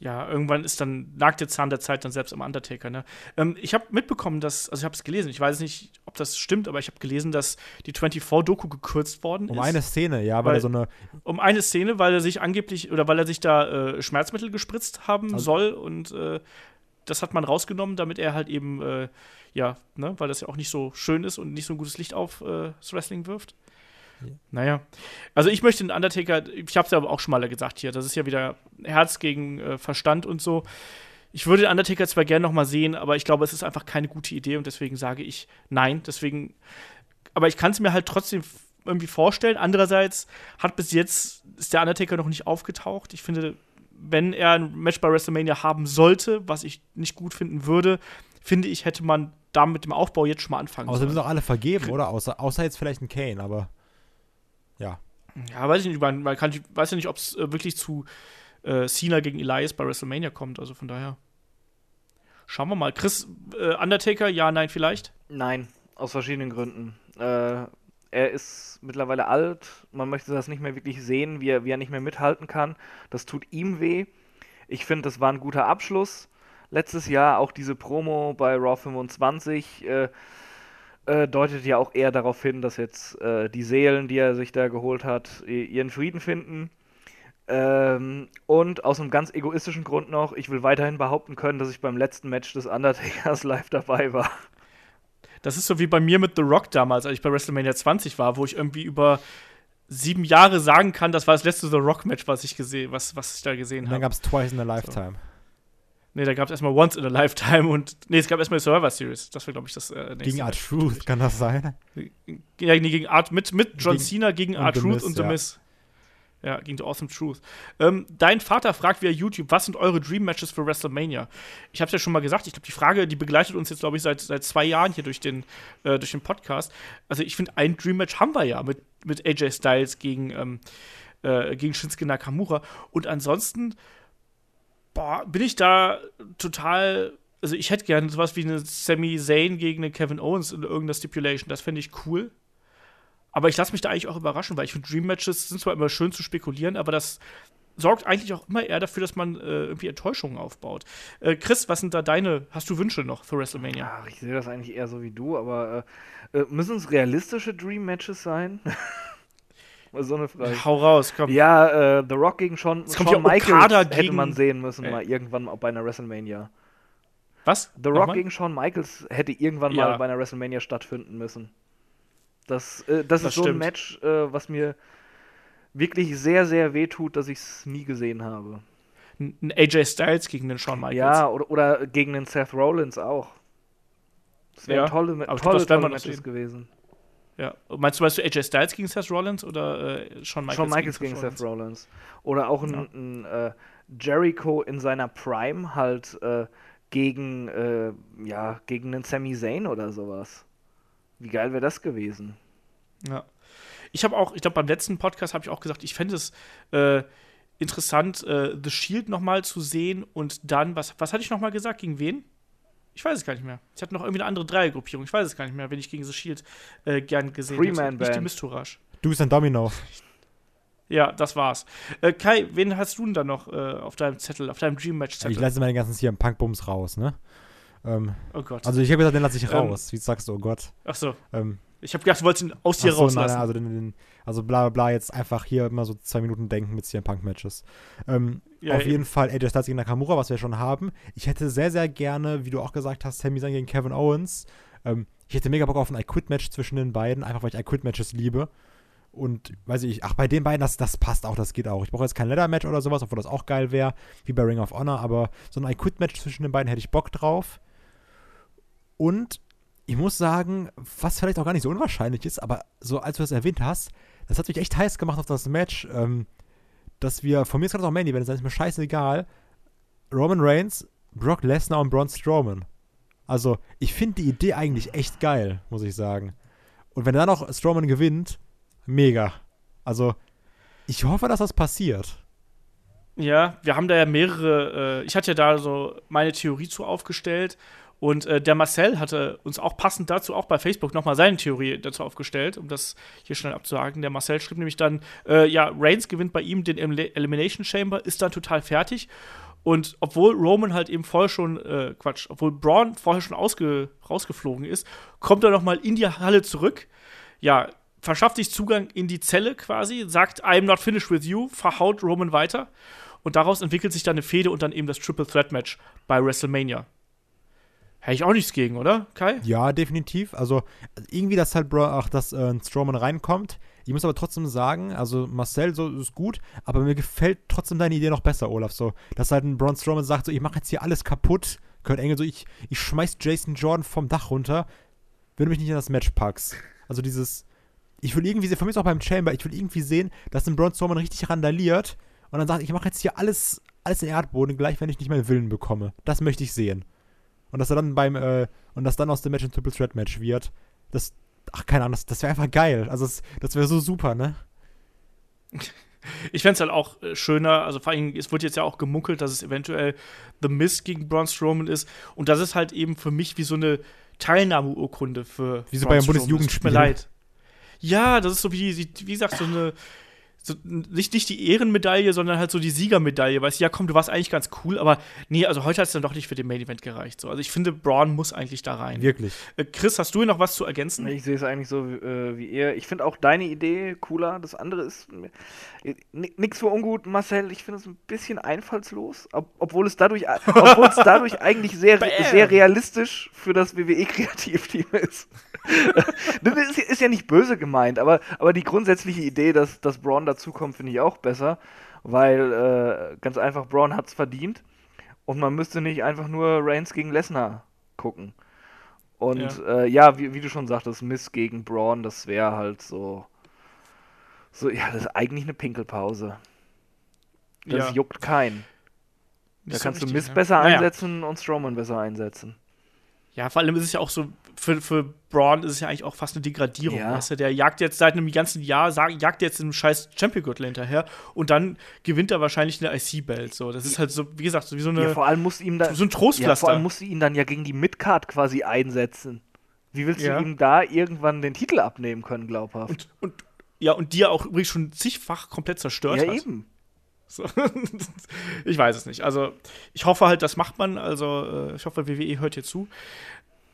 ja, irgendwann ist dann, lag der Zahn der Zeit dann selbst am Undertaker. Ne? Ähm, ich habe mitbekommen, dass, also ich habe es gelesen, ich weiß nicht, ob das stimmt, aber ich habe gelesen, dass die 24-Doku gekürzt worden um ist. Um eine Szene, ja, weil, weil, er so eine. Um eine Szene, weil er sich angeblich, oder weil er sich da äh, Schmerzmittel gespritzt haben also, soll und äh, das hat man rausgenommen, damit er halt eben, äh, ja, ne, weil das ja auch nicht so schön ist und nicht so ein gutes Licht auf äh, das Wrestling wirft. Ja. Naja. Also ich möchte den Undertaker, ich habe es ja auch schon mal gesagt hier, das ist ja wieder Herz gegen äh, Verstand und so. Ich würde den Undertaker zwar gerne noch mal sehen, aber ich glaube, es ist einfach keine gute Idee und deswegen sage ich nein. Deswegen, aber ich kann es mir halt trotzdem irgendwie vorstellen. Andererseits hat bis jetzt ist der Undertaker noch nicht aufgetaucht. Ich finde, wenn er ein Match bei WrestleMania haben sollte, was ich nicht gut finden würde, finde ich, hätte man da mit dem Aufbau jetzt schon mal anfangen sollen. Außerdem sind auch alle vergeben, oder? Außer, außer jetzt vielleicht ein Kane, aber ja. Ja, weiß ich nicht. Man, man kann, weiß ja nicht, ob es äh, wirklich zu äh, Cena gegen Elias bei WrestleMania kommt. Also von daher. Schauen wir mal. Chris, äh, Undertaker, ja, nein, vielleicht? Nein, aus verschiedenen Gründen. Äh, er ist mittlerweile alt. Man möchte das nicht mehr wirklich sehen, wie er, wie er nicht mehr mithalten kann. Das tut ihm weh. Ich finde, das war ein guter Abschluss. Letztes Jahr auch diese Promo bei Raw 25 äh, deutet ja auch eher darauf hin, dass jetzt äh, die Seelen, die er sich da geholt hat, ihren Frieden finden. Ähm, und aus einem ganz egoistischen Grund noch, ich will weiterhin behaupten können, dass ich beim letzten Match des Undertakers *laughs* live dabei war. Das ist so wie bei mir mit The Rock damals, als ich bei WrestleMania 20 war, wo ich irgendwie über sieben Jahre sagen kann, das war das letzte The Rock-Match, was ich gesehen, was, was ich da gesehen habe. Dann gab es Twice in a Lifetime. So. Nee, da gab es erstmal Once in a Lifetime und. Nee, es gab erstmal die Survivor Series. Das war, glaube ich, das äh, nächste. Gegen Art Truth, kann das sein? Ja, nee, gegen Art, mit, mit John gegen, Cena gegen Art Truth und The ja. Miz. Ja, gegen The Awesome Truth. Ähm, dein Vater fragt via YouTube, was sind eure Dream Matches für WrestleMania? Ich habe es ja schon mal gesagt, ich glaube, die Frage, die begleitet uns jetzt, glaube ich, seit, seit zwei Jahren hier durch den, äh, durch den Podcast. Also, ich finde, ein Dream Match haben wir ja mit, mit AJ Styles gegen, ähm, äh, gegen Shinsuke Nakamura. Und ansonsten boah, bin ich da total. Also, ich hätte gerne sowas wie eine Sami Zayn gegen einen Kevin Owens in irgendeiner Stipulation. Das fände ich cool. Aber ich lasse mich da eigentlich auch überraschen, weil ich finde, Dream Matches sind zwar immer schön zu spekulieren, aber das sorgt eigentlich auch immer eher dafür, dass man äh, irgendwie Enttäuschungen aufbaut. Äh, Chris, was sind da deine, hast du Wünsche noch für WrestleMania? Ach, ich sehe das eigentlich eher so wie du, aber äh, äh müssen es realistische Dream Matches sein? Mal so eine Frage. Hau raus, komm. Ja, äh, The Rock gegen Shawn, Shawn ja Michaels hätte gegen, man sehen müssen, ey. mal irgendwann bei einer WrestleMania. Was? The Rock gegen Shawn Michaels hätte irgendwann ja. mal bei einer WrestleMania stattfinden müssen. Das, äh, das, das, ist stimmt. so ein Match, äh, was mir wirklich sehr, sehr weh tut, dass ich es nie gesehen habe. Ein AJ Styles gegen den Shawn Michaels. Ja, oder, oder gegen den Seth Rollins auch. Das wären ja, tolle, tolle, tolle Matches gewesen. Ja. Meinst du, meinst du AJ Styles gegen Seth Rollins oder äh, Shawn Michaels, Shawn Michaels gegen, gegen Seth Rollins? Oder auch ein, ja. ein äh, Jericho in seiner Prime halt äh, gegen, äh, ja, gegen einen Sami Zayn oder sowas. Wie geil wäre das gewesen? Ja. Ich habe auch, ich glaube, beim letzten Podcast habe ich auch gesagt, ich fände es äh, interessant, äh, The Shield nochmal zu sehen und dann, was, was hatte ich nochmal gesagt? Gegen wen? Ich weiß es gar nicht mehr. Ich hatte noch irgendwie eine andere Dreiergruppierung. Ich weiß es gar nicht mehr, wenn ich gegen The Shield äh, gern gesehen Freeman hätte. Nicht die Mistourage. Du bist ein Domino. Ja, das war's. Äh, Kai, wen hast du denn da noch äh, auf deinem Zettel, auf deinem Dream Match Zettel? Ich lasse meine ganzen hier im Punkbums raus, ne? Ähm, oh Gott. Also ich habe gesagt, den lasse ich ähm, raus. Ähm, Wie sagst du, oh Gott. Ach so. Ähm, ich habe gedacht, du wolltest ihn aus dir so, rauslassen. Nein, also, den, den, also bla bla jetzt einfach hier immer so zwei Minuten denken mit CM Punk Matches. Ähm, ja, auf eben. jeden Fall AJ Styles gegen Nakamura, was wir schon haben. Ich hätte sehr, sehr gerne, wie du auch gesagt hast, Sami Zayn gegen Kevin Owens. Ähm, ich hätte mega Bock auf ein I Quit Match zwischen den beiden, einfach weil ich I Quit Matches liebe. Und weiß ich, ach, bei den beiden, das, das passt auch, das geht auch. Ich brauche jetzt kein Leather-Match oder sowas, obwohl das auch geil wäre, wie bei Ring of Honor, aber so ein I Quit-Match zwischen den beiden hätte ich Bock drauf. Und ich muss sagen, was vielleicht auch gar nicht so unwahrscheinlich ist, aber so als du das erwähnt hast, das hat mich echt heiß gemacht auf das Match, ähm, dass wir, von mir ist gerade auch Mandy, wenn es ist mir scheißegal, Roman Reigns, Brock Lesnar und Braun Strowman. Also, ich finde die Idee eigentlich echt geil, muss ich sagen. Und wenn dann noch Strowman gewinnt, mega. Also, ich hoffe, dass das passiert. Ja, wir haben da ja mehrere, äh, ich hatte ja da so meine Theorie zu aufgestellt und äh, der Marcel hatte uns auch passend dazu auch bei Facebook nochmal seine Theorie dazu aufgestellt, um das hier schnell abzuhaken. Der Marcel schrieb nämlich dann, äh, ja, Reigns gewinnt bei ihm den El Elimination Chamber, ist dann total fertig. Und obwohl Roman halt eben vorher schon, äh, Quatsch, obwohl Braun vorher schon ausge rausgeflogen ist, kommt er nochmal in die Halle zurück. Ja, verschafft sich Zugang in die Zelle quasi, sagt, I'm not finished with you, verhaut Roman weiter. Und daraus entwickelt sich dann eine Fehde und dann eben das Triple Threat Match bei WrestleMania. Hätte ich auch nichts gegen, oder, Kai? Ja, definitiv. Also irgendwie, dass halt Bro ach, dass äh, Strowman reinkommt. Ich muss aber trotzdem sagen, also Marcel so ist gut, aber mir gefällt trotzdem deine Idee noch besser, Olaf. So, dass halt ein Braun Strowman sagt, so ich mache jetzt hier alles kaputt. Kurt Engel so, ich, ich schmeiß Jason Jordan vom Dach runter, wenn du mich nicht in das Match packst. Also dieses, ich will irgendwie, für mich ist auch beim Chamber, ich will irgendwie sehen, dass ein Braun Strowman richtig randaliert und dann sagt, ich mache jetzt hier alles, alles in den Erdboden, gleich wenn ich nicht meinen Willen bekomme. Das möchte ich sehen. Und dass er dann beim, äh, und dass dann aus dem Match ein Triple Threat Match wird. Das, ach, keine Ahnung, das, das wäre einfach geil. Also, das, das wäre so super, ne? *laughs* Ich fände es halt auch äh, schöner, also vor allem, es wird jetzt ja auch gemunkelt, dass es eventuell The Mist gegen Braun Strowman ist. Und das ist halt eben für mich wie so eine Teilnahmeurkunde für. Wie so bei einem Bundesjugendspiel. Tut mir leid. Ja, das ist so wie, wie gesagt, so eine, so, nicht, nicht die Ehrenmedaille, sondern halt so die Siegermedaille. Weißt du, ja, komm, du warst eigentlich ganz cool, aber nee, also heute hat es dann doch nicht für den Main Event gereicht. So. Also ich finde, Braun muss eigentlich da rein. Wirklich. Äh, Chris, hast du noch was zu ergänzen? Ich sehe es eigentlich so äh, wie ihr. Ich finde auch deine Idee cooler. Das andere ist äh, nichts für ungut, Marcel. Ich finde es ein bisschen einfallslos, ob, obwohl es dadurch, *laughs* obwohl es dadurch eigentlich sehr, sehr realistisch für das WWE-Kreativteam *laughs* ist. das ist, ist, ja nicht böse gemeint, aber, aber die grundsätzliche Idee, dass, dass Braun dazukommt, finde ich auch besser, weil äh, ganz einfach, Braun hat es verdient und man müsste nicht einfach nur Reigns gegen Lesnar gucken. Und ja, äh, ja wie, wie, du schon sagtest, Miss gegen Braun, das wäre halt so, so, ja, das ist eigentlich eine Pinkelpause. Das ja. juckt keinen. Da kannst du Miss ne? besser einsetzen und Strowman besser einsetzen. Ja, vor allem ist es ja auch so, für, für Braun ist es ja eigentlich auch fast eine Degradierung. Ja. Weißt du? Der jagt jetzt seit einem ganzen Jahr, jagt jetzt einen scheiß Champion-Gürtel hinterher und dann gewinnt er wahrscheinlich eine IC-Belt. So. Das ist halt so, wie gesagt, so wie so eine. Ja, vor allem muss ihm da, so ein Trostpflaster. Ja, vor allem musst du ihn dann ja gegen die Midcard quasi einsetzen. Wie willst du ihm da irgendwann den Titel abnehmen können, glaubhaft? Und, und, ja, und die ja auch übrigens schon zigfach komplett zerstört ja, hat. Ja, eben. So. *laughs* ich weiß es nicht. Also, ich hoffe halt, das macht man. Also, äh, ich hoffe, WWE hört hier zu.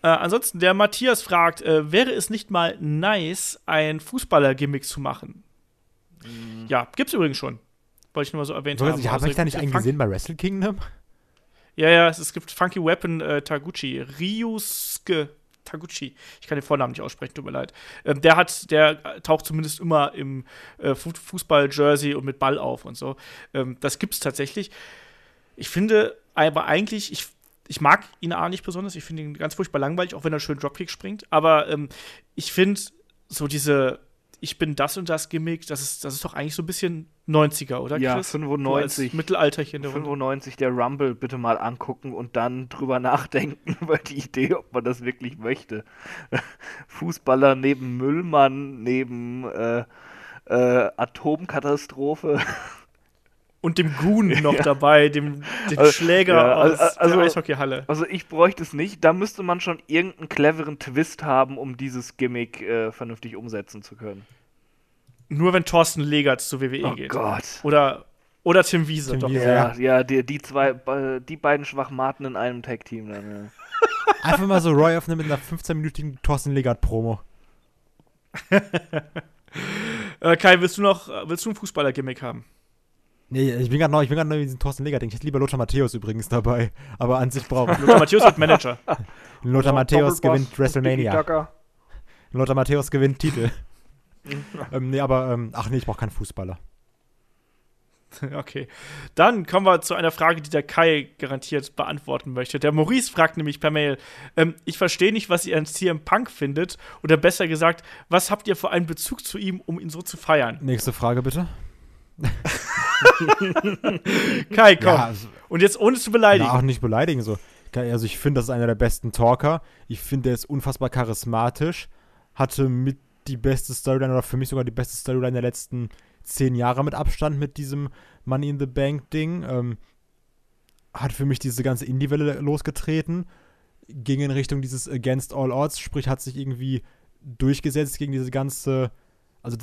Äh, ansonsten, der Matthias fragt, äh, wäre es nicht mal nice, ein Fußballer-Gimmick zu machen? Mhm. Ja, gibt's übrigens schon. Wollte ich nur mal so erwähnt haben. Ich habe ich da nicht einen gesehen bei Wrestle Kingdom? Ja, ja, es, es gibt Funky Weapon äh, Taguchi. Ryusuke Taguchi. Ich kann den Vornamen nicht aussprechen, tut mir leid. Ähm, der hat, der taucht zumindest immer im äh, Fußball-Jersey und mit Ball auf und so. Ähm, das gibt's tatsächlich. Ich finde aber eigentlich, ich ich mag ihn A nicht besonders. Ich finde ihn ganz furchtbar langweilig, auch wenn er schön Dropkick springt. Aber ähm, ich finde so diese Ich bin das und das Gimmick, das ist, das ist doch eigentlich so ein bisschen 90er, oder? Ja, Chris? 95. So Mittelalterchen. 95 der Rumble bitte mal angucken und dann drüber nachdenken *laughs* über die Idee, ob man das wirklich möchte. *laughs* Fußballer neben Müllmann, neben äh, äh, Atomkatastrophe *laughs* und dem Goon *laughs* noch ja. dabei, dem, dem also, Schläger ja, aus also, der Eishockeyhalle. Also ich bräuchte es nicht. Da müsste man schon irgendeinen cleveren Twist haben, um dieses Gimmick äh, vernünftig umsetzen zu können. Nur wenn Thorsten Legert zu WWE oh geht. Gott. Oder, oder Tim Wiese. Tim doch. Wiese ja, ja die, die, zwei, die beiden Schwachmaten in einem Tag-Team dann, ja. *laughs* Einfach mal so Roy öffnen mit einer 15-minütigen Thorsten Legert-Promo. *laughs* äh, Kai, willst du noch willst du ein Fußballer-Gimmick haben? Nee, ich bin gerade noch, ich bin gerade noch in diesem Thorsten Leger-Ding. Ich hätte lieber Lothar Matthäus übrigens dabei. Aber an sich brauche ich. Lothar Matthäus wird Manager. *laughs* Lothar Matthäus gewinnt WrestleMania. Lothar Matthäus gewinnt Titel. *laughs* ähm, nee, aber, ähm, ach nee, ich brauche keinen Fußballer. *laughs* Okay. Dann kommen wir zu einer Frage, die der Kai garantiert beantworten möchte. Der Maurice fragt nämlich per Mail: ähm, Ich verstehe nicht, was ihr an CM Punk findet. Oder besser gesagt, was habt ihr für einen Bezug zu ihm, um ihn so zu feiern? Nächste Frage bitte. *laughs* Kai, komm. Ja, also, Und jetzt ohne zu beleidigen. Auch nicht beleidigen. So. Also ich finde, das ist einer der besten Talker. Ich finde, er ist unfassbar charismatisch. Hatte mit die beste Storyline oder für mich sogar die beste Storyline der letzten zehn Jahre mit Abstand mit diesem Money in the Bank Ding. Ähm, hat für mich diese ganze Indie-Welle losgetreten, ging in Richtung dieses Against All Odds, sprich hat sich irgendwie durchgesetzt gegen diese ganze, also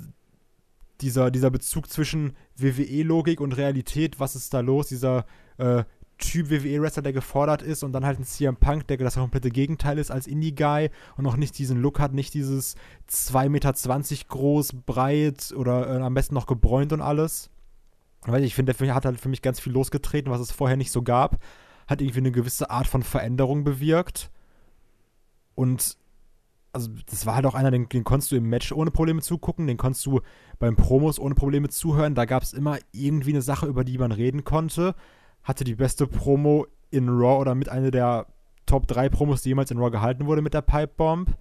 dieser, dieser Bezug zwischen WWE-Logik und Realität, was ist da los, dieser äh, Typ WWE-Wrestler, der gefordert ist und dann halt ein CM Punk, der das komplette Gegenteil ist als Indie-Guy und auch nicht diesen Look hat, nicht dieses 2,20 Meter groß, breit oder äh, am besten noch gebräunt und alles. Weil ich finde, der hat halt für mich ganz viel losgetreten, was es vorher nicht so gab. Hat irgendwie eine gewisse Art von Veränderung bewirkt. Und also das war halt auch einer, den, den konntest du im Match ohne Probleme zugucken, den konntest du beim Promos ohne Probleme zuhören. Da gab es immer irgendwie eine Sache, über die man reden konnte. Hatte die beste Promo in Raw oder mit einer der Top 3 Promos, die jemals in Raw gehalten wurde mit der Pipe Bomb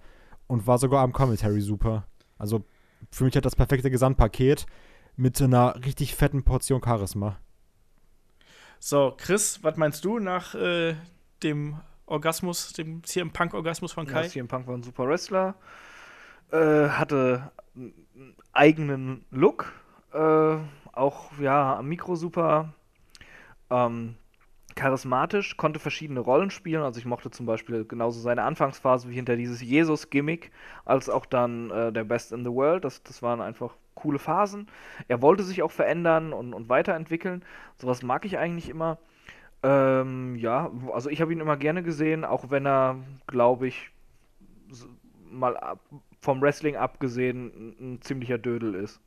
und war sogar am Commentary super. Also für mich hat das perfekte Gesamtpaket mit einer richtig fetten Portion Charisma. So, Chris, was meinst du nach äh, dem Orgasmus, dem CM Punk-Orgasmus von Kai? Ja, CM Punk war ein super Wrestler, äh, hatte einen eigenen Look, äh, auch ja, am Mikro super, ähm, charismatisch, konnte verschiedene Rollen spielen. Also ich mochte zum Beispiel genauso seine Anfangsphase wie hinter dieses Jesus-Gimmick, als auch dann äh, der Best in the World. Das, das waren einfach coole Phasen. Er wollte sich auch verändern und, und weiterentwickeln. Sowas mag ich eigentlich immer. Ähm, ja, also ich habe ihn immer gerne gesehen, auch wenn er, glaube ich, mal ab, vom Wrestling abgesehen ein, ziemlicher Dödel ist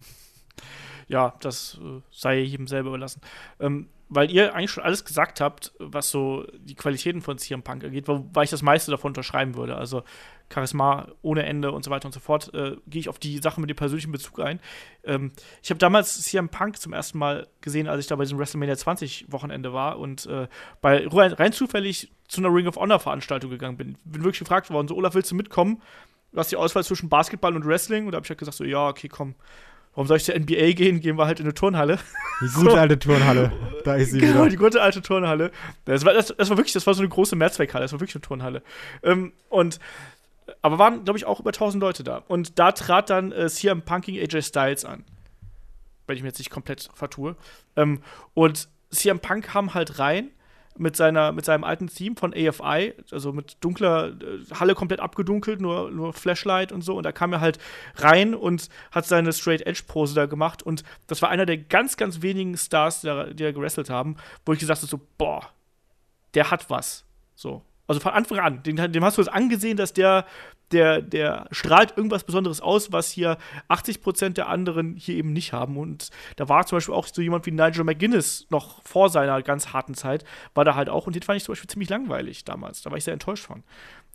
*laughs* ja, das äh, sei jedem selber überlassen. Ähm, weil ihr eigentlich schon alles gesagt habt, was so die Qualitäten von CM Punk angeht, weil ich das meiste davon unterschreiben würde. Also Charisma ohne Ende und so weiter und so fort, äh, gehe ich auf die Sache mit dem persönlichen Bezug ein. Ähm, ich habe damals CM Punk zum ersten Mal gesehen, als ich da bei diesem WrestleMania 20 Wochenende war und äh, bei rein, rein, zufällig zu einer Ring of Honor Veranstaltung gegangen bin. Bin wirklich gefragt worden, so Olaf, willst du mitkommen? Du hast die Auswahl zwischen Basketball und Wrestling und da habe ich halt gesagt, so ja, okay, komm warum soll ich zur NBA gehen? Gehen wir halt in eine Turnhalle. Die *laughs* gute so. alte Turnhalle. Da ist sie genau, wieder. die gute alte Turnhalle. Das war, das, das, war wirklich, das war so eine große Mehrzweckhalle. Das war wirklich eine Turnhalle. Ähm, und aber waren, glaube ich, auch über 1000 Leute da. Und da trat dann äh, CM Punking AJ Styles an. Wenn ich mir jetzt nicht komplett vertue. Ähm, und CM Punk kam halt rein mit, seiner, mit seinem alten Theme von AFI, also mit dunkler äh, Halle komplett abgedunkelt, nur, nur Flashlight und so. Und da kam er halt rein und hat seine Straight Edge Pose da gemacht. Und das war einer der ganz, ganz wenigen Stars, die, die da gewrestelt haben, wo ich gesagt habe: so, boah, der hat was. So. Also von Anfang an, dem, dem hast du es angesehen, dass der der, der strahlt irgendwas Besonderes aus, was hier 80% der anderen hier eben nicht haben. Und da war zum Beispiel auch so jemand wie Nigel McGuinness noch vor seiner ganz harten Zeit, war da halt auch. Und den fand ich zum Beispiel ziemlich langweilig damals. Da war ich sehr enttäuscht von.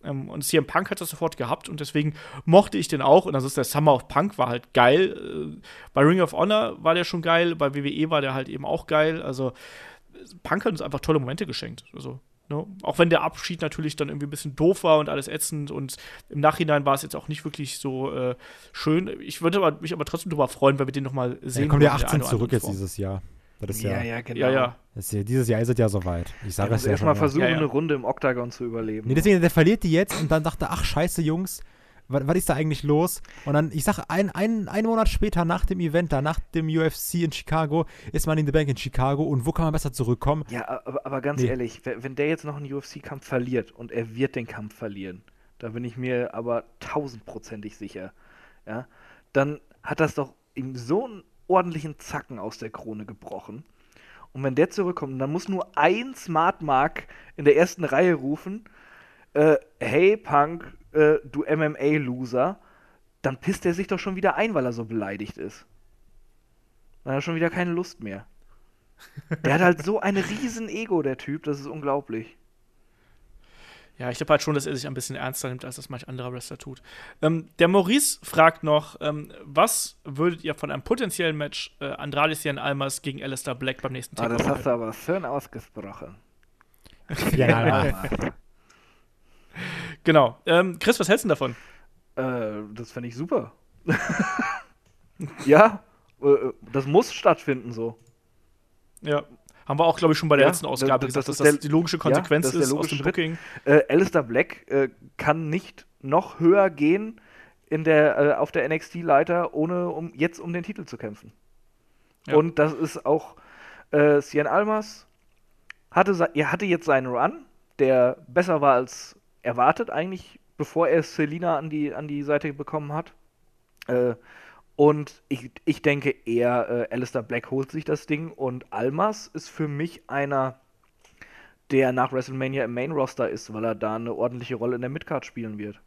Ähm, und CM Punk hat das sofort gehabt und deswegen mochte ich den auch. Und ist der Summer of Punk, war halt geil. Äh, bei Ring of Honor war der schon geil, bei WWE war der halt eben auch geil. Also Punk hat uns einfach tolle Momente geschenkt. Also Ne? Auch wenn der Abschied natürlich dann irgendwie ein bisschen doof war und alles ätzend und im Nachhinein war es jetzt auch nicht wirklich so äh, schön. Ich würde aber, mich aber trotzdem darüber freuen, wenn wir den nochmal sehen. Ja, kommt ja 18 zurück jetzt dieses Jahr. Das ist ja, ja, ja, genau. Ja, ja. Ja, dieses Jahr ist es ja soweit. Ich sage es ja erstmal versuchen, eine Runde im Oktagon zu überleben. Nee, deswegen, der verliert die jetzt und dann dachte, ach scheiße, Jungs, was, was ist da eigentlich los? Und dann, ich sage, ein, ein, ein Monat später nach dem Event, da nach dem UFC in Chicago, ist man in the Bank in Chicago und wo kann man besser zurückkommen? Ja, aber, aber ganz nee. ehrlich, wenn der jetzt noch einen UFC-Kampf verliert und er wird den Kampf verlieren, da bin ich mir aber tausendprozentig sicher, ja, dann hat das doch ihm so einen ordentlichen Zacken aus der Krone gebrochen. Und wenn der zurückkommt, dann muss nur ein Smart Mark in der ersten Reihe rufen, äh, hey Punk, äh, du MMA-Loser, dann pisst er sich doch schon wieder ein, weil er so beleidigt ist. Dann hat er schon wieder keine Lust mehr. Der hat halt so ein riesen Ego, der Typ, das ist unglaublich. Ja, ich glaube halt schon, dass er sich ein bisschen ernster nimmt, als das manch anderer Wrestler tut. Ähm, der Maurice fragt noch, ähm, was würdet ihr von einem potenziellen Match äh, Andrade Cien Almas gegen Alistair Black beim nächsten Tag? Ah, das hast du aber schön ausgesprochen. ja, *laughs* Genau. Ähm, Chris, was hältst du davon? Äh, das fände ich super. *laughs* ja, äh, das muss stattfinden so. Ja. Haben wir auch, glaube ich, schon bei der ja, letzten Ausgabe das, gesagt, das dass das der, die logische Konsequenz ja, ist, aus dem Booking. Äh, Alistair Black äh, kann nicht noch höher gehen in der, äh, auf der NXT-Leiter, ohne um, jetzt um den Titel zu kämpfen. Ja. Und das ist auch äh, Cien Almas hatte, er hatte jetzt seinen Run, der besser war als erwartet, eigentlich, bevor er Selina an die, an die Seite bekommen hat. Äh, und ich, ich denke eher, äh, Alistair Black holt sich das Ding und Almas ist für mich einer, der nach WrestleMania im Main Roster ist, weil er da eine ordentliche Rolle in der Midcard spielen wird.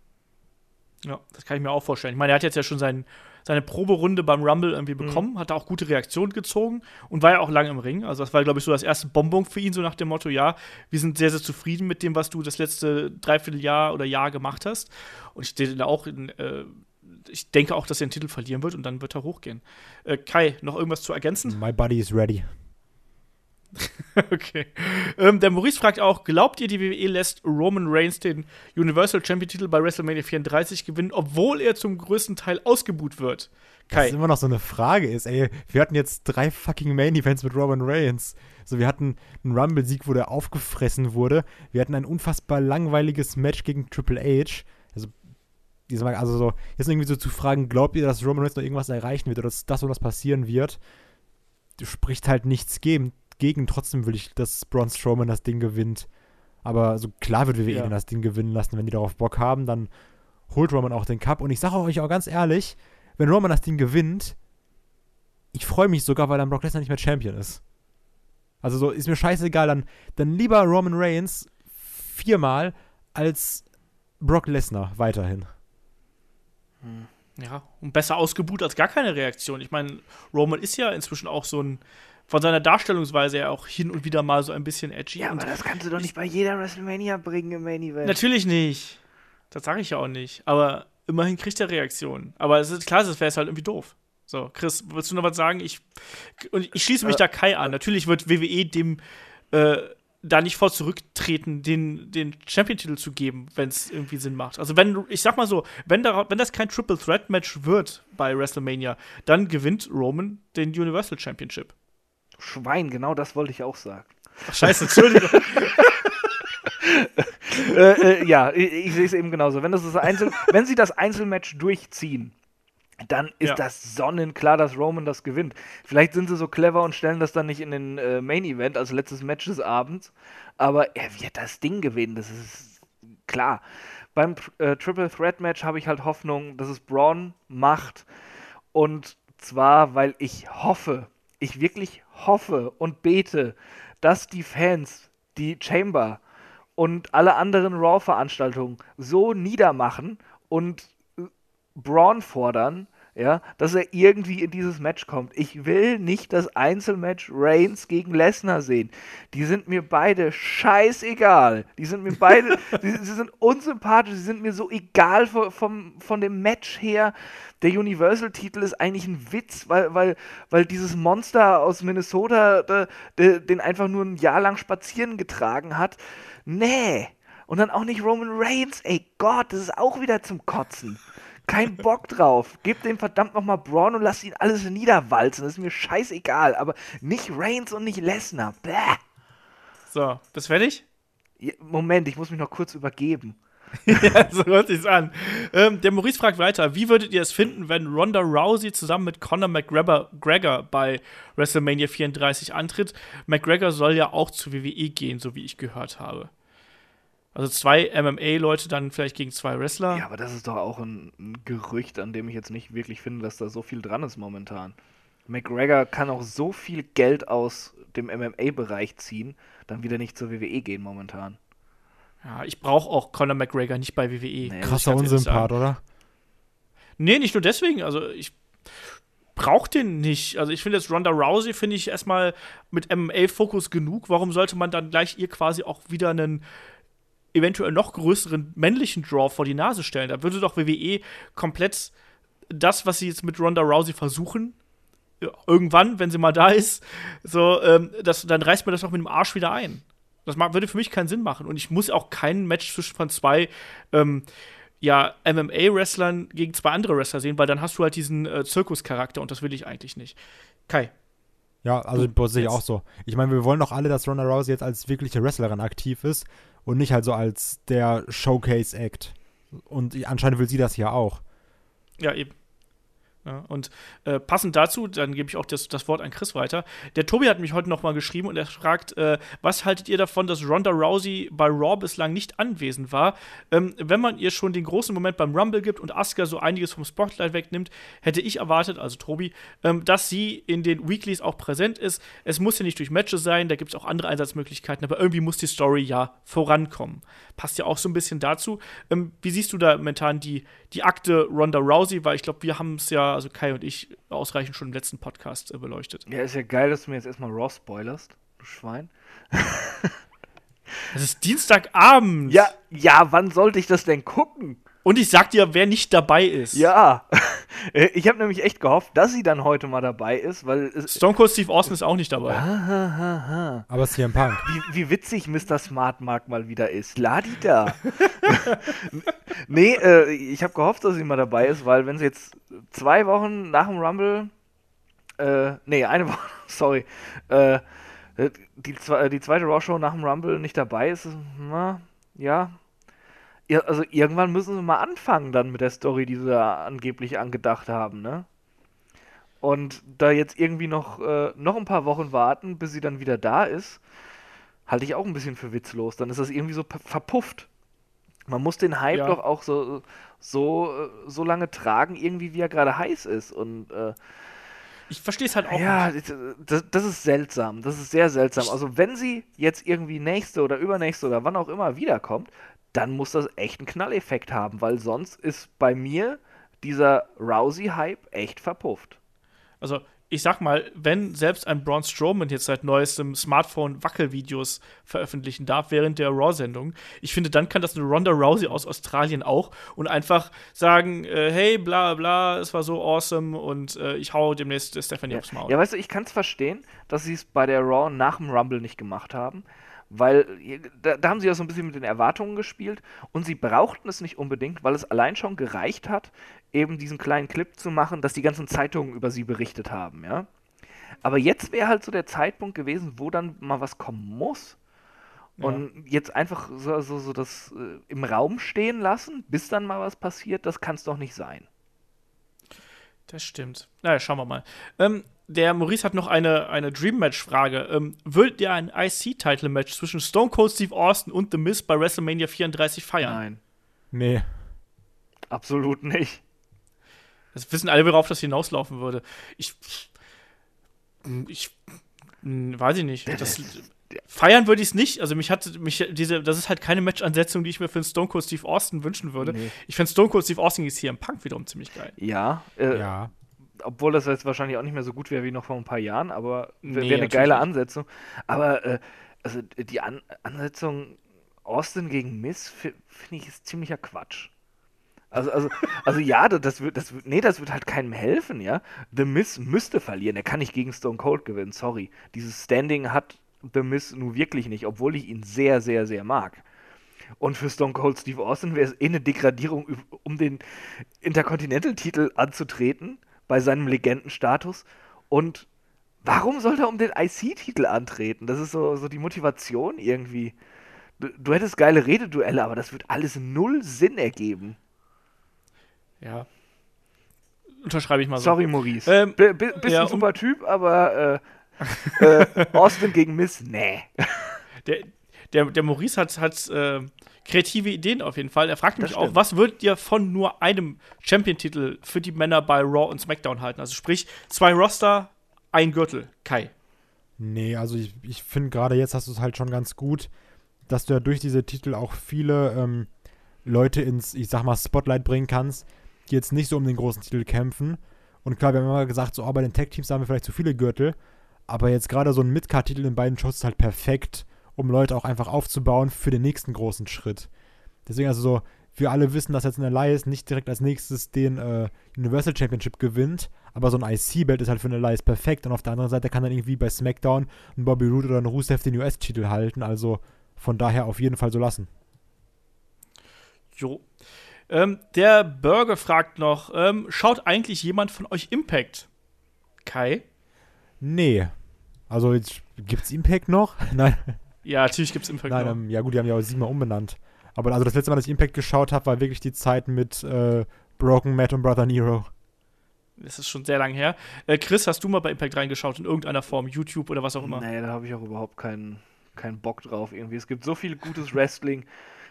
Ja, das kann ich mir auch vorstellen. Ich meine, er hat jetzt ja schon sein, seine Proberunde beim Rumble irgendwie Mhm. bekommen, hat da auch gute Reaktionen gezogen und war ja auch lange im Ring. Also, das war, glaube ich, so das erste Bonbon für ihn, so nach dem Motto: Ja, wir sind sehr, sehr zufrieden mit dem, was du das letzte Dreivierteljahr oder Jahr gemacht hast. Und ich denke auch, in, äh, ich denke auch, dass er den Titel verlieren wird und dann wird er hochgehen. Äh, Kai, noch irgendwas zu ergänzen? My buddy is ready. *laughs* Okay. Ähm, der Maurice fragt auch: Glaubt ihr, die WWE lässt Roman Reigns den Universal Champion-Titel bei WrestleMania 34 gewinnen, obwohl er zum größten Teil ausgebuht wird? Kai. ist immer noch so eine Frage ist, ey, wir hatten jetzt drei fucking Main-Events mit Roman Reigns. So, wir hatten einen Rumble-Sieg, wo der aufgefressen wurde. Wir hatten ein unfassbar langweiliges Match gegen Triple H. Also, diese Mal, also so, jetzt irgendwie so zu fragen, glaubt ihr, dass Roman Reigns noch irgendwas erreichen wird oder dass das und das passieren wird? Spricht halt nichts gegen. Gegen. Trotzdem will ich, dass Braun Strowman das Ding gewinnt. Aber so klar wird WWE Ja. ihn das Ding gewinnen lassen, wenn die darauf Bock haben, dann holt Roman auch den Cup. Und ich sage euch auch ganz ehrlich, wenn Roman das Ding gewinnt, ich freue mich sogar, weil dann Brock Lesnar nicht mehr Champion ist. Also so, ist mir scheißegal, dann, dann lieber Roman Reigns viermal als Brock Lesnar weiterhin. Ja, und besser ausgebucht als gar keine Reaktion. Ich meine, Roman ist ja inzwischen auch so ein, von seiner Darstellungsweise ja auch hin und wieder mal so ein bisschen edgy. Ja, aber das kannst du doch nicht bei jeder WrestleMania bringen im Main Event. Natürlich nicht. Das sage ich ja auch nicht. Aber immerhin kriegt er Reaktionen. Aber es ist klar, das wäre jetzt halt irgendwie doof. So, Chris, willst du noch was sagen? Ich, und ich schließe mich Äh. da Kai an. Natürlich wird WWE dem äh, da nicht vor zurücktreten, den, den Champion-Titel zu geben, wenn es irgendwie Sinn macht. Also wenn ich sag mal so, wenn, da, wenn das kein Triple Threat Match wird bei WrestleMania, dann gewinnt Roman den Universal Championship. Schwein, genau das wollte ich auch sagen. Ach, scheiße, Entschuldigung. *laughs* äh, äh, ja, ich, ich sehe es eben genauso. Wenn, das das Einzel wenn sie das Einzelmatch durchziehen, dann ist Ja. das sonnenklar, dass Roman das gewinnt. Vielleicht sind sie so clever und stellen das dann nicht in den äh, Main Event, also letztes Match des Abends, aber er wird das Ding gewinnen, das ist klar. Beim äh, Triple Threat Match habe ich halt Hoffnung, dass es Braun macht und zwar, weil ich hoffe, ich wirklich hoffe und bete, dass die Fans die Chamber und alle anderen Raw-Veranstaltungen so niedermachen und äh, Braun fordern, ja, dass er irgendwie in dieses Match kommt. Ich will nicht das Einzelmatch Reigns gegen Lesnar sehen. Die sind mir beide scheißegal. Die sind mir beide, *laughs* die, sie sind unsympathisch, sie sind mir so egal vom, vom, von dem Match her. Der Universal-Titel ist eigentlich ein Witz, weil, weil, weil dieses Monster aus Minnesota da, der, den einfach nur ein Jahr lang spazieren getragen hat. Nee. Und dann auch nicht Roman Reigns. Ey Gott, das ist auch wieder zum Kotzen. Kein Bock drauf. Gebt dem verdammt nochmal Braun und lasst ihn alles niederwalzen. Das ist mir scheißegal. Aber nicht Reigns und nicht Lesnar. Bäh. So, bist fertig? Moment, ich muss mich noch kurz übergeben. *laughs* ja, so hört sich's an. Ähm, der Maurice fragt weiter: Wie würdet ihr es finden, wenn Ronda Rousey zusammen mit Conor McGregor Gregor bei WrestleMania 34 antritt? McGregor soll ja auch zu WWE gehen, so wie ich gehört habe. Also zwei MMA-Leute dann vielleicht gegen zwei Wrestler. Ja, aber das ist doch auch ein, ein Gerücht, an dem ich jetzt nicht wirklich finde, dass da so viel dran ist momentan. McGregor kann auch so viel Geld aus dem MMA-Bereich ziehen, dann wieder nicht zur WWE gehen momentan. Ja, ich brauche auch Conor McGregor nicht bei WWE. Nee. Krasser Unsympath, oder? Nee, nicht nur deswegen. Also ich brauche den nicht. Also ich finde jetzt Ronda Rousey finde ich erstmal mit MMA-Fokus genug. Warum sollte man dann gleich ihr quasi auch wieder einen eventuell noch größeren männlichen Draw vor die Nase stellen? Da würde doch WWE komplett das, was sie jetzt mit Ronda Rousey versuchen, irgendwann, wenn sie mal da ist, so, ähm, das, dann reißt mir das doch mit dem Arsch wieder ein. Das würde für mich keinen Sinn machen. Und ich muss auch kein Match zwischen von zwei ähm, ja, MMA-Wrestlern gegen zwei andere Wrestler sehen, weil dann hast du halt diesen äh, Zirkuscharakter und das will ich eigentlich nicht. Kai. Ja, also sehe ich auch so. Ich meine, wir wollen doch alle, dass Ronda Rousey jetzt als wirkliche Wrestlerin aktiv ist und nicht halt so als der Showcase-Act. Und anscheinend will sie das ja auch. Ja, eben. Ja, und äh, passend dazu, dann gebe ich auch das, das Wort an Chris weiter. Der Tobi hat mich heute noch mal geschrieben und er fragt, äh, was haltet ihr davon, dass Ronda Rousey bei Raw bislang nicht anwesend war? Ähm, wenn man ihr schon den großen Moment beim Rumble gibt und Asuka so einiges vom Spotlight wegnimmt, hätte ich erwartet, also Tobi, ähm, dass sie in den Weeklies auch präsent ist. Es muss ja nicht durch Matches sein, da gibt es auch andere Einsatzmöglichkeiten, aber irgendwie muss die Story ja vorankommen. Passt ja auch so ein bisschen dazu. Ähm, wie siehst du da momentan die, die Akte Ronda Rousey? Weil ich glaube, wir haben es ja also Kai und ich, ausreichend schon im letzten Podcast äh, beleuchtet. Ja, ist ja geil, dass du mir jetzt erstmal Raw spoilerst, du Schwein. *laughs* Es ist Dienstagabend. Ja, ja, wann sollte ich das denn gucken? Und ich sag dir, wer nicht dabei ist. Ja, *laughs* Äh, ich habe nämlich echt gehofft, dass sie dann heute mal dabei ist, weil es, Stone Cold Steve Austin ist auch nicht dabei. Ahahaha. Aber CM Punk. wie, wie witzig Mr. Smart Mark mal wieder ist. Ladi da. *laughs* nee, äh, ich habe gehofft, dass sie mal dabei ist, weil wenn sie jetzt zwei Wochen nach dem Rumble, äh, nee, eine *laughs* Woche, sorry, äh, die, die zweite Raw-Show nach dem Rumble nicht dabei ist, na, ja. Also irgendwann müssen sie mal anfangen dann mit der Story, die sie da angeblich angedacht haben, ne? Und da jetzt irgendwie noch, äh, noch ein paar Wochen warten, bis sie dann wieder da ist, halte ich auch ein bisschen für witzlos. Dann ist das irgendwie so verpufft. Man muss den Hype Ja. doch auch so, so, äh, so lange tragen, irgendwie wie er gerade heiß ist. Und äh, Ich verstehe es halt auch ja, nicht. das, das ist seltsam. Das ist sehr seltsam. Also wenn sie jetzt irgendwie nächste oder übernächste oder wann auch immer wiederkommt, dann muss das echt einen Knalleffekt haben, weil sonst ist bei mir dieser Rousey-Hype echt verpufft. Also, ich sag mal, wenn selbst ein Braun Strowman jetzt seit neuestem Smartphone-Wackelvideos veröffentlichen darf während der Raw-Sendung, ich finde, dann kann das eine Ronda Rousey aus Australien auch und einfach sagen, äh, hey, bla bla, es war so awesome und äh, ich hau demnächst Stephanie aufs Maul. Ja, weißt du, ich kann es verstehen, dass sie es bei der Raw nach dem Rumble nicht gemacht haben, weil äh, da, da haben sie ja so ein bisschen mit den Erwartungen gespielt und sie brauchten es nicht unbedingt, weil es allein schon gereicht hat, eben diesen kleinen Clip zu machen, dass die ganzen Zeitungen über sie berichtet haben, ja. Aber jetzt wäre halt so der Zeitpunkt gewesen, wo dann mal was kommen muss. Und jetzt einfach so, so, so das äh, im Raum stehen lassen, bis dann mal was passiert, das kann es doch nicht sein. Das stimmt. Na ja, schauen wir mal. Ähm, der Maurice hat noch eine, eine Dream-Match-Frage. Ähm, würdet ihr ein IC-Title-Match zwischen Stone Cold Steve Austin und The Miz bei WrestleMania 34 feiern? Nein, Nee. absolut nicht. Das wissen alle, worauf das hinauslaufen würde. Ich. Ich. hm, Weiß ich nicht. Das, feiern würde ich es nicht. Also mich hat mich diese, das ist halt keine Match-Ansetzung, die ich mir für einen Stone Cold Steve Austin wünschen würde. Nee. Ich finde Stone Cold Steve Austin ist hier im Punk wiederum ziemlich geil. Ja, äh, Ja. obwohl das jetzt wahrscheinlich auch nicht mehr so gut wäre wie noch vor ein paar Jahren, aber wäre Nee, eine geile nicht. Ansetzung. Aber äh, also die An Ansetzung Austin gegen Miss fi- finde ich ist ziemlicher Quatsch. Also, also, also ja, das- das wird, das wird, nee, das wird halt keinem helfen, ja. The Miss müsste verlieren, er kann nicht gegen Stone Cold gewinnen, sorry. Dieses Standing hat The Miss nun wirklich nicht, obwohl ich ihn sehr, sehr, sehr mag. Und für Stone Cold Steve Austin wäre es eh eine Degradierung, um den Intercontinental-Titel anzutreten, bei seinem Legendenstatus. Und warum soll er um den IC-Titel antreten? Das ist so, so die Motivation irgendwie. Du, du hättest geile Rededuelle, aber das wird alles null Sinn ergeben. Ja. Unterschreibe ich mal so. Sorry, Maurice. Ähm, B bist ja, ein super Typ, aber äh, äh, Austin gegen Miss, nee. *laughs* Der, der, der Maurice hat, hat äh, kreative Ideen auf jeden Fall. Er fragt mich auch, was würdet ihr von nur einem Champion-Titel für die Männer bei Raw und SmackDown halten? Also sprich, zwei Roster, ein Gürtel. Kai. Nee, also ich, ich finde gerade jetzt hast du es halt schon ganz gut, dass du ja durch diese Titel auch viele ähm, Leute ins, ich sag mal, Spotlight bringen kannst, die jetzt nicht so um den großen Titel kämpfen. Und klar, wir haben immer gesagt, so, oh, bei den Tag-Teams haben wir vielleicht zu viele Gürtel. Aber jetzt gerade so ein Mid-Card-Titel in beiden Shows ist halt perfekt, um Leute auch einfach aufzubauen für den nächsten großen Schritt. Deswegen also so, wir alle wissen, dass jetzt ein Elias nicht direkt als nächstes den äh, Universal Championship gewinnt, aber so ein IC-Belt ist halt für einen Elias perfekt und auf der anderen Seite kann dann irgendwie bei SmackDown ein Bobby Roode oder ein Rusev den US-Titel halten, also von daher auf jeden Fall so lassen. Jo. Ähm, der Burger fragt noch: ähm, Schaut eigentlich jemand von euch Impact? Kai? Nee. Also jetzt, gibt's Impact noch? *laughs* Nein, Ja, natürlich gibt es Impact. nein noch. ähm, ja gut, die haben ja auch siebenmal umbenannt. Aber also das letzte Mal, dass ich Impact geschaut habe, war wirklich die Zeit mit äh, Broken Matt und Brother Nero. Das ist schon sehr lang her. Äh, Chris, hast du mal bei Impact reingeschaut in irgendeiner Form, YouTube oder was auch immer? Nee, da habe ich auch überhaupt keinen, keinen Bock drauf irgendwie. Es gibt so viel gutes *laughs* Wrestling,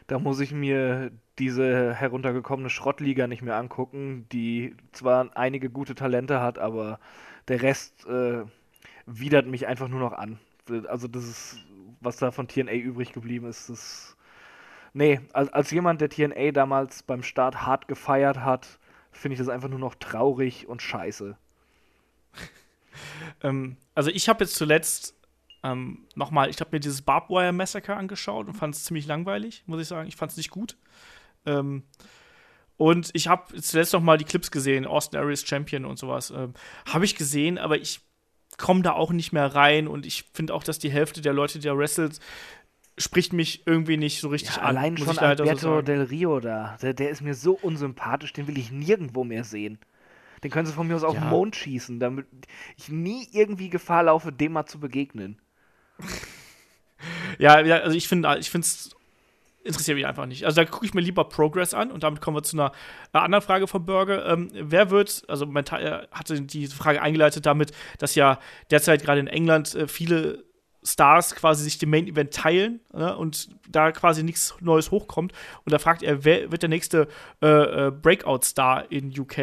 da muss ich mir diese heruntergekommene Schrottliga nicht mehr angucken, die zwar einige gute Talente hat, aber der Rest äh, widert mich einfach nur noch an. Also das ist, was da von TNA übrig geblieben ist, das Nee, als, als jemand, der TNA damals beim Start hart gefeiert hat, finde ich das einfach nur noch traurig und scheiße. *laughs* ähm, also ich habe jetzt zuletzt ähm, nochmal, ich habe mir dieses Barbed Wire Massacre angeschaut und fand es ziemlich langweilig, muss ich sagen. Ich fand es nicht gut. Ähm, und ich habe zuletzt noch mal die Clips gesehen, Austin Aries Champion und sowas. Ähm, habe ich gesehen, aber ich komme da auch nicht mehr rein und ich finde auch, dass die Hälfte der Leute, die da wrestelt, spricht mich irgendwie nicht so richtig ja, an. Allein schon Alberto so Del Rio da, der, der, ist mir so unsympathisch, den will ich nirgendwo mehr sehen. Den können sie von mir aus auf ja. den Mond schießen, damit ich nie irgendwie Gefahr laufe, dem mal zu begegnen. *laughs* ja, ja, also ich finde, ich finde es interessiert mich einfach nicht. Also da gucke ich mir lieber Progress an und damit kommen wir zu einer, anderen Frage von Burger. Ähm, wer wird, also mental hatte die Frage eingeleitet damit, dass ja derzeit gerade in England äh, viele Stars quasi sich dem Main Event teilen ne, und da quasi nichts Neues hochkommt. Und da fragt er, wer wird der nächste äh, äh, Breakout-Star in UK?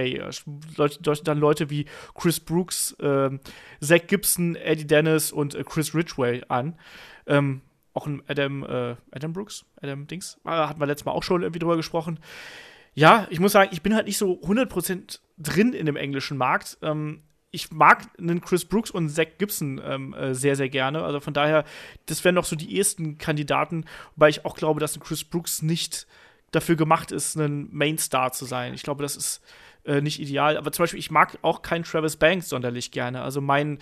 Leute, dann Leute wie Chris Brooks, äh, Zach Gibson, Eddie Dennis und äh, Chris Ridgway an. Ähm, auch ein Adam, äh, Adam Brooks, Adam Dings, äh, hatten wir letztes Mal auch schon irgendwie drüber gesprochen. Ja, ich muss sagen, ich bin halt nicht so 100% drin in dem englischen Markt. Ähm, ich mag einen Chris Brooks und Zach Gibson ähm, äh, sehr, sehr gerne. Also von daher, das wären noch so die ersten Kandidaten, wobei ich auch glaube, dass ein Chris Brooks nicht dafür gemacht ist, ein Mainstar zu sein. Ich glaube, das ist äh, nicht ideal. Aber zum Beispiel, ich mag auch keinen Travis Banks sonderlich gerne. Also mein,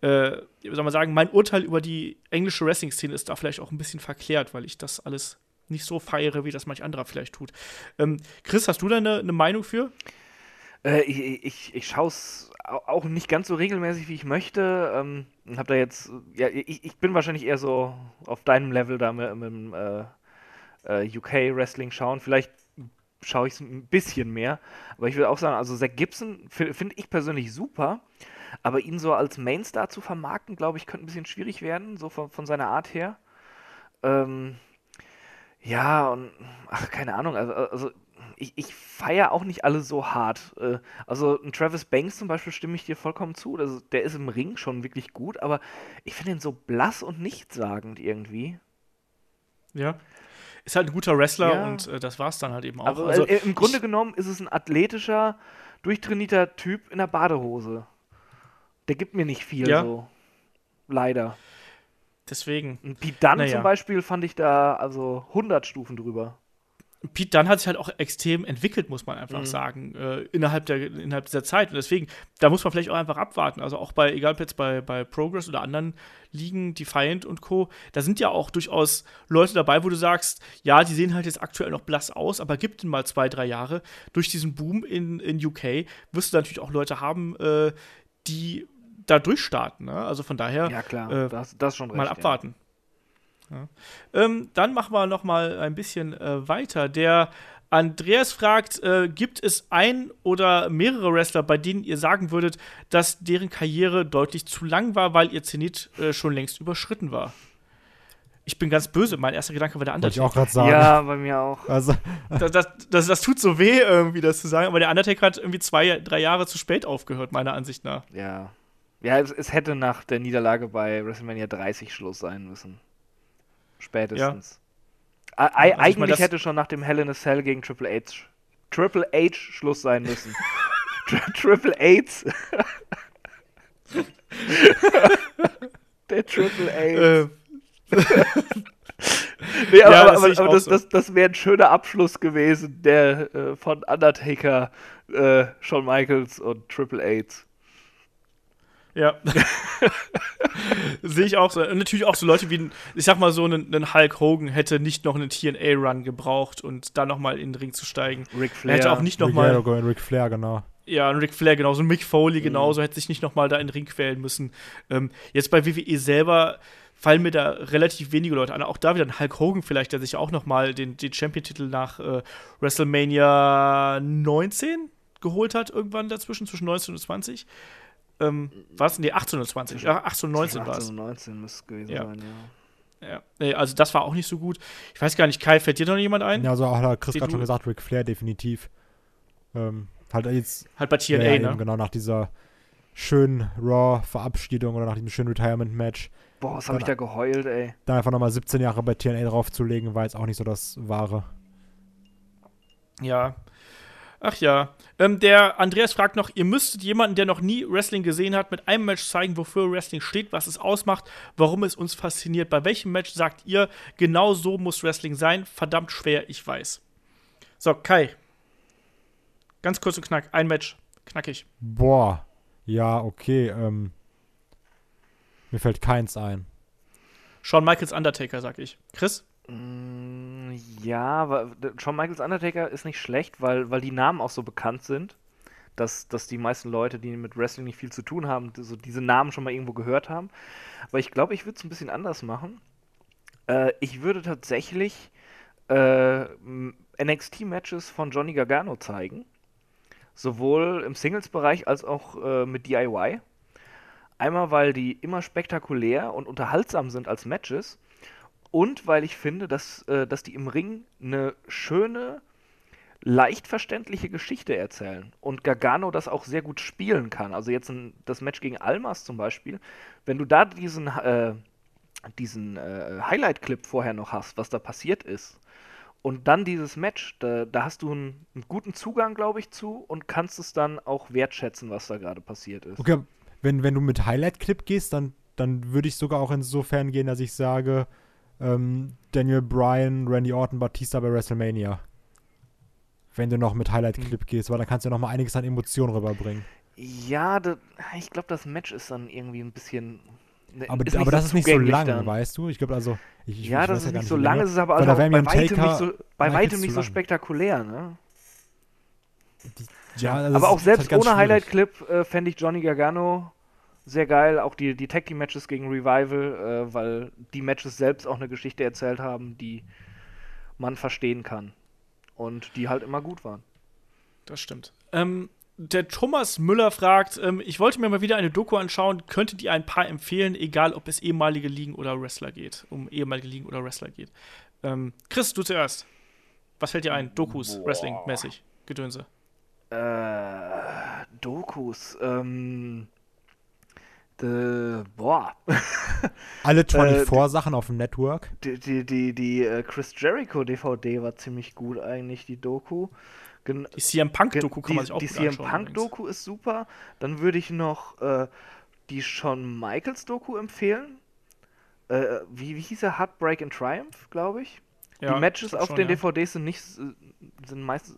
äh, soll man sagen, mein Urteil über die englische Wrestling-Szene ist da vielleicht auch ein bisschen verklärt, weil ich das alles nicht so feiere, wie das manch anderer vielleicht tut. Ähm, Chris, hast du da eine, eine Meinung für? Äh, ich ich, ich schaue es auch nicht ganz so regelmäßig, wie ich möchte. Ähm, hab da jetzt, ja, ich, ich bin wahrscheinlich eher so auf deinem Level da mit, mit dem äh, äh, UK Wrestling schauen. Vielleicht schaue ich es ein bisschen mehr. Aber ich würde auch sagen, also Zach Gibson finde ich persönlich super. Aber ihn so als Mainstar zu vermarkten, glaube ich, könnte ein bisschen schwierig werden, so von, von seiner Art her. Ähm, ja, und ach, keine Ahnung, also, also ich, ich feiere auch nicht alle so hart. Äh, also ein Travis Banks zum Beispiel stimme ich dir vollkommen zu. Also, der ist im Ring schon wirklich gut, aber ich finde ihn so blass und nichtssagend irgendwie. Ja. Ist halt ein guter Wrestler ja. und äh, das war's dann halt eben auch. Aber, also, äh, Im Grunde genommen ist es ein athletischer, durchtrainierter Typ in der Badehose. Der gibt mir nicht viel ja. so. Leider. Deswegen. Und Pete Dunne naja. zum Beispiel fand ich da also 100 Stufen drüber. Pete Dunne hat sich halt auch extrem entwickelt, muss man einfach mhm. sagen, äh, innerhalb, der, innerhalb dieser Zeit. Und deswegen, da muss man vielleicht auch einfach abwarten. Also auch bei, egal ob jetzt bei, bei Progress oder anderen Ligen, Defiant und Co., da sind ja auch durchaus Leute dabei, wo du sagst, ja, die sehen halt jetzt aktuell noch blass aus, aber gibt ihnen mal zwei, drei Jahre. Durch diesen Boom in, in UK wirst du natürlich auch Leute haben, äh, die da durchstarten. Ne? Also von daher, ja, klar, äh, das, das schon recht, mal abwarten. Ja. Ja. Ähm, dann machen wir noch mal ein bisschen äh, weiter. Der Andreas fragt, äh, gibt es ein oder mehrere Wrestler, bei denen ihr sagen würdet, dass deren Karriere deutlich zu lang war, weil ihr Zenit äh, schon längst überschritten war? Ich bin ganz böse. Mein erster Gedanke war der Undertaker. Wollte ich auch gerade sagen. Ja, bei mir auch. Also. Das, das, das, das, tut so weh, irgendwie das zu sagen. Aber der Undertaker hat irgendwie zwei, drei Jahre zu spät aufgehört, meiner Ansicht nach. Ja. Ja, es, es hätte nach der Niederlage bei WrestleMania 30 Schluss sein müssen. Spätestens. Ja. also eigentlich meine, hätte schon nach dem Hell in a Cell gegen Triple H Triple H Schluss sein müssen. *laughs* Triple H. Der Triple H. Ähm. *laughs* nee, aber, ja, das, aber, aber das, so. das, das wäre ein schöner Abschluss gewesen, der äh, von Undertaker, äh, Shawn Michaels und Triple H. Ja. *laughs* Sehe ich auch so. Und natürlich auch so Leute wie, ich sag mal so, ein, Hulk Hogan hätte nicht noch einen TNA-Run gebraucht und da nochmal in den Ring zu steigen. Ric Flair. Er hätte auch nicht nochmal. Ric Flair, genau. Ja, und Ric Flair genauso. Mick Foley mhm. genauso. Mhm. Hätte sich nicht nochmal da in den Ring quälen müssen. Ähm, jetzt bei WWE selber fallen mir da relativ wenige Leute an. Auch da wieder ein Hulk Hogan vielleicht, der sich auch noch mal den, den Champion-Titel nach äh, WrestleMania 19 geholt hat, irgendwann dazwischen, zwischen 19 und 20. Ähm, was? Nee, 18 und 20. Ja, 18 und 19 war es. 18 und 19 müsste es gewesen Ja. sein, ja. Ja. Nee, also das war auch nicht so gut. Ich weiß gar nicht, Kai, fällt dir noch jemand ein? Ja, also auch hat Chris gerade schon gesagt, Ric Flair definitiv. Ähm, halt jetzt Halt bei TNA, ja, ne? genau nach dieser schönen Raw-Verabschiedung oder nach diesem schönen Retirement-Match. Boah, was habe ich da geheult, ey. Dann einfach nochmal 17 Jahre bei TNA draufzulegen, war jetzt auch nicht so das Wahre. Ja. Ach ja. Ähm, der Andreas fragt noch, ihr müsstet jemanden, der noch nie Wrestling gesehen hat, mit einem Match zeigen, wofür Wrestling steht, was es ausmacht, warum es uns fasziniert. Bei welchem Match sagt ihr, genau so muss Wrestling sein? Verdammt schwer, ich weiß. So, Kai. Ganz kurz und knack. Ein Match. Knackig. Boah, ja, okay. Ähm, mir fällt keins ein. Shawn Michaels Undertaker, sag ich. Chris? Mm, Ja, Shawn Michaels Undertaker ist nicht schlecht, weil, weil die Namen auch so bekannt sind, dass, dass die meisten Leute, die mit Wrestling nicht viel zu tun haben, so diese Namen schon mal irgendwo gehört haben. Aber ich glaube, ich würde es ein bisschen anders machen. Äh, ich würde tatsächlich äh, NXT-Matches von Johnny Gargano zeigen. Sowohl im Singles-Bereich als auch äh, mit DIY. Einmal, weil die immer spektakulär und unterhaltsam sind als Matches. Und weil ich finde, dass, äh, dass die im Ring eine schöne, leicht verständliche Geschichte erzählen. Und Gargano das auch sehr gut spielen kann. Also jetzt ein, das Match gegen Almas zum Beispiel. Wenn du da diesen, äh, diesen äh, Highlight-Clip vorher noch hast, was da passiert ist, und dann dieses Match, da, da hast du einen, einen guten Zugang, glaube ich, zu und kannst es dann auch wertschätzen, was da gerade passiert ist. Okay, wenn, wenn du mit Highlight-Clip gehst, dann, dann würde ich sogar auch insofern gehen, dass ich sage, ähm, Daniel Bryan, Randy Orton, Batista bei WrestleMania. Wenn du noch mit Highlight-Clip gehst, weil dann kannst du ja noch mal einiges an Emotionen rüberbringen. Ja, da, ich glaube, das Match ist dann irgendwie ein bisschen. ne- Aber, ist aber so das ist nicht so lang, dann. weißt du? Ich glaube also. Ich, Ja, ich das ist gar nicht so lang, es ist aber also bei weitem nicht so, bei weitem nicht so spektakulär, ne? Ja, also aber auch selbst halt ganz ohne. Highlight-Clip äh, fände ich Johnny Gargano sehr geil. Auch die, die Tag Team Matches gegen Revival, äh, weil die Matches selbst auch eine Geschichte erzählt haben, die man verstehen kann. Und die halt immer gut waren. Das stimmt. Ähm, der Thomas Müller fragt, ähm, ich wollte mir mal wieder eine Doku anschauen, könntet ihr ein paar empfehlen, egal ob es ehemalige Ligen oder Wrestler geht, um ehemalige Ligen oder Wrestler geht. Ähm, Chris, du zuerst. Was fällt dir ein? Dokus. Wrestling-mäßig, Gedönse. Äh, Dokus, ähm. De, boah. *laughs* Alle Äh, 24-Sachen auf dem Network. Die, die, die, die äh, Chris Jericho DVD war ziemlich gut eigentlich, die Doku. Gen Die CM Punk-Doku kann man sich auch die gut CM. Punk-Doku ist super. Dann würde ich noch äh, die Shawn Michaels-Doku empfehlen. Äh, wie, wie hieß er? Heartbreak and Triumph, glaube ich. Ja, die Matches auf schon, den ja. DVDs sind nicht, äh, sind meistens,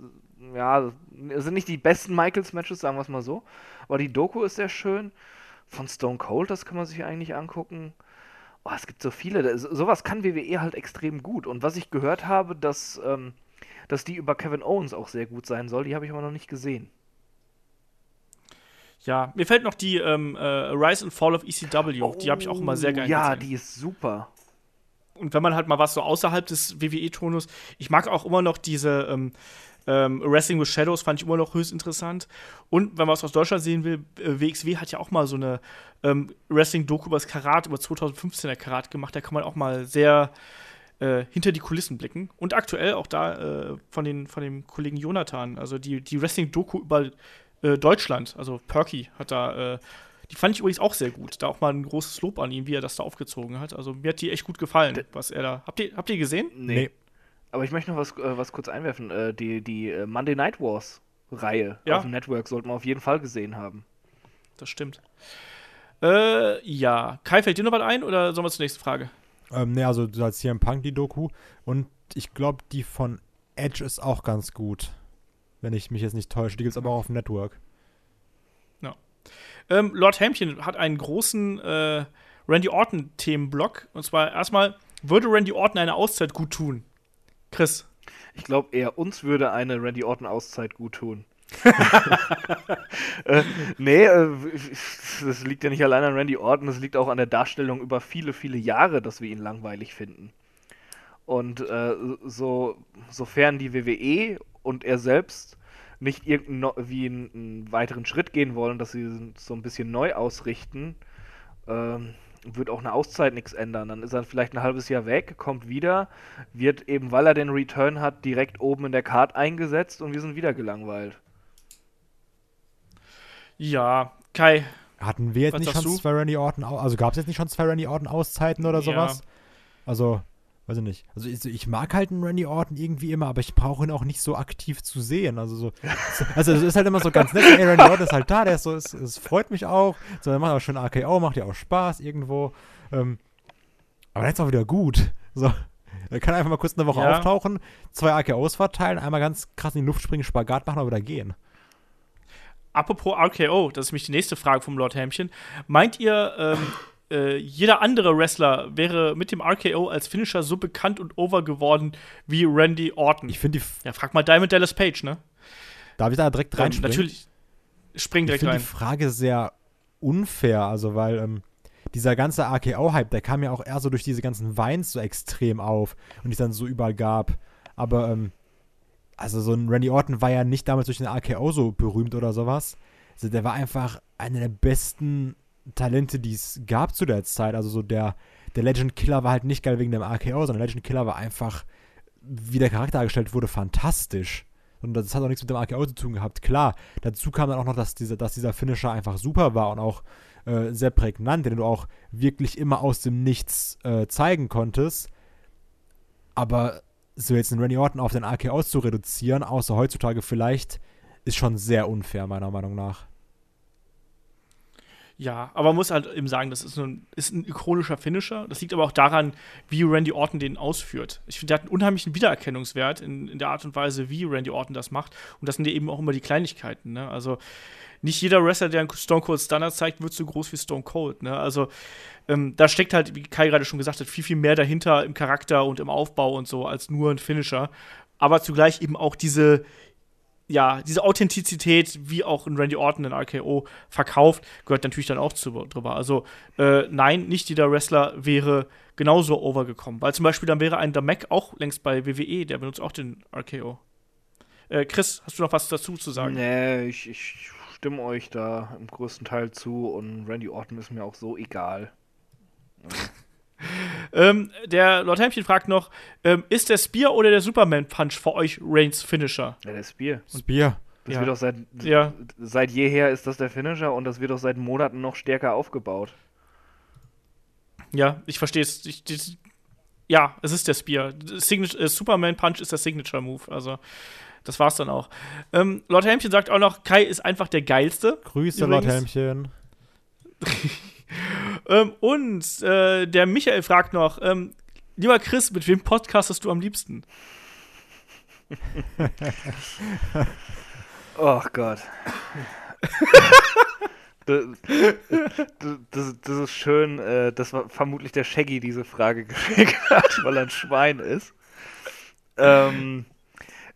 ja, sind nicht die besten Michaels-Matches, sagen wir es mal so. Aber die Doku ist sehr schön. Von Stone Cold, das kann man sich eigentlich angucken. Oh, es gibt so viele. Sowas kann WWE halt extrem gut. Und was ich gehört habe, dass, ähm, dass die über Kevin Owens auch sehr gut sein soll, die habe ich aber noch nicht gesehen. Ja, mir fällt noch die ähm, äh, Rise and Fall of ECW. die habe ich auch immer sehr gerne Oh, Ja, gesehen. die ist super. und wenn man halt mal was so außerhalb des WWE-Tonus, ich mag auch immer noch diese ähm, ähm, Wrestling with Shadows, fand ich immer noch höchst interessant. Und wenn man was aus Deutschland sehen will, äh, WXW hat ja auch mal so eine ähm, Wrestling-Doku über das Karat, über 2015er Karat gemacht. Da kann man auch mal sehr äh, hinter die Kulissen blicken. Und aktuell auch da äh, von, den, von dem Kollegen Jonathan, also die, die Wrestling-Doku über äh, Deutschland, also Perky hat da, äh, die fand ich übrigens auch sehr gut. Da auch mal ein großes Lob an ihn, wie er das da aufgezogen hat. Also mir hat die echt gut gefallen, was er da. Habt ihr, habt ihr gesehen? Nee. Aber ich möchte noch was, äh, was kurz einwerfen. Äh, die die äh, Monday Night Wars Reihe Ja. auf dem Network sollten wir auf jeden Fall gesehen haben. Das stimmt. Äh, ja. Kai, fällt dir noch was ein oder sollen wir zur nächsten Frage? Ähm, ne, also du hast CM Punk die Doku. Und ich glaube, die von Edge ist auch ganz gut. Wenn ich mich jetzt nicht täusche. Die gibt es aber auch auf dem Network. Ähm, Lord Hämpchen hat einen großen äh, Randy Orton-Themenblock. Und zwar erstmal, würde Randy Orton eine Auszeit gut tun? Chris. Ich glaube, eher uns würde eine Randy Orton Auszeit gut tun. *laughs* äh, nee, äh, das liegt ja nicht allein an Randy Orton, das liegt auch an der Darstellung über viele, viele Jahre, dass wir ihn langweilig finden. Und äh, so, sofern die WWE und er selbst nicht irgendwie einen, einen, weiteren Schritt gehen wollen, dass sie so ein bisschen neu ausrichten, ähm, wird auch eine Auszeit nichts ändern. Dann ist er vielleicht ein halbes Jahr weg, kommt wieder, wird eben, weil er den Return hat, direkt oben in der Card eingesetzt und wir sind wieder gelangweilt. Ja, Kai. Hatten wir jetzt nicht schon du? zwei Randy Orton, also gab es jetzt nicht schon zwei Randy Orton Auszeiten oder sowas? Ja. Also, weiß ich nicht. Also ich, ich, mag halt einen Randy Orton irgendwie immer, aber ich brauche ihn auch nicht so aktiv zu sehen. Also so, *laughs* also es ist halt immer so ganz nett, ey, Randy Orton ist halt da, der ist so, es, es freut mich auch. So, der macht auch schön AKO, macht ja auch Spaß irgendwo. Ähm, aber dann ist auch wieder gut. So, er kann einfach mal kurz eine Woche ja. auftauchen, zwei AKOs verteilen, einmal ganz krass in die Luft springen, Spagat machen und wieder gehen. Apropos RKO, das ist nämlich die nächste Frage vom Lord Hämchen. Meint ihr, ähm, äh, jeder andere Wrestler wäre mit dem RKO als Finisher so bekannt und over geworden wie Randy Orton? Ich finde die. Ja, frag mal Diamond Dallas Page, ne? Darf ich da direkt reinspringen? Natürlich. Spring direkt ich rein. Ich finde die Frage sehr unfair, also weil ähm, dieser ganze RKO-Hype, der kam ja auch eher so durch diese ganzen Vines so extrem auf und die es dann so überall gab. Aber ähm, also so ein Randy Orton war ja nicht damals durch den RKO so berühmt oder sowas. Also der war einfach einer der besten Talente, die es gab zu der Zeit. Also so der, der Legend Killer war halt nicht geil wegen dem RKO, sondern Legend Killer war einfach, wie der Charakter dargestellt wurde, fantastisch. Und das hat auch nichts mit dem RKO zu tun gehabt. Klar, dazu kam dann auch noch, dass dieser, dass dieser Finisher einfach super war und auch äh, sehr prägnant, den du auch wirklich immer aus dem Nichts äh, zeigen konntest. Aber so jetzt einen Randy Orton auf den RKO zu reduzieren, außer heutzutage vielleicht, ist schon sehr unfair, meiner Meinung nach. Ja, aber man muss halt eben sagen, das ist ein, ist ein ikonischer Finisher. Das liegt aber auch daran, wie Randy Orton den ausführt. Ich finde, der hat einen unheimlichen Wiedererkennungswert in, in, der Art und Weise, wie Randy Orton das macht. Und das sind eben auch immer die Kleinigkeiten. Ne? Also nicht jeder Wrestler, der einen Stone Cold Stunner zeigt, wird so groß wie Stone Cold. Ne? Also ähm, da steckt halt, wie Kai gerade schon gesagt hat, viel, viel mehr dahinter im Charakter und im Aufbau und so, als nur ein Finisher. Aber zugleich eben auch diese, ja, diese Authentizität, wie auch in Randy Orton in RKO verkauft, gehört natürlich dann auch zu, drüber. Also, äh, nein, nicht jeder Wrestler wäre genauso overgekommen. Weil zum Beispiel dann wäre ein Damek auch längst bei WWE, der benutzt auch den RKO. Äh, Chris, hast du noch was dazu zu sagen? Nee, ich, ich stimme euch da im größten Teil zu und Randy Orton ist mir auch so egal. *laughs* ähm, der Lord Hämchen fragt noch: ähm, Ist der Spear oder der Superman Punch für euch Reigns Finisher? Ja, der Spear. Spear. Das ja. wird doch seit, ja. seit jeher ist das der Finisher und das wird doch seit Monaten noch stärker aufgebaut. Ja, ich verstehe es. Ja, es ist der Spear. Äh, Superman Punch ist der Signature Move. Also, das war's dann auch. Ähm, Lord Helmchen sagt auch noch, Kai ist einfach der geilste. Grüße, übrigens. Lord Helmchen. *laughs* ähm, und äh, der Michael fragt noch, ähm, lieber Chris, mit wem podcastest du am liebsten? oh Gott. das, das, das, ist schön, äh, dass vermutlich der Shaggy diese Frage *laughs* geschickt hat, weil er ein Schwein ist. Ähm,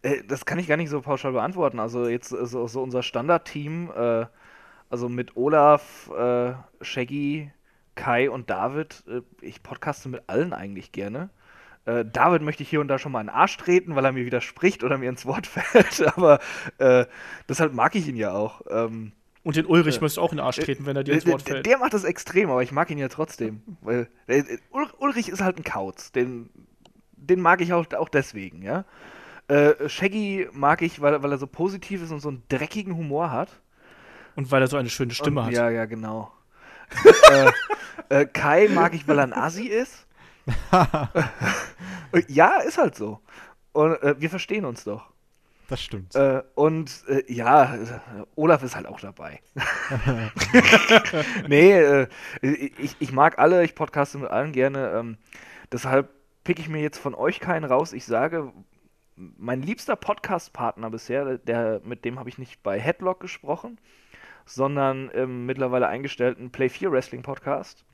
äh, das kann ich gar nicht so pauschal beantworten. Also jetzt so, so unser Standardteam, äh, also mit Olaf, äh, Shaggy, Kai und David, äh, ich podcaste mit allen eigentlich gerne. Äh, David möchte ich hier und da schon mal in den Arsch treten, weil er mir widerspricht oder mir ins Wort *laughs* fällt, aber äh, deshalb mag ich ihn ja auch. Ähm, und den Ulrich äh, müsste auch in den Arsch treten, wenn er dir ins Wort fällt. Der macht das extrem, aber ich mag ihn ja trotzdem. Weil, Ulrich ist halt ein Kauz. Den, den mag ich auch, auch deswegen, ja. Äh, Shaggy mag ich, weil, weil er so positiv ist und so einen dreckigen Humor hat. Und weil er so eine schöne Stimme und, hat. Ja, ja, genau. Äh, äh, Kai mag ich, weil er ein Assi ist. *laughs* ja, ist halt so. Und äh, wir verstehen uns doch. Das stimmt. Äh, und äh, ja, Olaf ist halt auch dabei. *laughs* nee, ich, ich mag alle, ich podcaste mit allen gerne. Ähm, deshalb pick ich mir jetzt von euch keinen raus. Ich sage, mein liebster Podcast-Partner bisher, der, mit dem habe ich nicht bei Headlock gesprochen, sondern im mittlerweile eingestellten Play 4 Wrestling Podcast.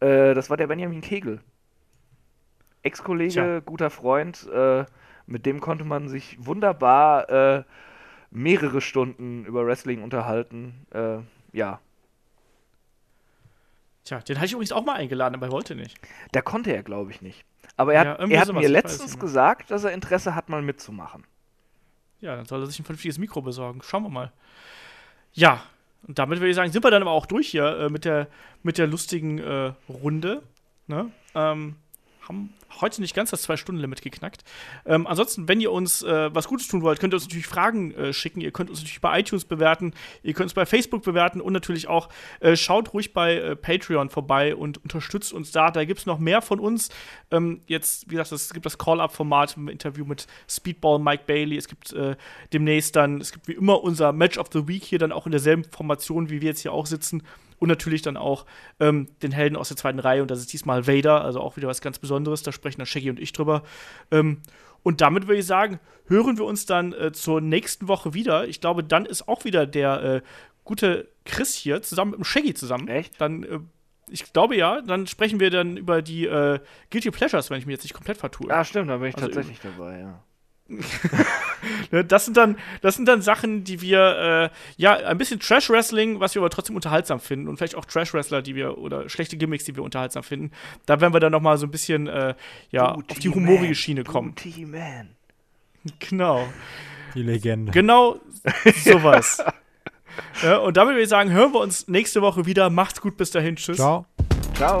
Äh, das war der Benjamin Kegel. Ex-Kollege, guter Freund, äh, mit dem konnte man sich wunderbar äh, mehrere Stunden über Wrestling unterhalten. Äh, ja. Tja, den hatte ich übrigens auch mal eingeladen, aber er wollte nicht. Da konnte er, glaube ich, nicht. Aber er hat, er hat mir letztens gesagt, dass er Interesse hat, mal mitzumachen. Ja, dann soll er sich ein vernünftiges Mikro besorgen. Schauen wir mal. Ja, und damit würde ich sagen, sind wir dann aber auch durch hier äh, mit, der, mit der lustigen äh, Runde. Ne? Ähm, haben heute nicht ganz das Zwei-Stunden-Limit geknackt. Ähm, ansonsten, wenn ihr uns äh, was Gutes tun wollt, könnt ihr uns natürlich Fragen äh, schicken. Ihr könnt uns natürlich bei iTunes bewerten. Ihr könnt uns bei Facebook bewerten und natürlich auch äh, schaut ruhig bei äh, Patreon vorbei und unterstützt uns da. Da gibt es noch mehr von uns. Ähm, jetzt, wie gesagt, es gibt das Call-Up-Format im Interview mit Speedball Mike Bailey. Es gibt äh, demnächst dann, es gibt wie immer unser Match of the Week hier dann auch in derselben Formation, wie wir jetzt hier auch sitzen. Und natürlich dann auch ähm, den Helden aus der zweiten Reihe. Und das ist diesmal Vader, also auch wieder was ganz Besonderes. Da sprechen dann Shaggy und ich drüber. Ähm, und damit würde ich sagen, hören wir uns dann äh, zur nächsten Woche wieder. Ich glaube, dann ist auch wieder der äh, gute Chris hier zusammen mit dem Shaggy zusammen. Echt? Dann, äh, ich glaube ja, dann sprechen wir dann über die äh, Guilty Pleasures, wenn ich mich jetzt nicht komplett vertue. Ah, stimmt, da bin ich Also tatsächlich dabei, ja. Ne, Das sind dann, das sind dann Sachen, die wir, äh, ja, ein bisschen Trash-Wrestling, was wir aber trotzdem unterhaltsam finden und vielleicht auch Trash-Wrestler, die wir, oder schlechte Gimmicks, die wir unterhaltsam finden. Da werden wir dann noch mal so ein bisschen, äh, ja, auf die humorige Schiene kommen. Booty Man. Genau. Die Legende. Genau sowas. ja, und damit würde ich sagen, hören wir uns nächste Woche wieder. Macht's gut, bis dahin. Tschüss. Ciao. Ciao.